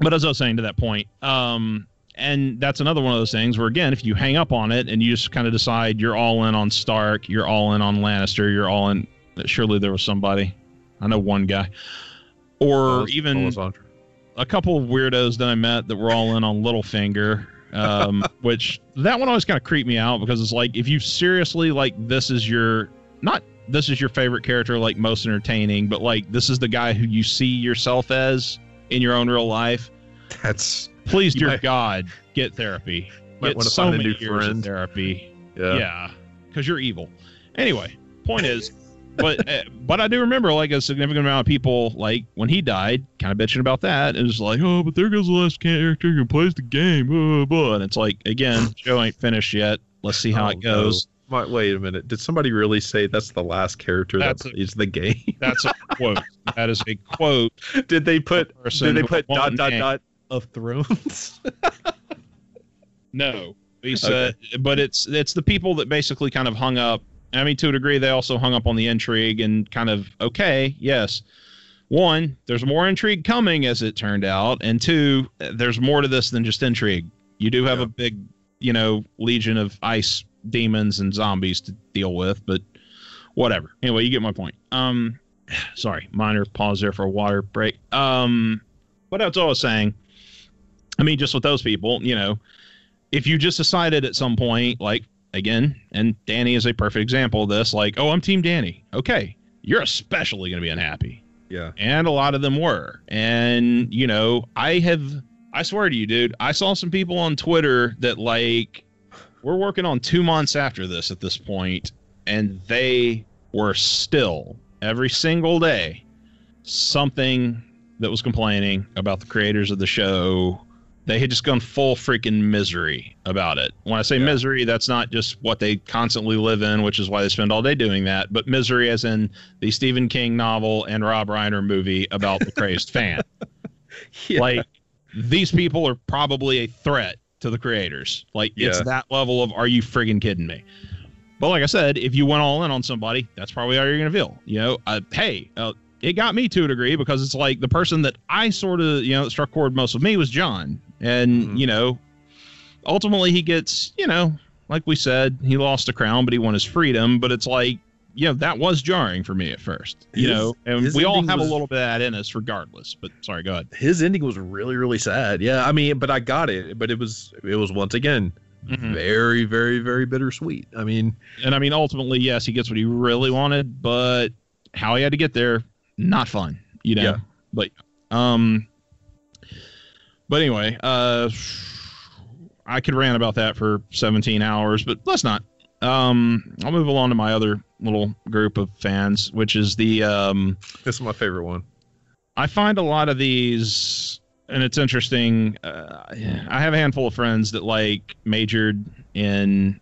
but as I was saying to that point, um, and that's another one of those things where again, if you hang up on it and you just kind of decide you're all in on Stark, you're all in on Lannister, you're all in. Surely there was somebody, I know one guy, or even a couple of weirdos that I met that were all in on Littlefinger. Um, which that one always kind of creeped me out because it's like if you seriously like this is your not this is your favorite character like most entertaining, but like this is the guy who you see yourself as in your own real life, that's please, dear might, God, get therapy. Get so many years friend. of therapy. Yeah, because yeah, you're evil. Anyway, point is, but uh, but I do remember like a significant amount of people like when he died, kind of bitching about that. It was like, oh, but there goes the last character who plays the game, blah, blah. and it's like again, show ain't finished yet. Let's see how Oh, it goes. My, wait a minute. Did somebody really say that's the last character That's that plays the game? That's a quote. That is a quote. did they put did they put dot dot name. dot of thrones? No, he said, but it's it's the people that basically kind of hung up. I mean, to a degree, they also hung up on the intrigue and kind of okay, yes. One, there's more intrigue coming, as it turned out, and two, there's more to this than just intrigue. You do have Yeah. a big, you know, legion of ice demons and zombies to deal with, but whatever. Anyway, you get my point. Um, sorry, minor pause there for a water break. Um, what else I was saying? I mean, just with those people, you know, if you just decided at some point, like again, and Dany is a perfect example of this, like, oh, I'm Team Dany. Okay, you're especially going to be unhappy, yeah. and a lot of them were. And you know, I have, I swear to you, dude, I saw some people on Twitter that like, we're working on two months after this at this point, and they were still every single day something that was complaining about the creators of the show they had just gone full freaking misery about it. When I say Yeah. misery, that's not just what they constantly live in, which is why they spend all day doing that, but misery as in the Stephen King novel and Rob Reiner movie about the crazed fan. yeah. Like these people are probably a threat to the creators. Like it's that level of are you friggin' kidding me? But like I said, if you went all in on somebody, that's probably how you're gonna feel. You know, uh, hey, uh, it got me to a degree because it's like the person that I sort of you know struck chord most with me was Jon, and Mhm. you know, ultimately he gets you know like we said he lost a crown, but he won his freedom. But it's like you know that was jarring for me at first. You His- know, and we all have was- a little bit of that in us, regardless. But sorry, go ahead. his ending was really really sad. Yeah, I mean, but I got it. But it was it was once again Mhm. very very very bittersweet. I mean, And I mean, ultimately, yes, he gets what he really wanted, but how he had to get there, not fun, you know. Yeah. But um, but anyway, uh, I could rant about that for 17 hours, but let's not. Um, I'll move along to my other little group of fans, which is the um, this is my favorite one. I find a lot of these, and it's interesting. Uh, I have a handful of friends that like majored in,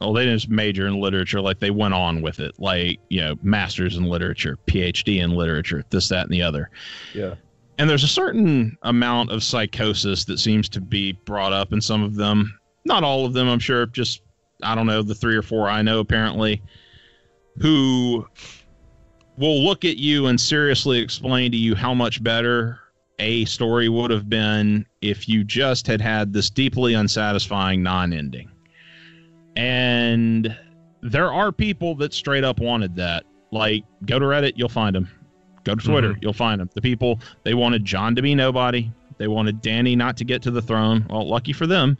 well, they didn't just major in literature, like they went on with it, like, you know, masters in literature, PhD in literature, this, that, and the other. Yeah. And there's a certain amount of psychosis that seems to be brought up in some of them. Not all of them, I'm sure, just, I don't know, the three or four I know apparently, who will look at you and seriously explain to you how much better a story would have been if you just had had this deeply unsatisfying non ending. And there are people that straight up wanted that. Like, go to Reddit, you'll find them. Go to Twitter, mm-hmm. you'll find them. The people, they wanted Jon to be nobody. They wanted Dany not to get to the throne. Well, lucky for them.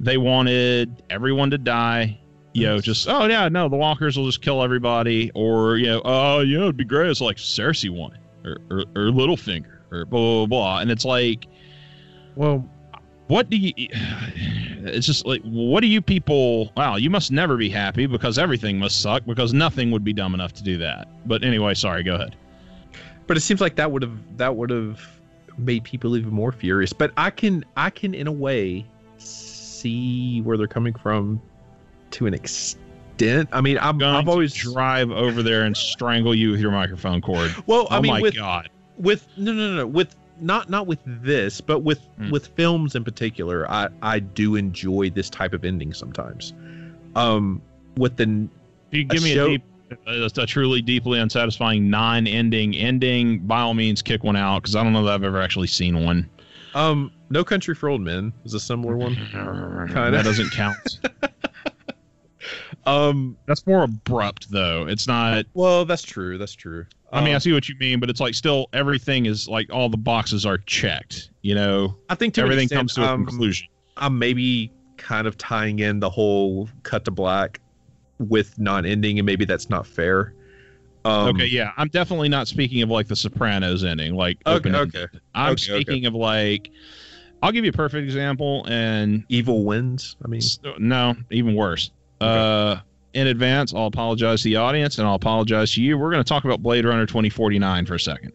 They wanted everyone to die. You know, just, oh, yeah, no, the walkers will just kill everybody. Or, you know, oh, you know, it'd be great. It's like Cersei won or, or, or Littlefinger or blah, blah, blah. And it's like, Well, what do you it's just like what do you people wow you must never be happy because everything must suck because nothing would be dumb enough to do that but anyway sorry go ahead but it seems like that would have that would have made people even more furious. But I can I can in a way see where they're coming from to an extent. I mean, I'm, I've always drive over there and strangle you with your microphone cord well. I oh mean, my with god with no no no no with not not with this but with Hmm. with films in particular i i do enjoy this type of ending sometimes um with the you give a me show- a deep a, a truly deeply unsatisfying non-ending ending by all means kick one out because i don't know that i've ever actually seen one um no country for old men is a similar one that doesn't count um that's more abrupt though it's not well that's true that's true I mean, I Um, see what you mean, but it's like still everything is like all the boxes are checked. You know, i think everything comes to a um, conclusion. i'm maybe kind of tying in the whole cut to black with non-ending and maybe that's not fair um okay, yeah, I'm definitely not speaking of like the Sopranos ending. Like, okay okay I'm okay, okay. speaking of like, I'll give you a perfect example, and evil wins i mean no, even worse. Uh, in advance. I'll apologize to the audience and I'll apologize to you. We're going to talk about Blade Runner 2049 for a second.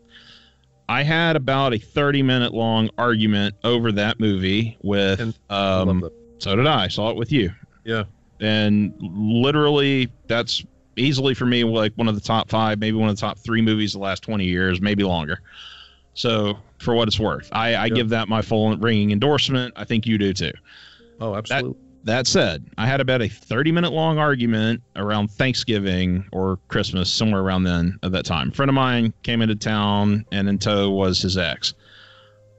I had about a 30 minute long argument over that movie with. And I love Um, so did I. Saw it with you. Yeah. And literally, that's easily for me like one of the top five, maybe one of the top three movies the last 20 years, maybe longer. So for what it's worth, I, I Yeah. give that my full ringing endorsement. I think you do too. Oh, absolutely. That said, I had about a 30 minute long argument around Thanksgiving or Christmas, somewhere around then at that time. A friend of mine came into town and in tow was his ex.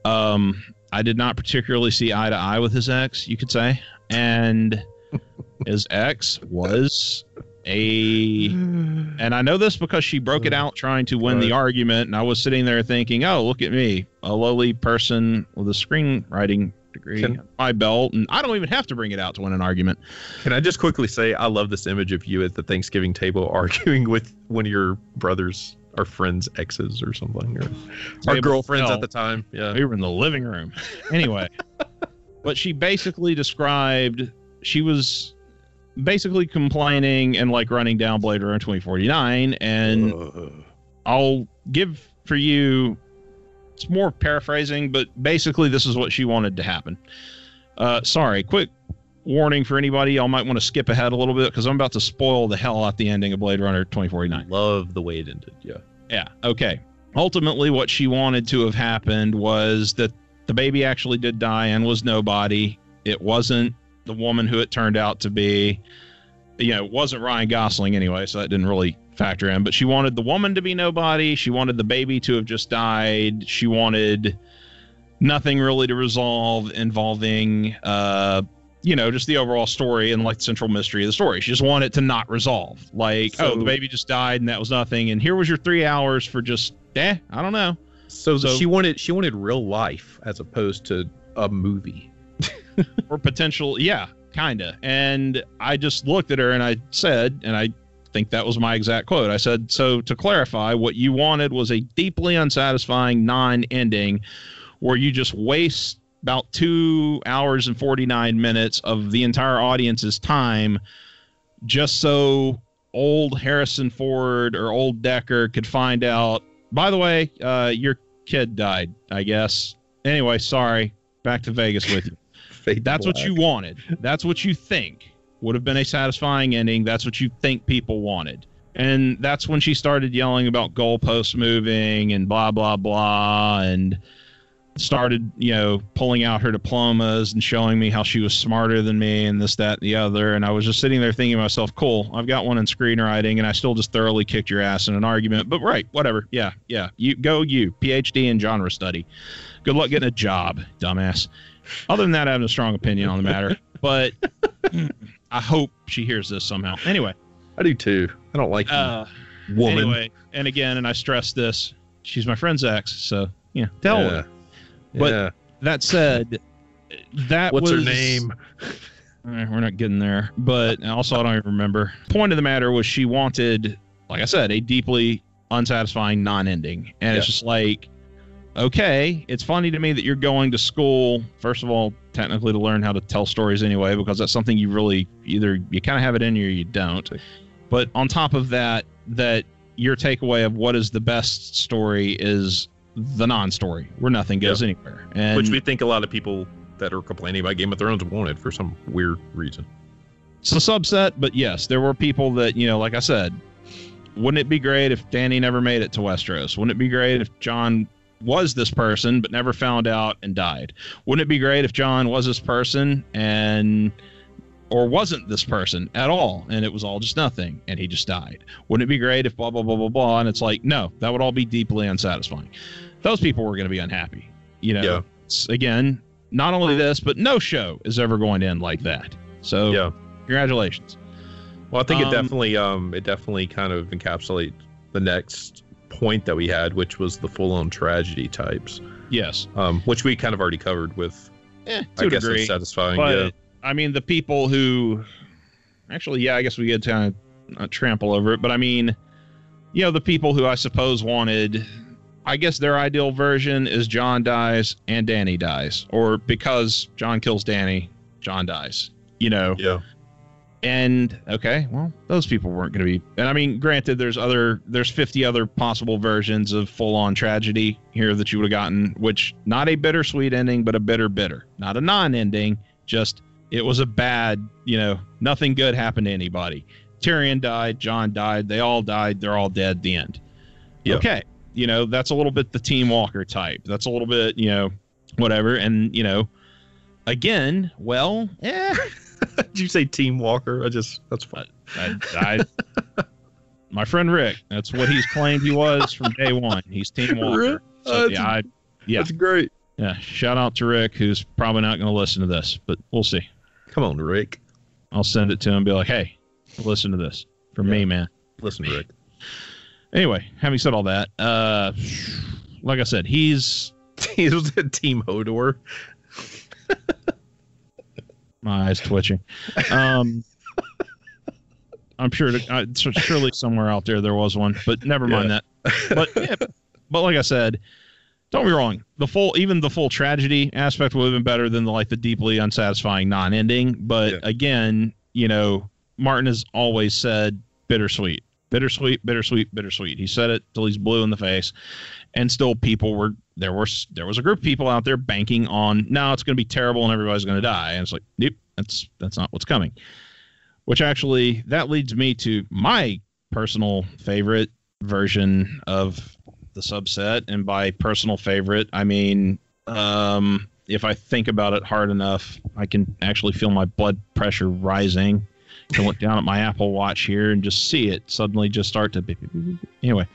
Um, I did not particularly see eye to eye with his ex, you could say. And his ex was a and I know this because she broke it out trying to win the argument, and I was sitting there thinking, "Oh, look at me, a lowly person with a screenwriting degree Can- my belt, and I don't even have to bring it out to win an argument." Can I just quickly say I love this image of you at the Thanksgiving table arguing with one of your brothers or friends' exes or something, or, Table- girlfriends no. at the time. Yeah. We were in the living room. Anyway, but she basically described she was basically complaining and like running down Blade Runner 2049, and. I'll give for you. It's more paraphrasing, but basically, this is what she wanted to happen. Uh, sorry, quick warning for anybody. Y'all might want to skip ahead a little bit because I'm about to spoil the hell out the ending of Blade Runner 2049. love the way it ended. Yeah. Yeah. Okay. Ultimately, what she wanted to have happened was that the baby actually did die and was nobody. It wasn't the woman who it turned out to be. You know, it wasn't Ryan Gosling anyway, so that didn't really factor in. But she wanted the woman to be nobody. She wanted the baby to have just died. She wanted nothing really to resolve involving, uh, you know, just the overall story and like the central mystery of the story. She just wanted it to not resolve. Like, oh, the baby just died and that was nothing. And here was your three hours for just, eh, I don't know. So, So- she wanted she wanted real life as opposed to a movie. or potential yeah kinda. And i just looked at her and i said and i think that was my exact quote. I said so to clarify what you wanted was a deeply unsatisfying non-ending where you just waste about two hours and 49 minutes of the entire audience's time just so old harrison ford or old Deckard could find out by the way uh, your kid died i guess anyway sorry. Back to vegas with you Fade that's what you wanted. That's what you think would have been a satisfying ending. That's what you think people wanted. And that's when she started yelling about goalposts moving and blah blah blah and started, you know, pulling out her diplomas and showing me how she was smarter than me and this, that, and the other. And I was just sitting there thinking to myself, cool, I've got one in screenwriting and I still just thoroughly kicked your ass in an argument. But right, whatever. Yeah, yeah. You go you, PhD in genre study. Good luck getting a job, dumbass. Other than that, I have a strong opinion on the matter, but I hope she hears this somehow. Anyway, I do too. I don't like uh, woman. anyway, and again, and I stress this: she's my friend's ex, so yeah. Tell yeah. her. But- yeah. That said, that What's was her name? We're not getting there, but also I don't even remember. Point of the matter was she wanted, like I said, a deeply unsatisfying non-ending, and it's just like, okay, it's funny to me that you're going to school first of all, technically to learn how to tell stories anyway, because that's something you really either you kind of have it in you or you don't. But on top of that, that your takeaway of what is the best story is the non-story, where nothing goes anywhere, and Which we think a lot of people that are complaining about Game of Thrones wanted for some weird reason. it's a subset, but yes, there were people that, you know, like I said, wouldn't it be great if Dany never made it to Westeros? Wouldn't it be great if Jon was this person but never found out and died? Wouldn't it be great if Jon was this person and or wasn't this person at all and it was all just nothing and he just died? Wouldn't it be great if blah blah blah blah blah and it's like, no, that would all be deeply unsatisfying. Those people were going to be unhappy. You know, Yeah. again, not only this, but no show is ever going to end like that. So Yeah. congratulations. Well, I think Um, it definitely um it definitely kind of encapsulates the next point that we had, which was the full on tragedy types. Yes. Um, which we kind of already covered with Eh, I guess degree. satisfying. but yeah. I mean, the people who actually, yeah, I guess we could kind of trample over it, but I mean, you know, the people who I suppose wanted, I guess their ideal version is Jon dies and Dany dies, or because Jon kills Dany, Jon dies. You know, Yeah. And okay, well, those people weren't going to be. And I mean, granted, there's other, there's 50 other possible versions of full on tragedy here that you would have gotten, which not a bittersweet ending, but a bitter bitter, not a non ending, just it was a bad, you know, nothing good happened to anybody. Tyrion died, jon died, they all died, they're all dead. The end. Yep. Okay, you know that's a little bit the Team Walker type. That's a little bit, you know, whatever. And you know, again, well, eh, Did you say Team Walker? I just that's fine. I, I, my friend Rick, that's what he's claimed he was from day one. He's Team Walker. So, yeah, I, yeah, That's great. yeah. Shout out to Rick, who's probably not going to listen to this, but we'll see. Come on, Rick. I'll send it to him. and Be like, hey, listen to this from me, man. Listen, Rick. Anyway, having said all that, uh, like I said, he's he's a Team Hodor. My eyes twitching. Um, I'm sure, to, uh, surely somewhere out there there was one, but never mind that. But yeah, but like I said, don't be wrong. The full, even the full tragedy aspect would have been better than the like the deeply unsatisfying non-ending. But Yeah. again, you know, Martin has always said bittersweet, bittersweet, bittersweet, bittersweet. He said it till he's blue in the face, and still people were there was there was a group of people out there banking on now it's going to be terrible and everybody's going to die, and it's like, nope, that's that's not what's coming. Which actually that leads me to my personal favorite version of the subset and by personal favorite i mean um if i think about it hard enough i can actually feel my blood pressure rising I can look down at my apple watch here and just see it suddenly just start to beep. anyway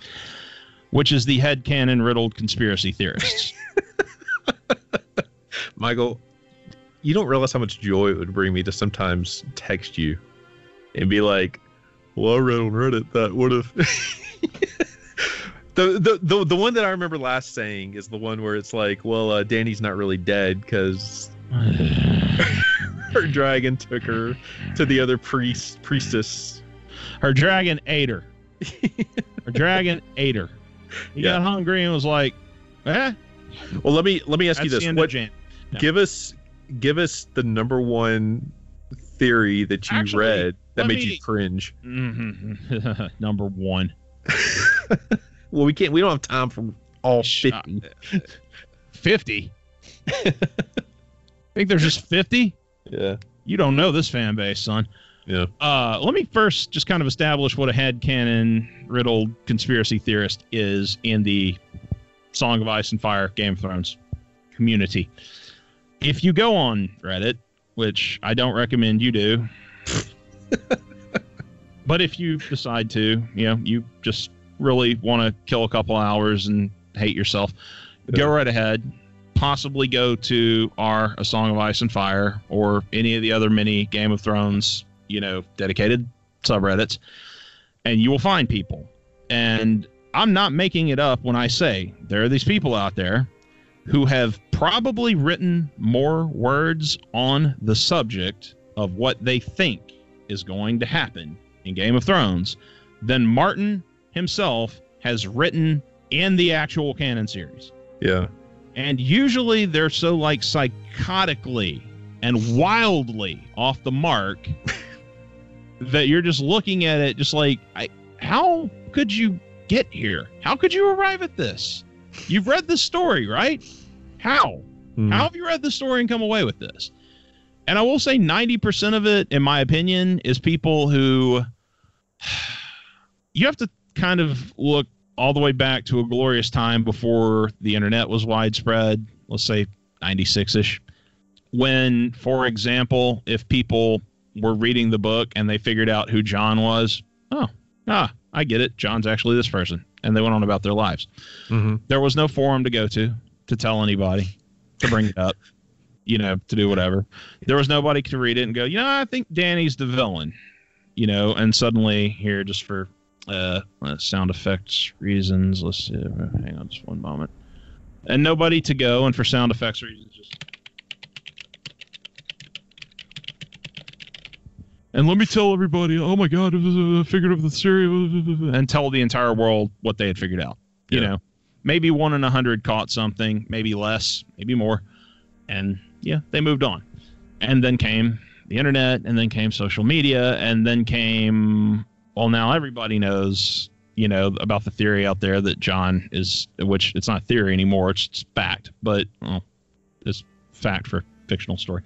which is the head canon riddled conspiracy theorists Michael, you don't realize how much joy it would bring me to sometimes text you and be like, "Well, I read on Reddit that would have." the, the the the one that I remember last saying is the one where it's like, "Well, uh, Dany's not really dead because her dragon took her to the other priest priestess." her dragon ate her her dragon ate her he Yeah. got hungry and was like eh Well, let me let me ask that's you this: What. Yeah. give us give us the number one theory that you Actually, read that made me- you cringe? Mhm. number one Well, we can't. We don't have time for all fifty. 50 think there's just 50 Yeah. you don't know this fan base son Yeah. uh, let me first just kind of establish what a head canon riddled conspiracy theorist is in the song of ice and fire game of thrones community. If you go on reddit which i don't recommend you do but if you decide to you know you just really want to kill a couple hours and hate yourself go right ahead. Possibly go to our a song of ice and fire or any of the other many game of thrones you know dedicated subreddits and you will find people and i'm not making it up when i say there are these people out there who have probably written more words on the subject of what they think is going to happen in game of thrones than martin himself has written in the actual canon series Yeah. and usually they're so like psychotically and wildly off the mark that you're just looking at it just like I, how could you get here? How could you arrive at this? You've read the story right? How? Hmm. how have you read the story and come away with this? And i will say 90% of it in my opinion is people who you have to kind of look all the way back to a glorious time before the internet was widespread, let's say 96ish, when, for example, if people were reading the book and they figured out who Jon was, oh, ah, I get it. Jon's actually this person. And they went on about their lives. Mhm. There was no forum to go to to tell anybody to bring it up, you know, to do whatever. There was nobody to read it and go, you know, I think Dany's the villain, you know, and suddenly here, just for uh, uh, sound effects reasons. Let's see. Hang on just one moment. And nobody to go, and for sound effects reasons, just. And let me tell everybody, oh my God, I figured out the theory, and tell the entire world what they had figured out. You Yeah. know, maybe one in a hundred caught something, maybe less, maybe more. And yeah, they moved on. And then came the internet, and then came social media, and then came well, now everybody knows, you know, about the theory out there that Jon is, which it's not theory anymore, it's, fact, but well, it's fact for fictional story.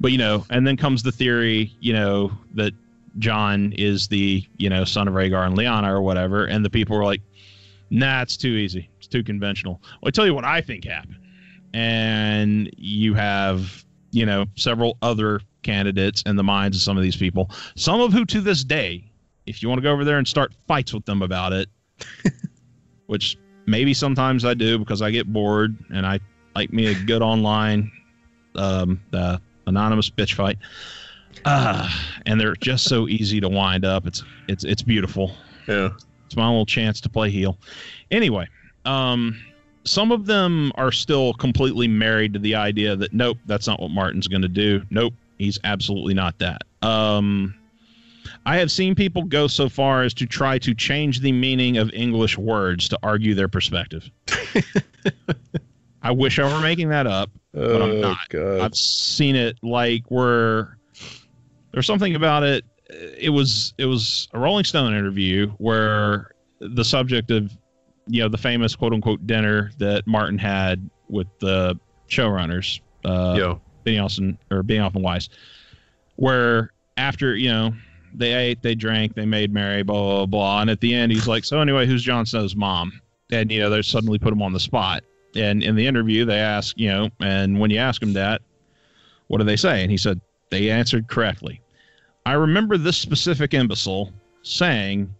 But you know, and then comes the theory, you know, that Jon is the, you know, son of Rhaegar and Lyanna or whatever, and the people were like, "Nah, it's too easy. It's too conventional." Well, I tell you what I think happened, and you have, you know, several other candidates in the minds of some of these people, some of who to this day, if you want to go over there and start fights with them about it, which maybe sometimes I do because I get bored and I like me a good online um, anonymous bitch fight. Uh, and they're just so easy to wind up. It's it's it's beautiful. Yeah. It's my little chance to play heel. Anyway, um, some of them are still completely married to the idea that nope, that's not what Martin's going to do. Nope, he's absolutely not that. Um, I have seen people go so far as to try to change the meaning of English words to argue their perspective. I wish I were making that up, but I'm Oh, not. God. I've seen it like where there's something about it. It was it was a Rolling Stone interview where the subject of you know the famous quote unquote dinner that Martin had with the showrunners, uh, yeah. Benioff and or Benioff and Weiss, where after you know they ate, they drank, they made merry, blah blah blah, and at the end he's like, so anyway, who's Jon Snow's mom? And you know they suddenly put him on the spot, and in the interview they ask, you know, and when you ask him that, what do they say? And he said they answered correctly. I remember this specific imbecile saying,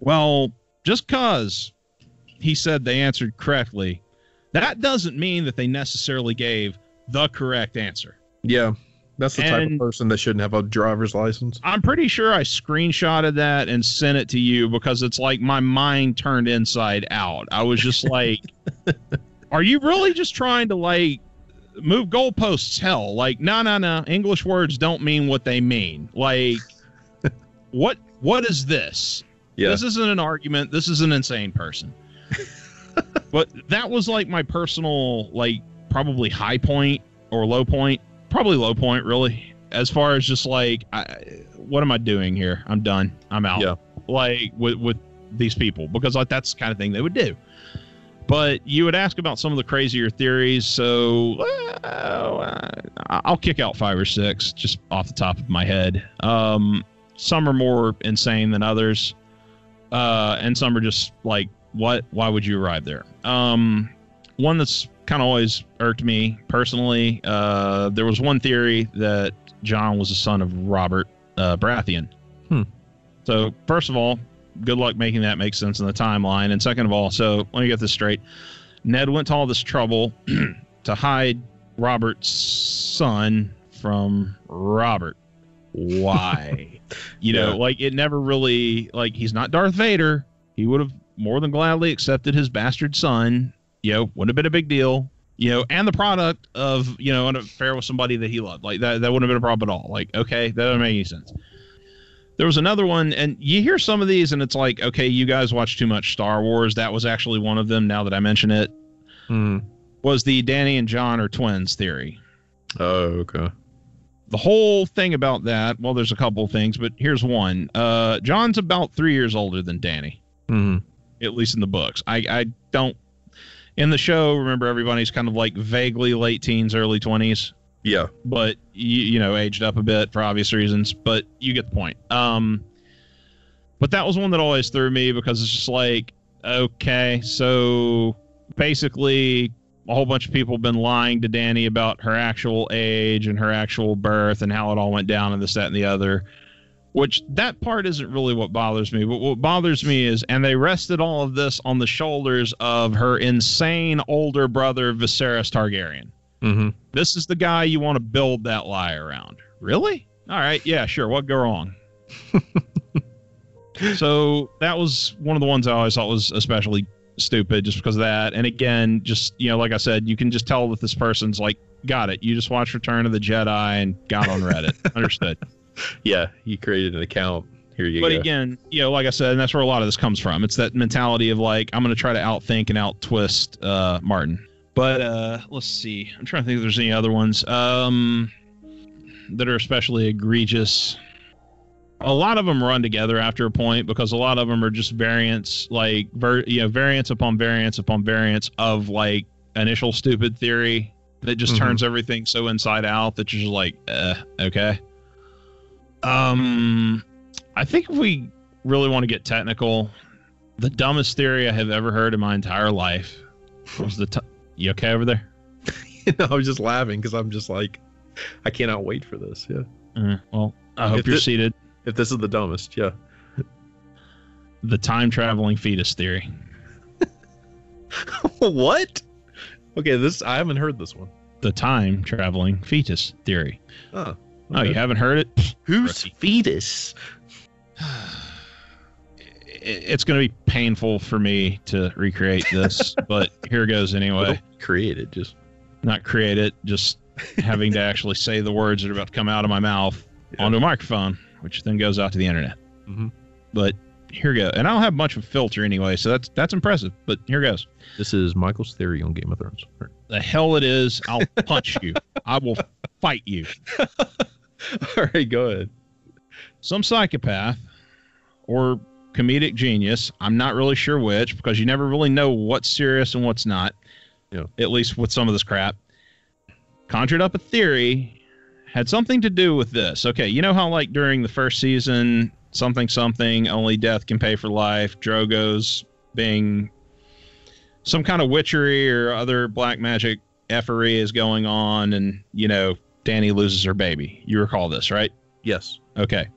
well, just cause he said they answered correctly, that doesn't mean that they necessarily gave the correct answer. Yeah. That's the type of person that shouldn't have a driver's license. I'm pretty sure I screenshotted that and sent it to you because it's like my mind turned inside out. I was just like, are you really just trying to like move goalposts? Hell, like, no, no, no. English words don't mean what they mean. Like, what what is this? Yeah. This isn't an argument. This is an insane person. but that was like my personal, like, probably high point or low point. Probably low point, really. As far as just like, I, what am I doing here? I'm done. I'm out. Yeah. Like with with these people because like that's the kind of thing they would do. But you would ask about some of the crazier theories, so uh, I'll kick out five or six just off the top of my head. Um, some are more insane than others, uh, and some are just like, what? Why would you arrive there? Um, one that's kind of always irked me personally. Uh, there was one theory that Jon was the son of Robert uh, Baratheon. Hmm. So first of all, good luck making that make sense in the timeline. And second of all, so let me get this straight. Ned went to all this trouble to hide Robert's son from Robert. Why? you know, Yeah. like it never really like he's not Darth Vader. He would have more than gladly accepted his bastard son. You know, wouldn't have been a big deal. You know, and the product of you know an affair with somebody that he loved, like that, that wouldn't have been a problem at all. Like, okay, that doesn't make any sense. There was another one, and you hear some of these, and it's like, okay, you guys watch too much Star Wars. That was actually one of them. Now that I mention it, Hmm. was the Dany and Jon are twins theory. Oh, okay. The whole thing about that, well, there's a couple things, but here's one. Uh, Jon's about three years older than Dany, Hmm. at least in the books. I, I don't. In the show, remember everybody's kind of like vaguely late teens, early twenties. Yeah. but you, you know aged up a bit for obvious reasons but you get the point. Um but that was one that always threw me because it's just like okay so basically a whole bunch of people have been lying to dany about her actual age and her actual birth and how it all went down and this that and the other which that part isn't really what bothers me. But what bothers me is and they rested all of this on the shoulders of her insane older brother viserys targaryen Mm-hmm. this is the guy you want to build that lie around. Really? All right, yeah, sure. What go wrong? so that was one of the ones I always thought was especially stupid just because of that. And again, just you know, like I said, you can just tell that this person's like, got it. You just watched Return of the Jedi and got on Reddit. Understood. Yeah. He created an account. Here you But go. But again, you know, like I said, and that's where a lot of this comes from. It's that mentality of like, I'm going to try to outthink and outtwist uh, Martin. But uh, let's see. I'm trying to think if there's any other ones. Um, that are especially egregious. A lot of them run together after a point because a lot of them are just variants, like ver- you know, variants upon variants upon variants of like initial stupid theory that just Mhm. turns everything so inside out that you're just like, uh, okay. Um, I think if we really want to get technical, the dumbest theory I have ever heard in my entire life was the. T- you okay over there? I was just laughing because I'm just like, I cannot wait for this. Yeah. Uh, well, I hope If you're seated. If this is the dumbest, yeah. The time traveling fetus theory. what? Okay, this I haven't heard this one. The time traveling fetus theory. Oh. Oh, you haven't heard it? Who's Rookie. fetus? It- It's going to be painful for me to recreate this, but here goes anyway. Create it, just Not create it, just having to actually say the words that are about to come out of my mouth Yeah. onto a microphone, which then goes out to the internet. Mhm. But here go, and I don't have much of a filter anyway, so that's that's impressive. But here goes. This is Michael's theory on Game of Thrones. The hell it is! I'll punch you. I will fight you. All right, go ahead. some psychopath or comedic genius. I'm not really sure which because you never really know what's serious and what's not. Yeah. At least with some of this crap. Conjured up a theory, had something to do with this. Okay, you know how like during the first season, something something, only death can pay for life, Drogo's being some kind of witchery or other black magic effery is going on and you know, Dany loses her baby. You recall this, right? Yes. Okay.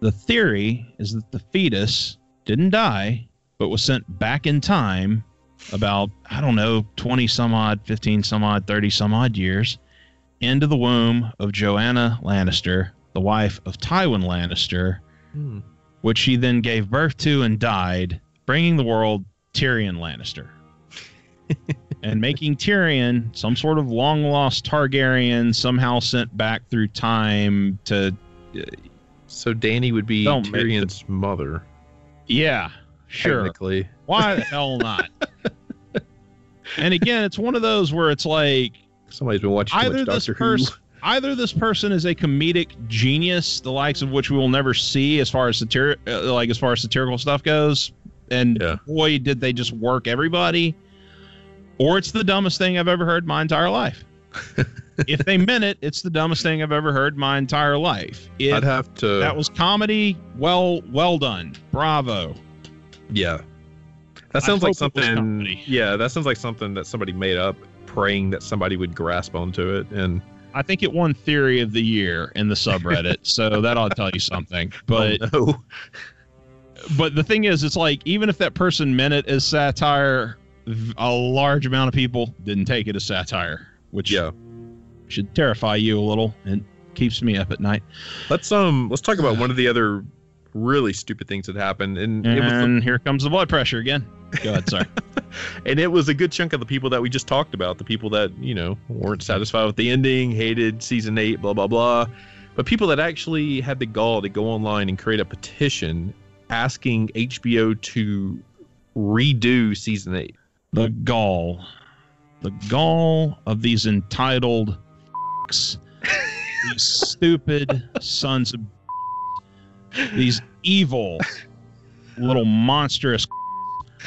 The theory is that the fetus didn't die, but was sent back in time about, I don't know, 20 some odd, 15 some odd, 30 some odd years into the womb of Joanna Lannister, the wife of Tywin Lannister, Hmm. which she then gave birth to and died, bringing the world Tyrion Lannister. and making Tyrion some sort of long lost Targaryen somehow sent back through time to So Dany would be Don't Tyrion's mother, Yeah, sure. technically. Why the hell not? and again, it's one of those where it's like Somebody's been watching too either this person, either this person is a comedic genius, the likes of which we will never see as far as satir- uh, like as far as satirical stuff goes, and Yeah. boy, did they just work everybody, or it's the dumbest thing I've ever heard in my entire life. If they meant it, it's the dumbest thing I've ever heard in my entire life. If I'd have to. that was comedy, well, well done, bravo. yeah. That sounds like it something. Yeah, that sounds like something that somebody made up, praying that somebody would grasp onto it. And I think it won Theory of the Year in the subreddit, so that ought to tell you something. Oh, but oh, no. but the thing is, it's like even if that person meant it as satire, a large amount of people didn't take it as satire, which yeah. should terrify you a little and keeps me up at night. Let's um let's talk about one of the other really stupid things that happened, and it was the And here comes the blood pressure again. Go ahead, sorry. and it was a good chunk of the people that we just talked about the people that you know weren't satisfied with the ending hated season 8 blah blah blah but people that actually had the gall to go online and create a petition asking hbo to redo season 8 the gall, the gall of these entitled, these stupid sons of these evil little monstrous.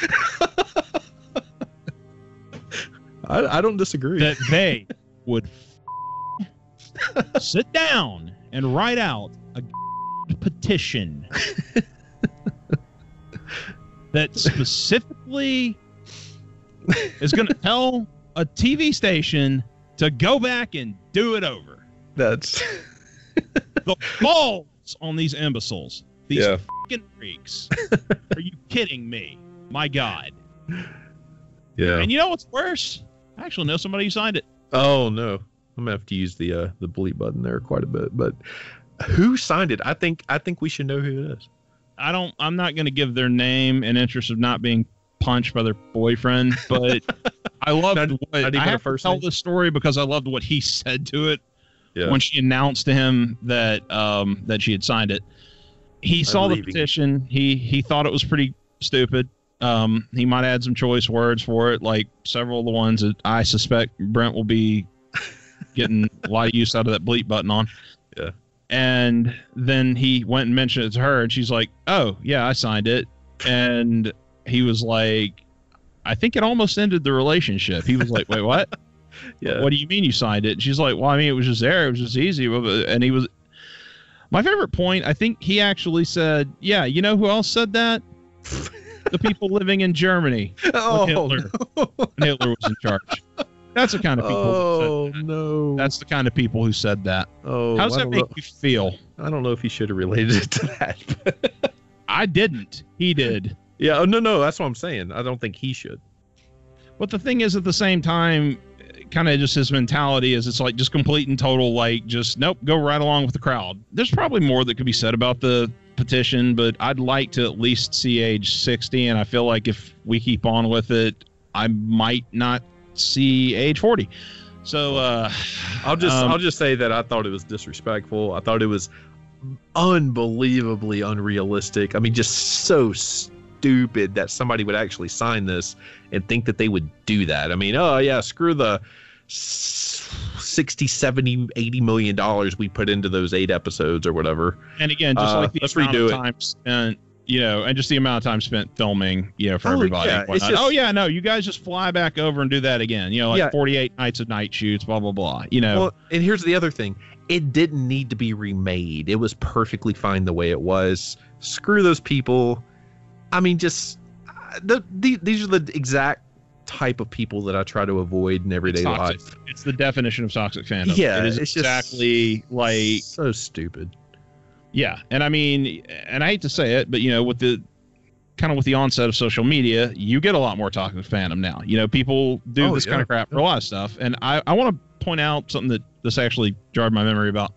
i, I don't disagree that they would f- sit down and write out a petition that specifically is going to tell a TV station to go back and do it over. that's The balls on these imbeciles, these Yeah. fucking freaks. Are you kidding me? My God. yeah And you know what's worse? I actually know somebody who signed it. oh no i'm gonna have to use the uh the bleep button there quite a bit but who signed it i think i think we should know who it is I don't. I'm not going to give their name in interest of not being punched by their boyfriend, but I loved Not- what not I have to first tell the story because I loved what he said to it yeah when she announced to him that um that she had signed it. He saw the petition. He he thought it was pretty stupid. Um, he might add some choice words for it, like several of the ones that I suspect Brent will be getting a lot of use out of that bleep button on. Yeah. And then he went and mentioned it to her, and she's like, "Oh, yeah, I signed it." And he was like, "I think it almost ended the relationship." He was like, "Wait, what?" Yeah. What do you mean you signed it? And she's like, Well, I mean, it was just there. It was just easy. And he was. My favorite point, I think he actually said, Yeah, you know who else said that? the people living in Germany. oh, Hitler. no. Hitler was in charge. That's the kind of people. oh who said oh, that. no. That's the kind of people who said that. oh, How does that make know. you feel? I don't know if he should have related it to that. I didn't. He did. Yeah. Oh no, no. That's what I'm saying. I don't think he should. But the thing is, at the same time, kind of just his mentality is it's like just complete and total, like just nope, go right along with the crowd. There's probably more that could be said about the petition, but I'd like to at least see age 60. And I feel like if we keep on with it, I might not see age 40. So, uh, I'll just um, I'll just say that I thought it was disrespectful. I thought it was unbelievably unrealistic. I mean, just so stupid that somebody would actually sign this and think that they would do that. I mean, oh yeah, screw the s- 60, 70, 80 million dollars we put into those eight episodes or whatever. and again, just Uh, like the let's amount redo of it. time spent, you know, and just the amount of time spent filming, you know, for Oh, everybody. yeah, just- oh yeah, no, you guys just fly back over and do that again. You know, like Yeah. 48 nights of night shoots, blah blah blah. You know, Well, and here's the other thing. It didn't need to be remade. It was perfectly fine the way it was. Screw those people. I mean, just the, the these are the exact type of people that I try to avoid in everyday It's life. it's the definition of toxic fandom. Yeah, it is it's exactly like so stupid. yeah, and I mean, and I hate to say it, but you know, with the kind of with the onset of social media, you get a lot more toxic fandom now. You know, people do Oh, this yeah. kind of crap for a lot of stuff, and I I want to point out something that this actually jarred my memory about.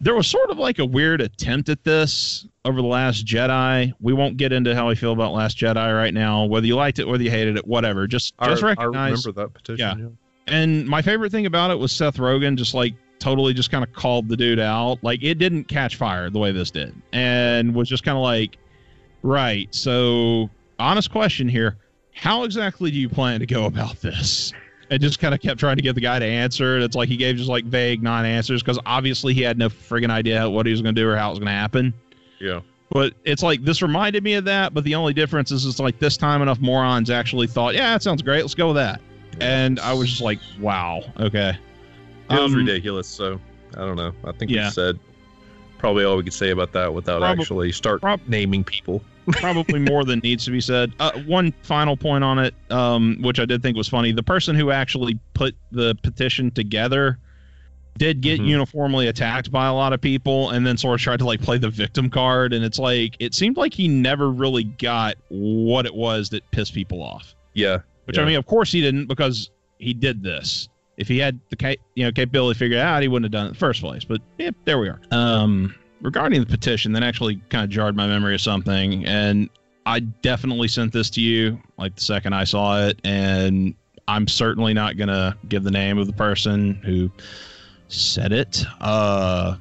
There was sort of like a weird attempt at this over the Last Jedi. We won't get into how we feel about Last Jedi right now, whether you liked it, whether you hated it, whatever. Just just I, I remember that petition. Yeah. yeah. and my favorite thing about it was Seth Rogen just like totally just kind of called the dude out. Like it didn't catch fire the way this did, and was just kind of like, right. So, honest question here: How exactly do you plan to go about this? And just kind of kept trying to get the guy to answer. And it's like he gave just like vague non-answers because obviously he had no friggin' idea what he was going to do or how it was going to happen. Yeah. But it's like this reminded me of that. But the only difference is it's like this time enough morons actually thought, yeah, that sounds great. Let's go with that. And I was just like, wow, okay. It was Um, ridiculous. So I don't know. I think Yeah. we said probably all we could say about that without actually start prob- naming people. probably more than needs to be said. Uh, one final point on it, um, which I did think was funny: the person who actually put the petition together did get Mhm. uniformly attacked by a lot of people, and then sort of tried to like play the victim card. And it's like it seemed like he never really got what it was that pissed people off. Yeah. Which Yeah. I mean, of course he didn't because he did this. If he had the you know capability to figure out, he wouldn't have done it in the first place. But yeah, there we are. Um, regarding the petition, that actually kind of jarred my memory of something, and I definitely sent this to you like the second I saw it, and I'm certainly not gonna give the name of the person who said it. Uh,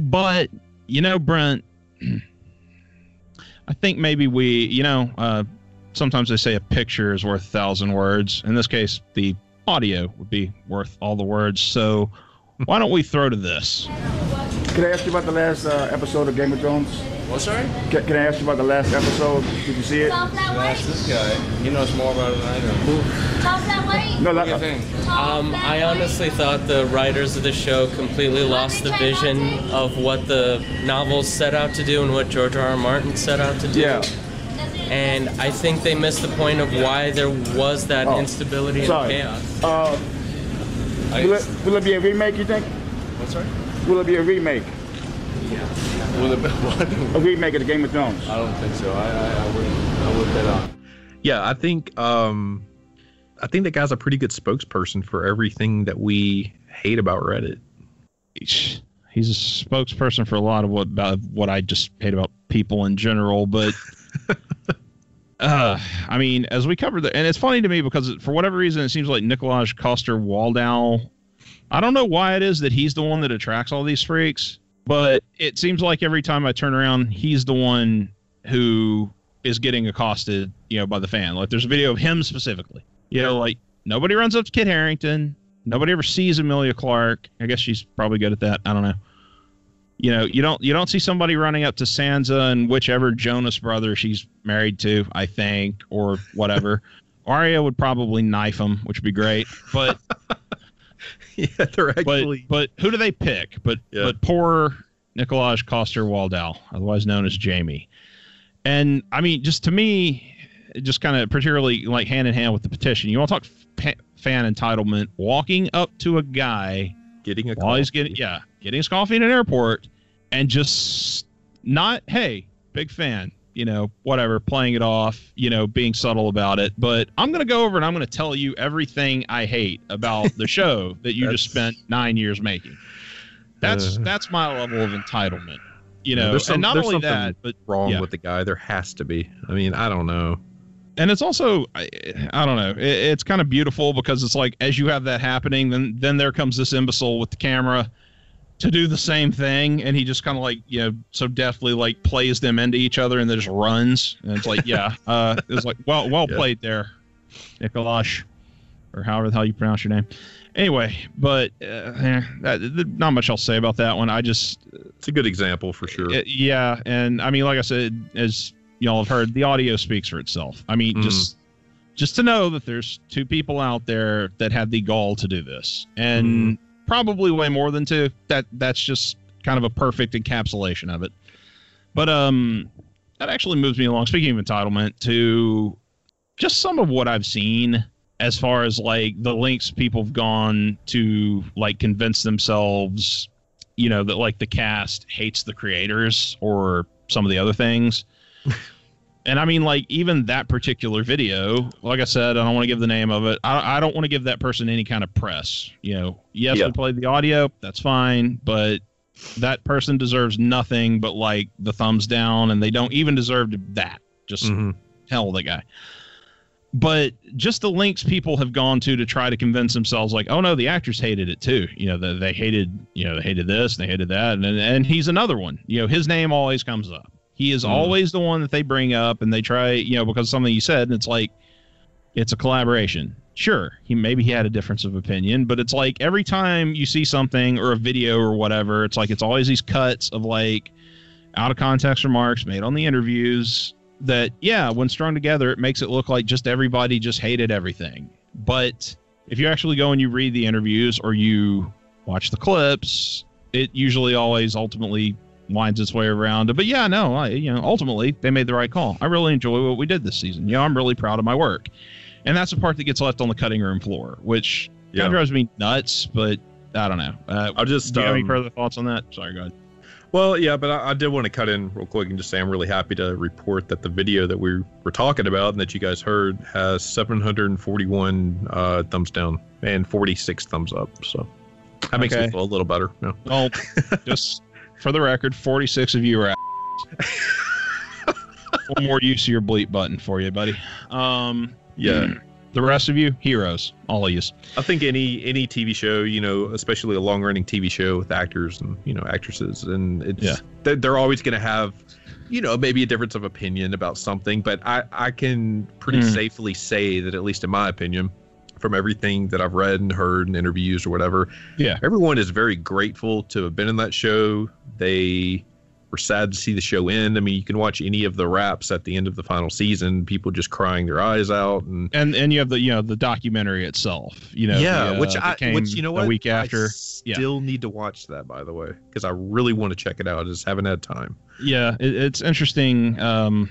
but you know, Brent, I think maybe we, you know, uh, sometimes they say a picture is worth a thousand words. In this case, the audio would be worth all the words. So why don't we throw to this? Can I ask you about the last uh, episode of Game of Thrones? What, sorry? Can, can I ask you about the last episode? Did you see it? Talk that Ask this guy. He knows more about it than I do. Talk that way. No, What do you that, think? Um, I honestly thought the writers of the show completely lost the vision of what the novels set out to do and what George R. R. Martin set out to do. yeah. And I think they missed the point of why there was that Oh, instability and sorry. chaos. Uh, I, will, it, will it be a remake? You think? what, sorry? Will it be a remake? Yeah. Will it be what? A remake of the Game of Thrones? I don't think so. I, I, I wouldn't. I would bet on. Yeah, I think um I think that guy's a pretty good spokesperson for everything that we hate about Reddit. He's a spokesperson for a lot of what about what I just hate about people in general, but uh, I mean, as we covered the, and it's funny to me because for whatever reason, it seems like Nikolaj Coster Waldau. I don't know why it is that he's the one that attracts all these freaks, but it seems like every time I turn around, he's the one who is getting accosted, you know, by the fan. Like there's a video of him specifically. You know, like nobody runs up to Kit Harington. Nobody ever sees Emilia Clarke. I guess she's probably good at that. I don't know. You know, you don't you don't see somebody running up to Sansa and whichever Jonas brother she's married to, I think, or whatever. Arya would probably knife him, which would be great. But yeah, they're actually. but who do they pick? But Yeah. but poor Nikolaj Coster Waldau, otherwise known as Jaime. And I mean, just to me, just kind of particularly like hand in hand with the petition. You want to talk fa- fan entitlement? Walking up to a guy getting a while he's getting yeah getting his coffee in an airport and just not hey big fan you know whatever playing it off you know being subtle about it but i'm going to go over and i'm going to tell you everything i hate about the show that you just spent nine years making that's Uh. that's my level of entitlement you know there's some- and not only that but wrong yeah. with the guy. There has to be. I mean, I don't know. and it's also I, I don't know it, it's kind of beautiful because it's like as you have that happening then then there comes this imbecile with the camera to do the same thing and he just kind of like you know so deftly like plays them into each other and then just runs and it's like yeah uh it's like well well Yeah. played there Nikolash or however the hell you pronounce your name anyway but uh, eh, that, not much I'll say about that one I just It's a good example for sure. uh, yeah, and I mean, like I said, as y'all have heard, the audio speaks for itself. I mean, Mhm. just just to know that there's two people out there that had the gall to do this, and probably way more than two. That that's just kind of a perfect encapsulation of it. But um, that actually moves me along. Speaking of entitlement, to just some of what I've seen as far as like the links people have gone to like convince themselves you know that like the cast hates the creators or some of the other things and i mean like even that particular video like i said i don't want to give the name of it i, I don't want to give that person any kind of press you know yes Yeah. we played the audio that's fine but that person deserves nothing but like the thumbs down and they don't even deserve that just Mhm. hell that guy. But just the links people have gone to to try to convince themselves, like, oh no, the actors hated it too. You know, they, they hated, you know, they hated this, and they hated that, and and he's another one. You know, his name always comes up. He is Mhm. always the one that they bring up, and they try, you know, because of something you said, and it's like, it's a collaboration. Sure, he maybe he had a difference of opinion, but it's like every time you see something or a video or whatever, it's like it's always these cuts of like out of context remarks made on the interviews that yeah when strung together it makes it look like just everybody just hated everything but if you actually go and you read the interviews or you watch the clips it usually always ultimately winds its way around but yeah no I, you know ultimately they made the right call i really enjoy what we did this season you know i'm really proud of my work and that's the part that gets left on the cutting room floor which kind Yeah. of drives me nuts but i don't know uh, I'll just do you have any um, further thoughts on that sorry go ahead Well, yeah, but I, I did want to cut in real quick and just say I'm really happy to report that the video that we were talking about and that you guys heard has 741 uh, thumbs down and 46 thumbs up. So that makes Okay. me feel a little better. No. Well, just for the record, 46 of you are. One more use of your bleep button for you, buddy. Um, Yeah. The rest of you, heroes. All of you. I think any any TV show, you know, especially a long running TV show with actors and you know actresses, and it's Yeah. they're, they're always going to have, you know, maybe a difference of opinion about something. But I I can pretty Mm. safely say that at least in my opinion, from everything that I've read and heard and interviews or whatever, Yeah. everyone is very grateful to have been in that show. They were sad to see the show end. I mean, you can watch any of the raps at the end of the final season, people just crying their eyes out and And and you have the you know the documentary itself. You know. yeah, the, uh, which I, which you know what, a week after. I still need to watch that by the way, because I really want to check it out. I just haven't had time. Yeah, it, it's interesting. Um,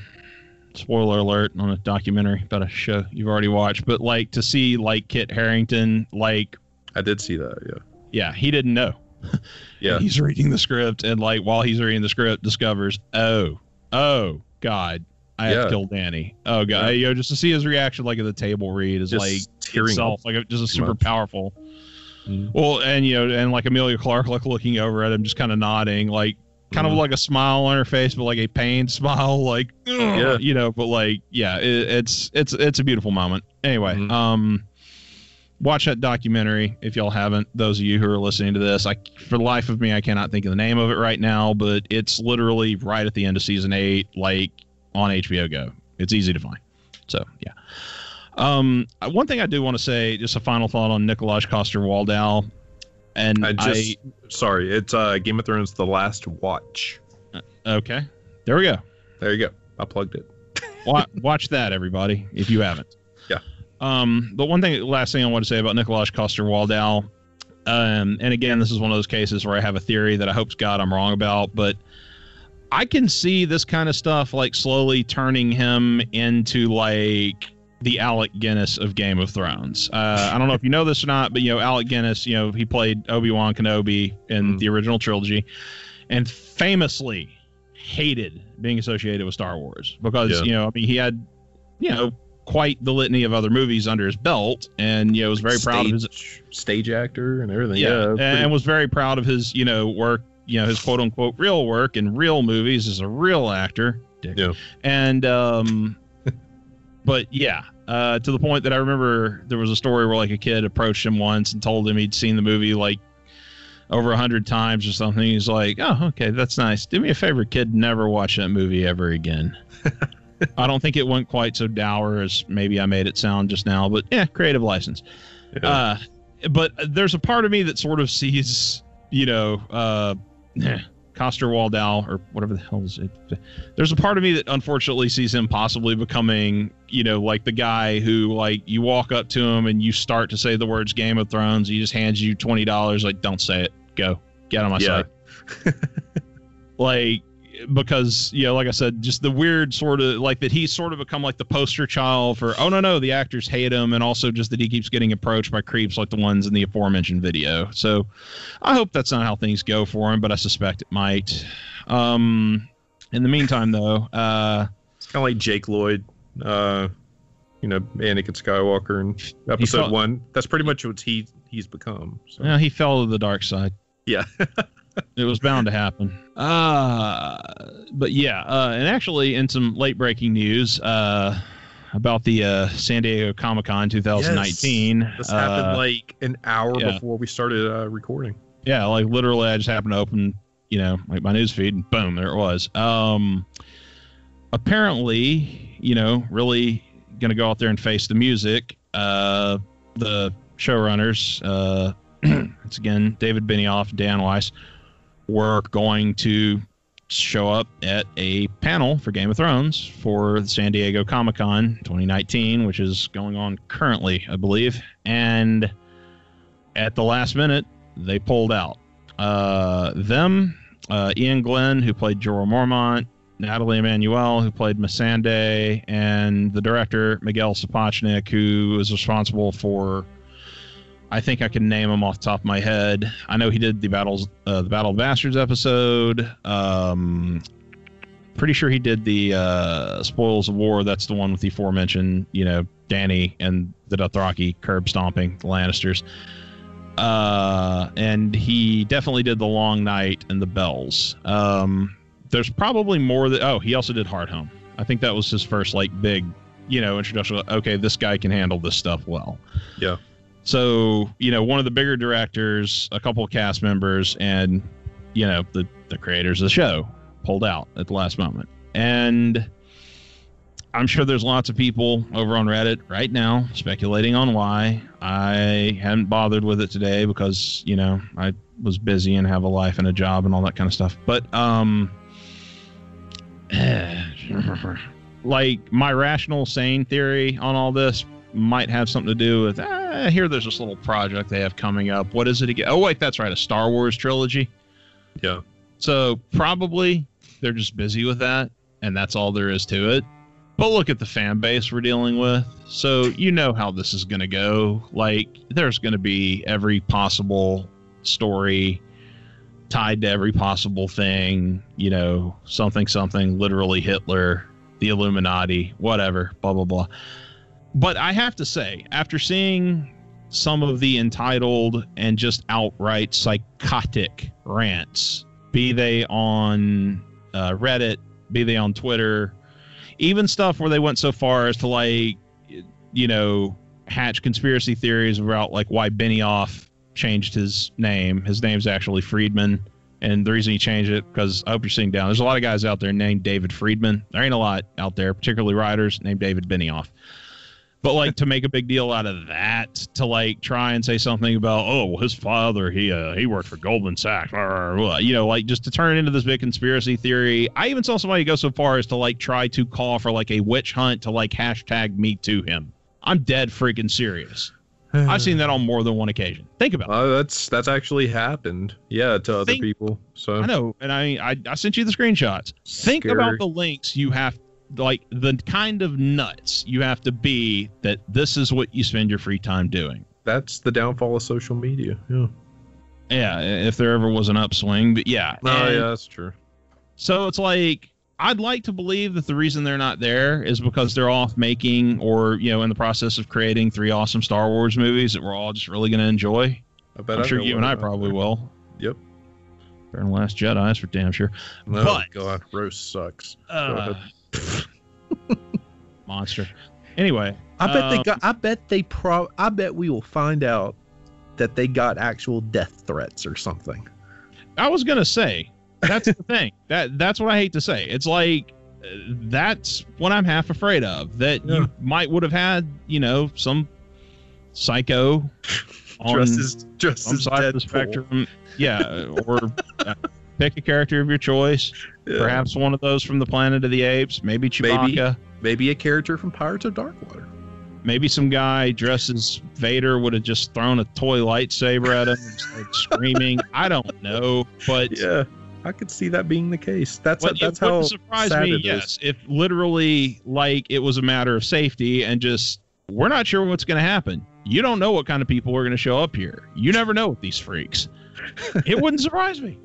spoiler alert on a documentary about a show you've already watched, but like to see like Kit Harington, like I did see that. Yeah, yeah, he didn't know. yeah, he's reading the script and like while he's reading the script discovers oh oh god i have Yeah. to kill dany oh god Yeah. you know just to see his reaction like at the table read is just like tearing itself up. like just a super much. powerful Mhm. well and you know and like amelia clark like looking over at him just kind of nodding like kind of Mhm. like a smile on her face but like a pained smile like Yeah. you know but like yeah it, it's it's it's a beautiful moment anyway Mhm. um watch that documentary if y'all haven't those of you who are listening to this i for the life of me i cannot think of the name of it right now but it's literally right at the end of season eight like on hbo go it's easy to find so yeah um one thing i do want to say just a final thought on nikolaj coster waldau and I I, just sorry, it's uh Game of Thrones: The Last Watch. okay, there we go. There you go. I plugged it. Watch, watch that, everybody, if you haven't. Yeah. Um, but one thing, last thing I want to say about Nikolaj Coster Waldau, um, and again, this is one of those cases where I have a theory that I hope God I'm wrong about, but I can see this kind of stuff like slowly turning him into like the Alec Guinness of Game of Thrones. Uh, I don't know if you know this or not, but you know Alec Guinness, you know he played Obi Wan Kenobi in Mm. the original trilogy, and famously hated being associated with Star Wars because Yeah. you know I mean he had you know quite the litany of other movies under his belt, and you know was very proud of his Stage- stage actor and everything. yeah, Yeah, and, pretty- and was very proud of his you know work you know his quote unquote real work in real movies as a real actor Dick. Yeah. and um but yeah uh to the point that i remember there was a story where like a kid approached him once and told him he'd seen the movie like over a hundred times or something. He's like oh okay that's nice. Do me a favor kid never watch that movie ever again. I don't think it went quite so dour as maybe i made it sound just now but yeah creative license. Yeah. uh, but there's a part of me that sort of sees, you know, uh, Coster Waldau or whatever the hell is it. There's a part of me that unfortunately sees him possibly becoming, you know, like the guy who, like, you walk up to him and you start to say the words Game of Thrones. He just hands you twenty dollars, like, don't say it. Go get on my Yeah. site. like because you know like i said just the weird sort of like that he's sort of become like the poster child for oh no no the actors hate him and also just that he keeps getting approached by creeps like the ones in the aforementioned video so i hope that's not how things go for him but i suspect it might um in the meantime though uh it's kind of like Jake Lloyd, uh, you know, Anakin Skywalker in episode felt- one. That's pretty much what he he's become. So. yeah, he fell to the dark side Yeah. it was bound to happen. Uh, but yeah, uh, and actually, in some late breaking news uh, about the uh, San Diego Comic Con 2019, This happened uh, like an hour yeah. before we started uh, recording. yeah, like literally, I just happened to open, you know, like my news feed, and boom, there it was. Um, apparently, you know, really gonna go out there and face the music. Uh, the showrunners, uh, it's again David Benioff, Dan Weiss, were going to show up at a panel for Game of Thrones for the San Diego Comic Con 2019, which is going on currently, I believe. And at the last minute, they pulled out. Uh, them, uh, Iain Glen, who played Jorah Mormont, Nathalie Emmanuel, who played Missandei, and the director Miguel Sapochnik, who is responsible for. I think I can name him off the top of my head. I know he did the battles, uh, the Battle of Bastards episode. Um, pretty sure he did the uh, Spoils of War. That's the one with the aforementioned, you know, Dany and the Dothraki curb stomping the Lannisters. Uh, and he definitely did the Long Night and the Bells. Um, there's probably more that. Oh, he also did Hardhome. I think that was his first like big, you know, introduction. Okay, this guy can handle this stuff well. Yeah. So you know, one of the bigger directors, a couple of cast members, and you know the the creators of the show pulled out at the last moment, and I'm sure there's lots of people over on Reddit right now speculating on why. I hadn't bothered with it today because you know I was busy and have a life and a job and all that kind of stuff. But um, like my rational sane theory on all this might have something to do with uh, here there's this little project they have coming up. What is it again? Oh wait that's right a star wars trilogy. Yeah. so probably they're just busy with that and that's all there is to it. But look at the fan base we're dealing with. So you know how this is going to go. Like there's going to be every possible story tied to every possible thing you know something something literally hitler the illuminati whatever blah blah blah but i have to say after seeing some of the entitled and just outright psychotic rants be they on uh, reddit be they on twitter even stuff where they went so far as to like you know hatch conspiracy theories about like why benioff changed his name. His name's actually friedman and the reason he changed it because i hope you're sitting down. There's a lot of guys out there named david friedman. There ain't a lot out there particularly writers named david benioff But like to make a big deal out of that, to like try and say something about, oh, well, his father, he uh, he worked for Goldman Sachs, you know, like just to turn it into this big conspiracy theory. I even saw somebody go so far as to like try to call for like a witch hunt to like hashtag me to him. I'm dead freaking serious. I've seen that on more than one occasion. Think about it. Uh, that's that's actually happened. Yeah, to other Think- people. So I know, and I, I I sent you the screenshots. Think Scary. about the links you have, like the kind of nuts you have to be that this is what you spend your free time doing. that's the downfall of social media. Yeah. Yeah, if there ever was an upswing, but yeah. Oh and yeah, that's true. So it's like I'd like to believe that the reason they're not there is because they're off making or you know in the process of creating three awesome Star Wars movies that we're all just really going to enjoy. I bet I'm I sure you and I probably that. will. Yep. Better than Last Jedi, is for damn sure. Oh But- god, roast sucks. Uh. monster. Anyway, I bet they um, got. I bet they pro. I bet we will find out that they got actual death threats or something. I was gonna say that's the thing. That that's what I hate to say. It's like uh, that's what I'm half afraid of. That Yeah. you might would have had, you know, some psycho on Dressed as dressed some as side of the spectrum. Yeah, or uh, pick a character of your choice. Yeah. Perhaps one of those from the Planet of the Apes. Maybe Chewbacca. Maybe. Maybe a character from Pirates of Dark Water. Maybe some guy dressed as Vader would have just thrown a toy lightsaber at him and started screaming. I don't know, but Yeah, I could see that being the case. That's that's it how surprise me, it is. yes, if literally like it was a matter of safety and just we're not sure what's going to happen. You don't know what kind of people are going to show up here. You never know with these freaks. it wouldn't surprise me.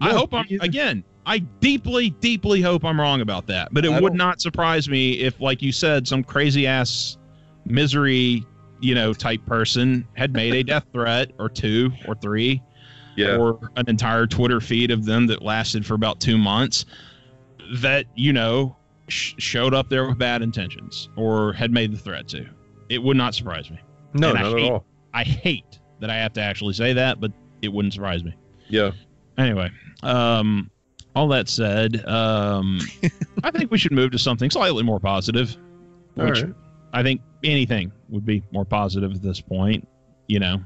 I hope I'm again. I deeply, deeply hope I'm wrong about that. But it I would don't- surprise me if, like you said, some crazy ass misery, you know, type person had made a death threat or two or three Yeah, or an entire Twitter feed of them that lasted for about two months that, you know, sh- showed up there with bad intentions or had made the threat to. It would not surprise me. no, and not at all. I hate that I have to actually say that, but it wouldn't surprise me. Yeah, Anyway, um, all that said, um, I think we should move to something slightly more positive, all which right. I think anything would be more positive at this point, you know.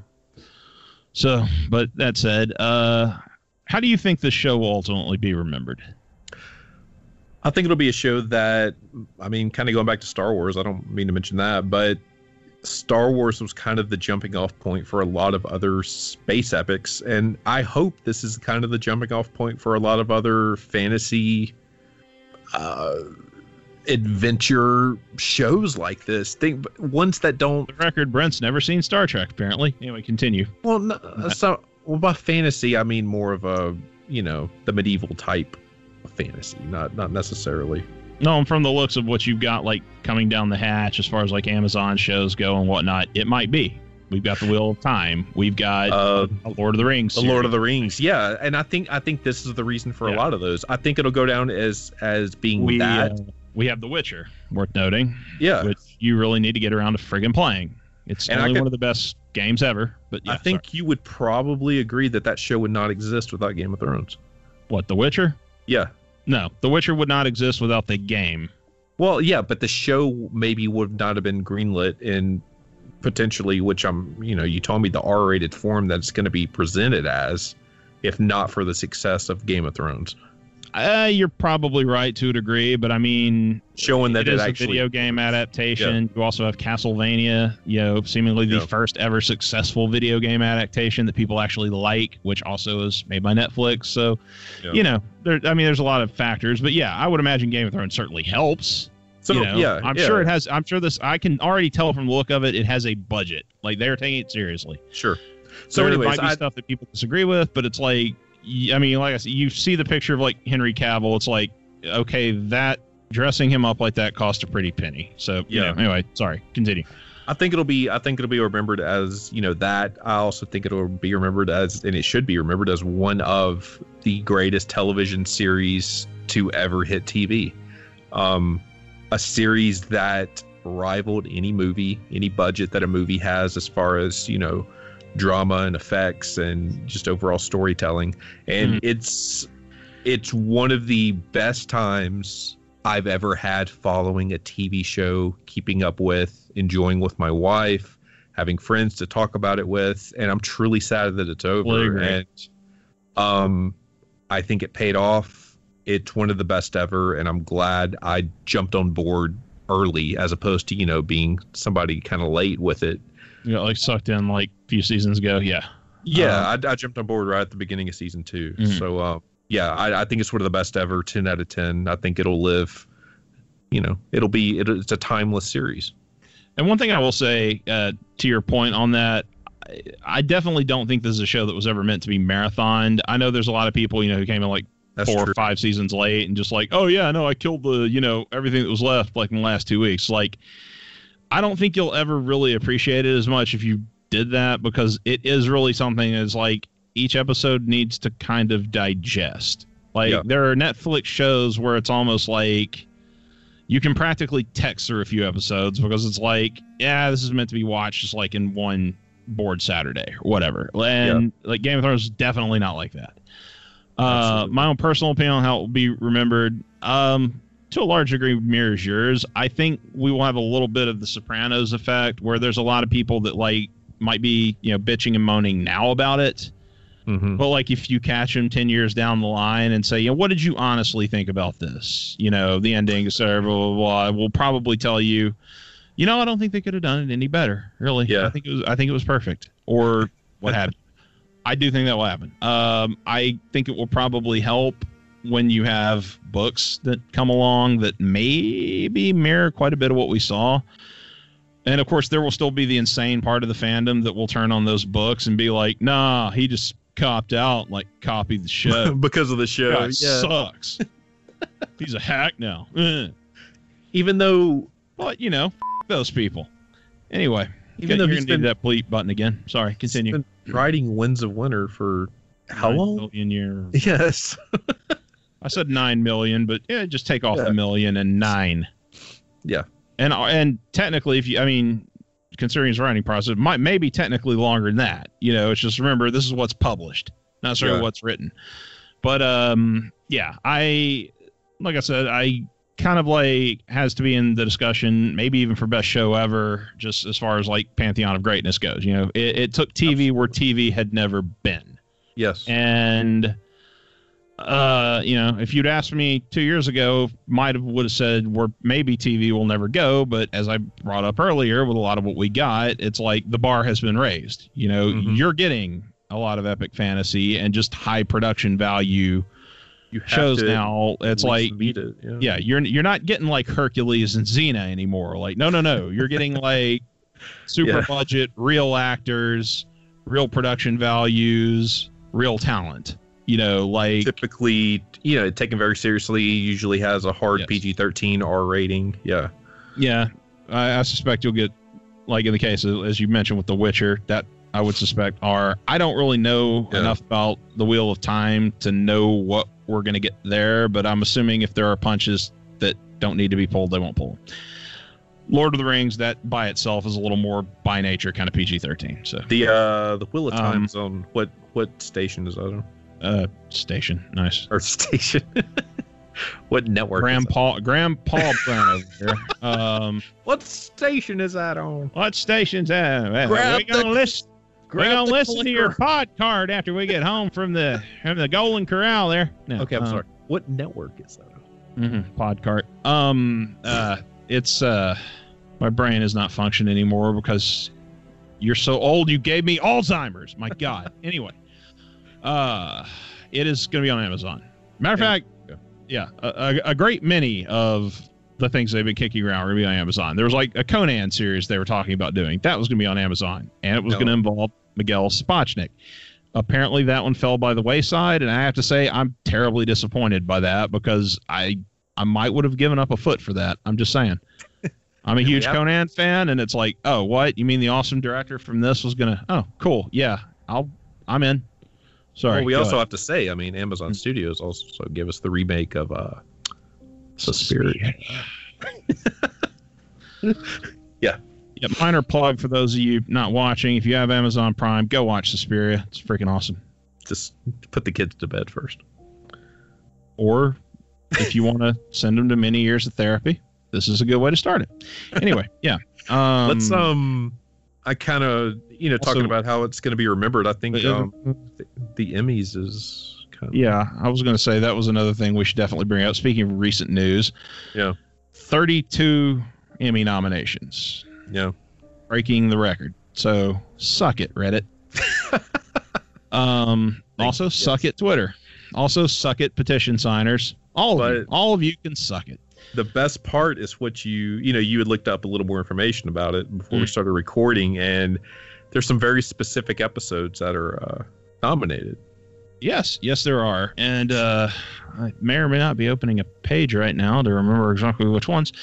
So, but that said, uh, how do you think this show will ultimately be remembered? I think it'll be a show that, I mean, kind of going back to Star Wars. I don't mean to mention that, but Star Wars was kind of the jumping off point for a lot of other space epics, and I hope this is kind of the jumping off point for a lot of other fantasy, uh, adventure shows like this. Think ones that don't The record, Brent's never seen Star Trek, apparently. Anyway, continue. Well, no, so well by fantasy I mean more of a you know the medieval type of fantasy, not not necessarily. No, and from the looks of what you've got, like coming down the hatch, as far as like Amazon shows go and whatnot, it might be. We've got the Wheel of Time. We've got Uh, Lord of the Rings. The Lord of the Rings, yeah, and I think I think this is the reason for Yeah. a lot of those. I think it'll go down as as being we that. uh, we have The Witcher, worth noting, yeah, which you really need to get around to friggin' playing. It's And only could- one of the best games ever. But yeah, I think you would probably agree that that show would not exist without Game of Thrones. what The Witcher. Yeah, No, The Witcher would not exist without the game. well, yeah, but the show maybe would not have been greenlit in potentially, which I'm, you know, you told me the R-rated form that it's going to be presented as, if not for the success of Game of Thrones. Uh, you're probably right to a degree, but I mean, showing that it it, is actually a video game adaptation. You also have Castlevania, you know, seemingly the Yeah. first ever successful video game adaptation that people actually like, which also is made by Netflix. So, Yeah. you know, there. I mean, there's a lot of factors, but yeah, I would imagine Game of Thrones certainly helps. so you know, yeah I'm yeah, sure it has. I'm sure this. I can already tell from the look of it, it has a budget. Like they're taking it seriously. sure so there anyways might be I, stuff that people disagree with, but it's like, I mean, like I said, you see the picture of like Henry Cavill. It's like, okay, that dressing him up like that cost a pretty penny. So you Yeah. know, anyway, sorry, continue. I think it'll be I think it'll be remembered as you know that I also think it'll be remembered as and it should be remembered as one of the greatest television series to ever hit TV um a series that rivaled any movie any budget that a movie has as far as you know drama and effects and just overall storytelling and Mhm. it's it's one of the best times I've ever had following a TV show, keeping up with, enjoying with my wife, having friends to talk about it with, and I'm truly sad that it's over. And um, I think it paid off. It's one of the best ever, and I'm glad I jumped on board early as opposed to you know being somebody kind of late with it. You got like sucked in like a few seasons ago. Yeah. Yeah, I, I jumped on board right at the beginning of season 2 Mhm. So, uh, yeah, I, I think it's one of the best ever. Ten out of ten. I think it'll live. You know, it'll be. It, it's a timeless series. And one thing I will say uh, to your point on that, I, I definitely don't think this is a show that was ever meant to be marathoned. I know there's a lot of people, you know, who came in like That's four true. or five seasons late and just like, oh yeah, no, I killed the, you know, everything that was left like in the last two weeks. Like, I don't think you'll ever really appreciate it as much if you did that because it is really something that's like each episode needs to kind of digest. Like Yeah. there are Netflix shows where it's almost like you can practically text through a few episodes because it's like, yeah, this is meant to be watched just like in one board Saturday or whatever. And like Game of Thrones is definitely not like that. Uh, Absolutely. my own personal opinion on how it will be remembered, um, to a large degree, mirrors yours. I think we will have a little bit of the Sopranos effect, where there's a lot of people that like might be, you know, bitching and moaning now about it. Mhm. But like, if you catch them ten years down the line and say, you know, what did you honestly think about this? You know, the ending, cetera, blah blah blah. We'll probably tell you, you know, I don't think they could have done it any better. Really, Yeah. I think it was, I think it was perfect, or what have you. I do think that will happen. Um, I think it will probably help when you have books that come along that maybe mirror quite a bit of what we saw. And of course, there will still be the insane part of the fandom that will turn on those books and be like, nah, he just copped out, like copied the show. because of the show. Guy yeah. sucks. He's a hack now. Even though, But, you know, f- those people. Anyway, even you're though going he's to need that bleep button again. Sorry, continue. been writing Winds of Winter for how long? million years. Yes. I said nine million, but yeah, just take off Yeah. the million and nine. Yeah. And and technically, if you, I mean, considering his writing process, might maybe technically longer than that. You know, it's just remember this is what's published, not necessarily Yeah. what's written. But um, yeah, I like I said, I kind of like has to be in the discussion, maybe even for best show ever, just as far as like pantheon of greatness goes. You know, it, it took TV where TV had never been. Yes. And uh, you know, if you'd asked me two years ago, might have would have said where maybe TV will never go. But as I brought up earlier, with a lot of what we got, it's like the bar has been raised. You know, Mhm. you're getting a lot of epic fantasy and just high production value you shows now. It's like it. Yeah. yeah, you're you're not getting like Hercules and Xena anymore. Like, no, no, no. You're getting like super Yeah. budget, real actors, real production values, real talent. You know, like Typically, you know, taken very seriously. Usually has a hard Yes. PG-13 R rating. Yeah. yeah, I, I suspect you'll get like in the case of, as you mentioned with The Witcher, that I would suspect are. I don't really know Yeah. enough about the Wheel of Time to know what we're gonna get there, but I'm assuming if there are punches that don't need to be pulled, they won't pull. 'em. Lord of the Rings, that by itself is a little more by nature kind of PG-13. So, The uh the Wheel of Um, Time's on what what station is that on? Uh, station, nice. Earth station? what network? is Grandpa, Grandpa Brown over here. Um. What station is that on? what station's that? Well, Grab we gonna the- listen. We're gonna the listen to your clicker. pod card after we get home from the from the Golden Corral there. No, Okay, I'm uh, sorry. What network is that on? Mm-hmm, pod cart. Um, uh, it's uh, my brain is not functioning anymore because you're so old. You gave me Alzheimer's. My God. anyway, uh, it is going to be on Amazon. Matter of fact, yeah, a, a, a great many of the things they've been kicking around are going to be on Amazon. There was like a Conan series they were talking about doing. That was going to be on Amazon, and it was No. going to involve Miguel Sapochnik. Apparently, that one fell by the wayside, and I have to say I'm terribly disappointed by that because I I might would have given up a foot for that. I'm just saying. I'm a huge Yeah. Conan fan, and it's like, oh, what? You mean the awesome director from this was gonna? Oh, cool. Yeah, I'll. I'm in. Sorry. Well, we also ahead. have to say, I mean, Amazon Studios also give us the remake of uh Suspiria. Yeah, minor plug for those of you not watching. If you have Amazon Prime, go watch Suspiria. It's freaking awesome. Just put the kids to bed first. Or if you want to send them to many years of therapy, this is a good way to start it. Anyway, yeah. Um, Let's um, I kind of you know talking Also- about how it's going to be remembered. I think um, the, the Emmys is kind of Yeah, I was going to say that was another thing we should definitely bring up. Speaking of recent news, Yeah. 32 Emmy nominations, yeah. breaking the record. So suck it, Reddit. um, also yes. suck it, Twitter. Also suck it, petition signers. All of you, all of you can suck it. The best part is what you you know you had looked up a little more information about it before we Mm. started recording and there's some very specific episodes that are uh, nominated Yes, yes, there are, and uh, I may or may not be opening a page right now to remember exactly which ones.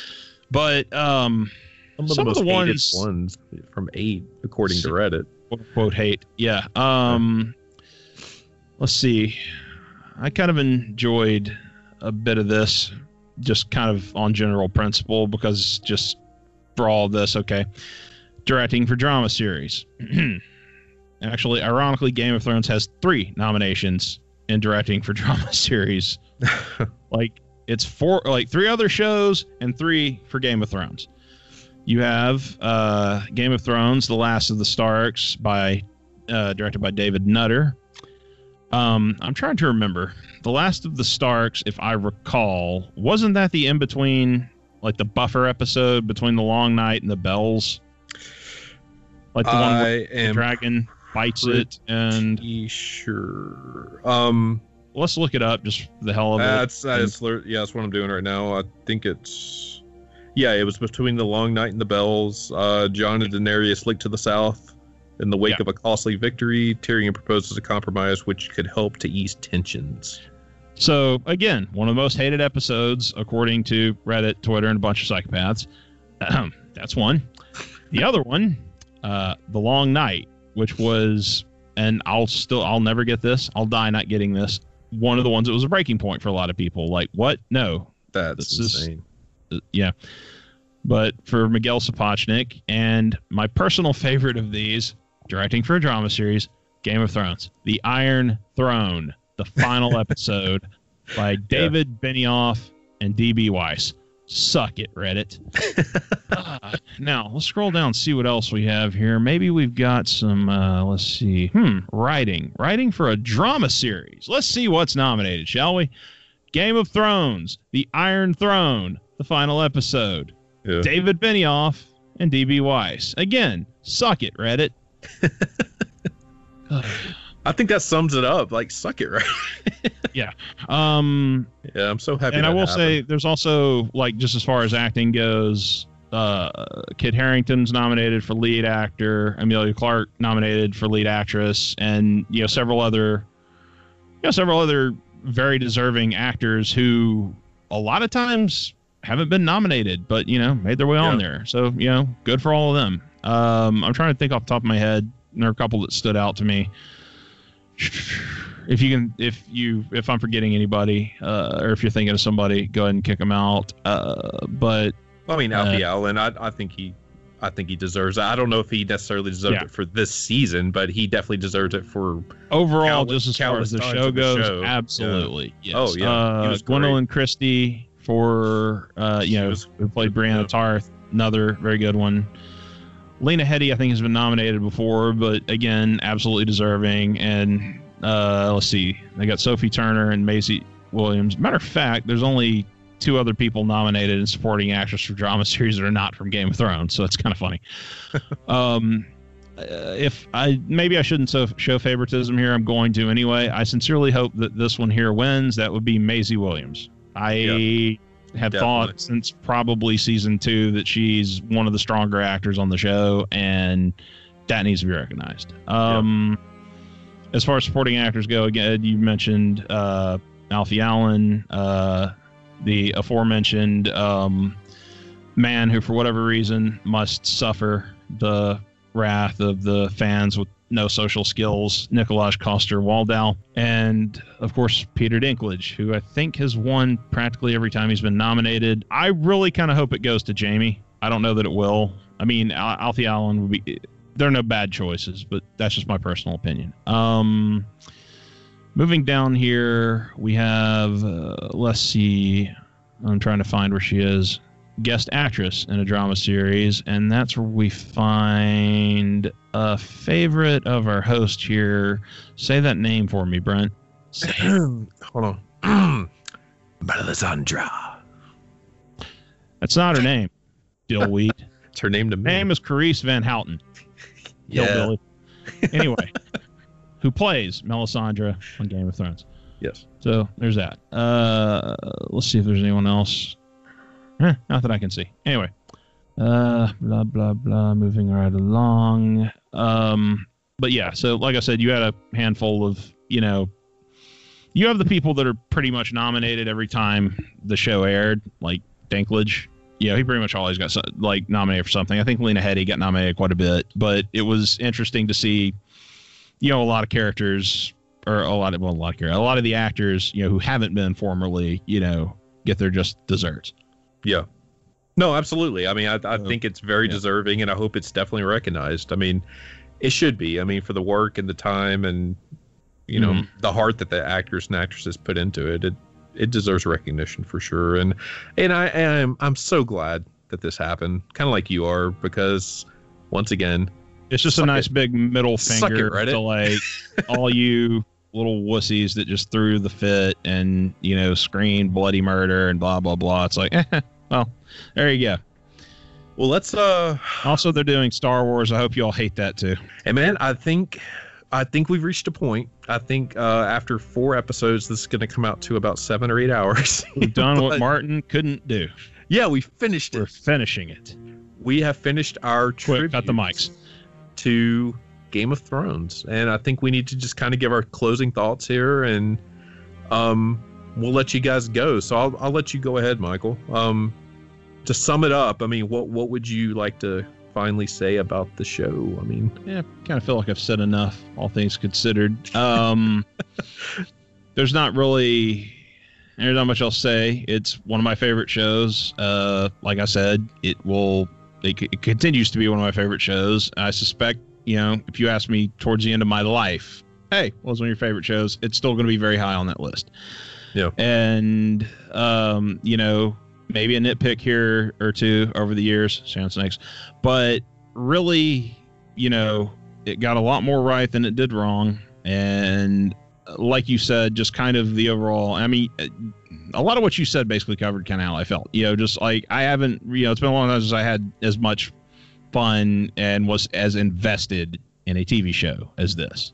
But um, some of Some the of the hated ones- ones from eight according to reddit quote, unquote hate. Yeah. Um let's see. I kind of enjoyed a bit of this just kind of on general principle because just for all this, okay. Directing for drama series. Actually, ironically, Game of Thrones has three nominations in directing for drama series. like it's four like three other shows and three for Game of Thrones. You have uh, Game of Thrones: The Last of the Starks by uh, directed by David Nutter. Um, I'm trying to remember The Last of the Starks, if I recall, wasn't that the in between, like the buffer episode between the Long Night and the Bells? Like the one where the dragon bites it, and sure um let's look it up just for the hell of it. that's that's yeah that's what i'm doing right now i think it's yeah it was between the long night and the bells uh jon and daenerys linked to the south in the wake Yeah. of a costly victory tyrion proposes a compromise which could help to ease tensions So again, one of the most hated episodes according to Reddit, Twitter, and a bunch of psychopaths. That's one. The other one, uh, The Long Night, which was, and I'll still, I'll never get this. I'll die not getting this. One of the ones that was a breaking point for a lot of people. Like, what? No, that's This is- Uh, yeah. But for Miguel Sapochnik and my personal favorite of these, directing for a drama series, Game of Thrones, The Iron Throne, the final episode by David Benioff and DB Weiss. Suck it, Reddit. Ah, now let's scroll down, see what else we have here. Maybe we've got some. Uh, let's see. Hmm, writing, writing for a drama series. Let's see what's nominated, shall we? Game of Thrones, The Iron Throne, the final episode. yeah. David Benioff and DB Weiss. Again, suck it, Reddit. i think that sums it up like suck it right yeah. Um, yeah i'm so happy and I will happened. say, there's also like just as far as acting goes, uh, Kit Harington's nominated for lead actor, Emilia Clarke nominated for lead actress, and you know several other, you know several other very deserving actors who a lot of times haven't been nominated, but you know made their way on there. So you know, good for all of them. Um, I'm trying to think off the top of my head. There are a couple that stood out to me. If you can, if you, if I'm forgetting anybody, uh, or if you're thinking of somebody, go ahead and kick them out. Uh, but I mean, Uh, Alfie Allen, I, I think he, I think he deserves it. I don't know if he necessarily deserved Yeah. it for this season, but he definitely deserves it for. overall, Countless- just as far as the show of the goes, show. absolutely. Yes. Oh, yeah. Uh. Gwendoline Christie for, uh, you She know, was- who played Brienne yeah. Tarth, another very good one. Lena Headey, I think, has been nominated before, but again, absolutely deserving. And uh, let's see, they got Sophie Turner and Maisie Williams. Matter of fact, there's only two other people nominated in supporting actress for drama series that are not from Game of Thrones, so it's kind of funny. um, uh, if I maybe I shouldn't so, show favoritism here, I'm going to anyway. I sincerely hope that this one here wins. That would be Maisie Williams. I have Definitely. thought since probably season two that she's one of the stronger actors on the show, and that needs to be recognized. Um, As far as supporting actors go, again, you mentioned uh, Alfie Allen, uh, the aforementioned um, man who, for whatever reason, must suffer the wrath of the fans with no social skills, Nikolaj Coster Waldau, and of course Peter Dinklage, who I think has won practically every time he's been nominated. I really kind of hope it goes to Jaime. I don't know that it will. I mean, Al- Alfie Allen would be. There are no bad choices, but that's just my personal opinion. Um, Moving down here, we have, uh, let's see, I'm trying to find where she is. Guest actress in a drama series, and that's where we find a favorite of our host here. Say that name for me, Brent. Hold on. Melisandre. That's not her name, Dillweed. It's her name to me. name is Carice Van Houten. yeah. Anyway, who plays Melisandre on Game of Thrones. Yes. So there's that. Uh, let's see if there's anyone else. Eh, not that I can see. Anyway, uh, blah blah blah. Moving right along. Um, but yeah. So like I said, you had a handful of you know, you have the people that are pretty much nominated every time the show aired, like Dinklage. Yeah, he pretty much always got like nominated for something. I think Lena Headey got nominated quite a bit, but it was interesting to see, you know, a lot of characters or a lot of well, a lot of a lot of the actors, you know, who haven't been formerly, you know, get their just desserts. Yeah. No, absolutely. I mean, I, I think it's very yeah. deserving, and I hope it's definitely recognized. I mean, it should be. I mean, for the work and the time and you know Mhm. the heart that the actors and actresses put into it, it it deserves recognition for sure. And and I am I'm so glad that this happened, kind of like you are, because once again, It's just a nice it. big middle Suck it, finger to like all you little wussies that just threw the fit and you know screamed bloody murder and blah blah blah. It's like, eh, well, there you go. well, let's uh, Also, they're doing Star Wars. I hope you all hate that too. And man, I think I think we've reached a point. I think uh, after four episodes, this is going to come out to about seven or eight hours. We've done what Martin couldn't do. Yeah, we finished it. We're finishing it. We have finished our Quick, cut the mics. to Game of Thrones, and I think we need to just kind of give our closing thoughts here, and um, we'll let you guys go. So I'll I'll let you go ahead, Michael. Um, to sum it up, I mean, what what would you like to finally say about the show? I mean, yeah, kind of feel like I've said enough, all things considered. Um, there's not really there's not much I'll say. It's one of my favorite shows. Uh, like I said, it will it, it continues to be one of my favorite shows. I suspect, you know, if you ask me towards the end of my life, hey, what was one of your favorite shows? It's still going to be very high on that list. Yeah. And um, you know, maybe a nitpick here or two over the years, sand snakes, but really, you know, it got a lot more right than it did wrong. And like you said, just kind of the overall, I mean, a lot of what you said basically covered kind of how I felt. You know, just like I haven't, you know, it's been a long time since I had as much fun and was as invested in a TV show as this.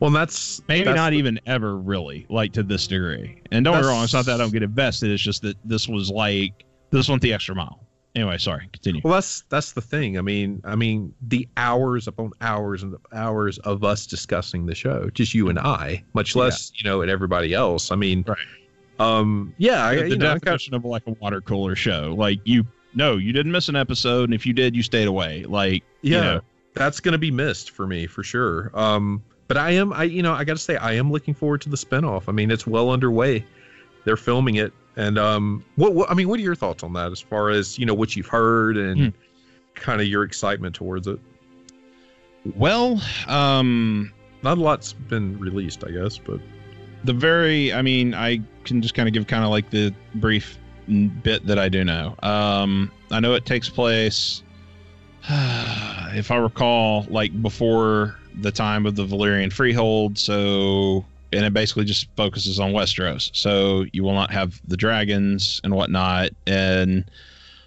well, that's Maybe that's not the- even ever really like to this degree. And don't get me wrong, it's not that I don't get invested. It's just that this was like this went the extra mile. Anyway, sorry. Continue. Well, that's that's the thing. I mean, I mean, the hours upon hours and hours of us discussing the show, just you and I, much less you know, and everybody else. I mean, Right. Um, yeah, I, the the you know, got- definition of like a water cooler show. Like you, no, you didn't miss an episode, and if you did, you stayed away. Like yeah, you know, that's gonna be missed for me for sure. Um, but I am, I you know, I got to say, I am looking forward to the spinoff. I mean, it's well underway. They're filming it, and um, what, what I mean, what are your thoughts on that as far as you know what you've heard and Hmm. kind of your excitement towards it? well, um, Not a lot's been released, I guess, but the very, I mean, I can just kind of give kind of like the brief bit that I do know. Um, I know it takes place, if I recall, like before the time of the Valyrian Freehold. So, and it basically just focuses on Westeros. So you will not have the dragons and whatnot, and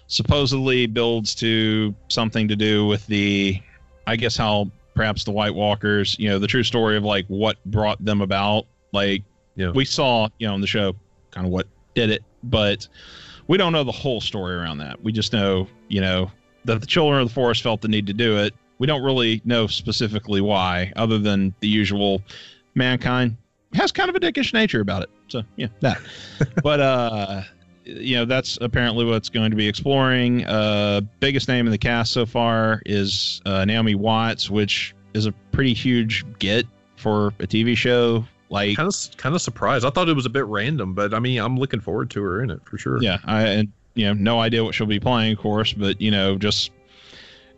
supposedly builds to something to do with the, I guess how perhaps the White Walkers, you know, the true story of like what brought them about. Like Yeah. we saw, you know, in the show, kind of what did it, but we don't know the whole story around that. We just know, you know, that the children of the forest felt the need to do it. We don't really know specifically why, other than the usual mankind has kind of a dickish nature about it. So yeah, that. but uh you know, that's apparently what's going to be exploring. Uh biggest name in the cast so far is uh, Naomi Watts, which is a pretty huge get for a TV show. Like kind of kind of surprised. I thought it was a bit random, but I mean, I'm looking forward to her in it for sure. Yeah, I and you know no idea what she'll be playing, of course, but you know just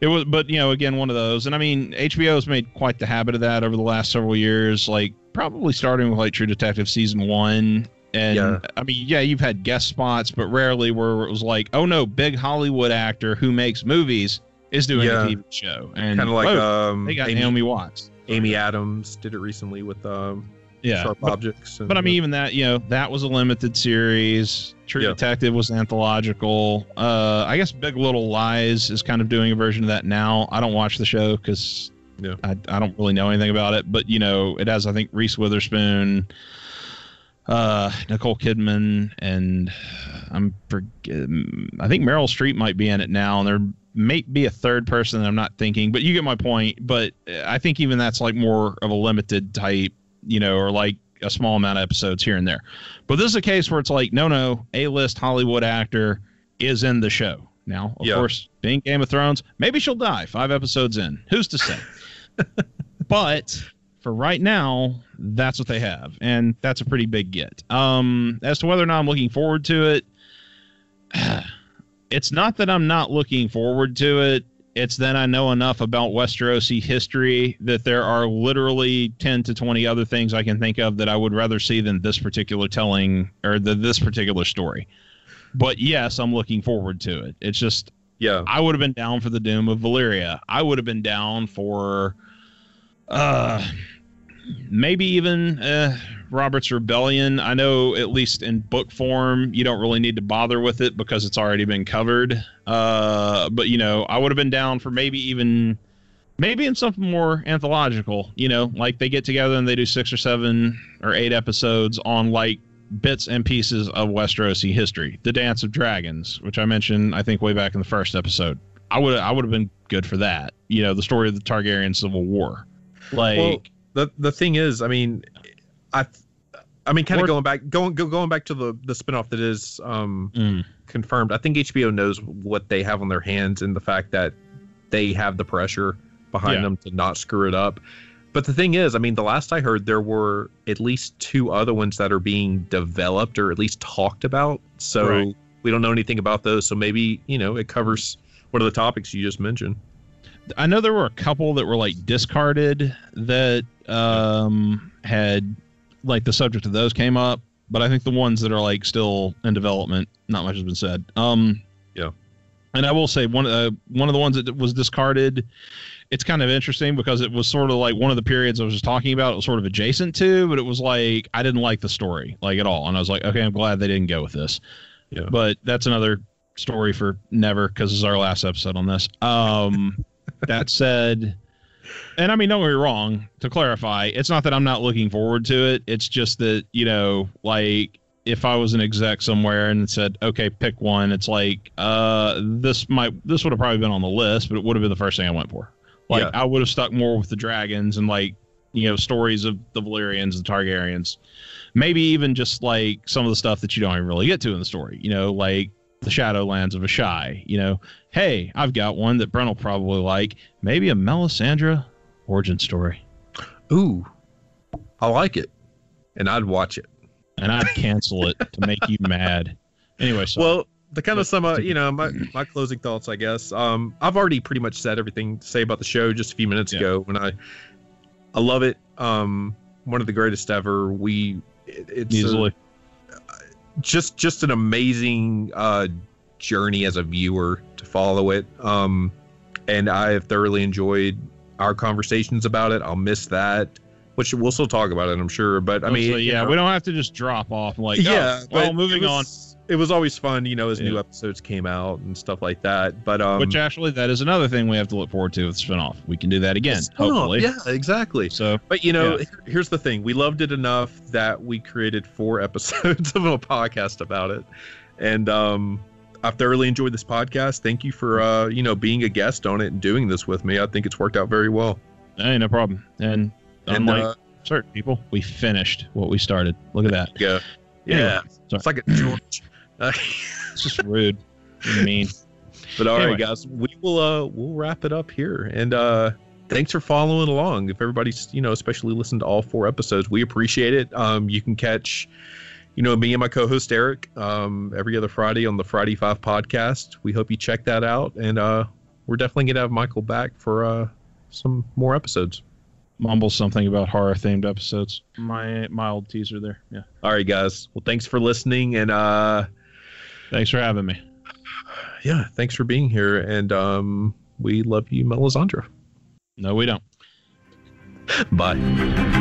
It was, but you know, again, one of those. And I mean, HBO has made quite the habit of that over the last several years. Like probably starting with like True Detective season one. And Yeah. I mean, yeah, you've had guest spots, but rarely where it was like, oh no, big Hollywood actor who makes movies is doing Yeah. a TV show, and Kind of like um, they got Amy, Naomi Watts. Amy Adams did it recently with um, Yeah, Sharp but, Objects. and- but I mean, even that, you know, that was a limited series. True Yeah. Detective was anthological. Uh, I guess Big Little Lies is kind of doing a version of that now. I don't watch the show because Yeah. I, I don't really know anything about it. But you know, it has I think Reese Witherspoon, uh, Nicole Kidman, and I'm forget. I think Meryl Streep might be in it now, and there may be a third person that I'm not thinking. But you get my point. But I think even that's like more of a limited type, you know, or like a small amount of episodes here and there. But this is a case where it's like, no, no, A-list Hollywood actor is in the show. Now, of Yeah. course, being Game of Thrones, maybe she'll die five episodes in. Who's to say? but for right now, that's what they have, and that's a pretty big get. Um, as to whether or not I'm looking forward to it, it's not that I'm not looking forward to it. It's then I know enough about Westerosi history that there are literally 10 to 20 other things I can think of that I would rather see than this particular telling or the, this particular story. But yes, I'm looking forward to it. It's just yeah, I would have been down for the Doom of Valyria. I would have been down for uh maybe even uh Robert's Rebellion. I know at least in book form you don't really need to bother with it because it's already been covered. Uh but you know, I would have been down for maybe even maybe in something more anthological, you know, like they get together and they do 6 or 7 or 8 episodes on like bits and pieces of Westerosi history. The Dance of Dragons, which I mentioned I think way back in the first episode. I would I would have been good for that. You know, the story of the Targaryen Civil War. Like Well, the the thing is, I mean, I, I mean, kind of going back, going go, going back to the the spinoff that is um mm, confirmed. I think HBO knows what they have on their hands and the fact that they have the pressure behind Yeah. them to not screw it up. But the thing is, I mean, the last I heard, there were at least two other ones that are being developed or at least talked about. So Right. we don't know anything about those. So maybe you know it covers one of the topics you just mentioned. I know there were a couple that were like discarded that um had like the subject of those came up, but I think the ones that are like still in development, not much has been said. Um Yeah. And I will say one uh, one of the ones that was discarded it's kind of interesting because it was sort of like one of the periods I was just talking about. It was sort of adjacent to, but it was like I didn't like the story like at all, and I was like, okay, I'm glad they didn't go with this. Yeah. But that's another story for never because it's our last episode on this. Um, that said, and I mean, don't get me wrong. To clarify, it's not that I'm not looking forward to it. It's just that you know, like if I was an exec somewhere and said, okay, pick one, it's like uh, this might this would have probably been on the list, but it would have been the first thing I went for. Like Yeah. I would have stuck more with the dragons and like you know stories of the Valyrians and Targaryens. Maybe even just like some of the stuff that you don't even really get to in the story. You know, like the Shadowlands of Asshai. You know, hey, I've got one that Brent will probably like. Maybe a Melisandre origin story, Ooh, I like it, and I'd watch it. and I'd cancel it to make you mad. Anyway, so well the kind of But- sum up you know my, my closing thoughts i guess um i've already pretty much said everything to say about the show just a few minutes Yeah. ago when i i love it um one of the greatest ever we it, it's a- easily. Just just an amazing uh journey as a viewer to follow it. Um and i have thoroughly enjoyed our conversations about it. I'll miss that which we'll still talk about it i'm sure but i mean So, you yeah, know, we don't have to just drop off like yeah oh, well moving it on. was- it was always fun you know as new episodes came out and stuff like that but um which actually that is another thing we have to look forward to with spinoff. We can do that again Oh, hopefully. yeah exactly. So but you know Yeah. here's the thing. We loved it enough that we created four episodes of a podcast about it. And um i've thoroughly enjoyed this podcast. Thank you for uh you know being a guest on it and doing this with me. I think it's worked out very well. Hey no problem. And and unlike uh, certain people we finished what we started. Look at that. Yeah. Yeah. Sorry. it's like a george it's just rude and mean But all right, Anyway. guys, we will uh we'll wrap it up here. And uh thanks for following along. If everybody's you know especially listened to all four episodes, we appreciate it. Um, you can catch you know me and my co-host Eric um every other Friday on the Friday Five podcast. We hope you check that out, and uh we're definitely gonna have Michael back for uh, some more episodes. Mumble something about horror themed episodes. My mild teaser there. Yeah. All right, guys. Well, thanks for listening, and uh, Thanks for having me. yeah, thanks for being here, and um, we love you, Melisandre. No, we don't. Bye.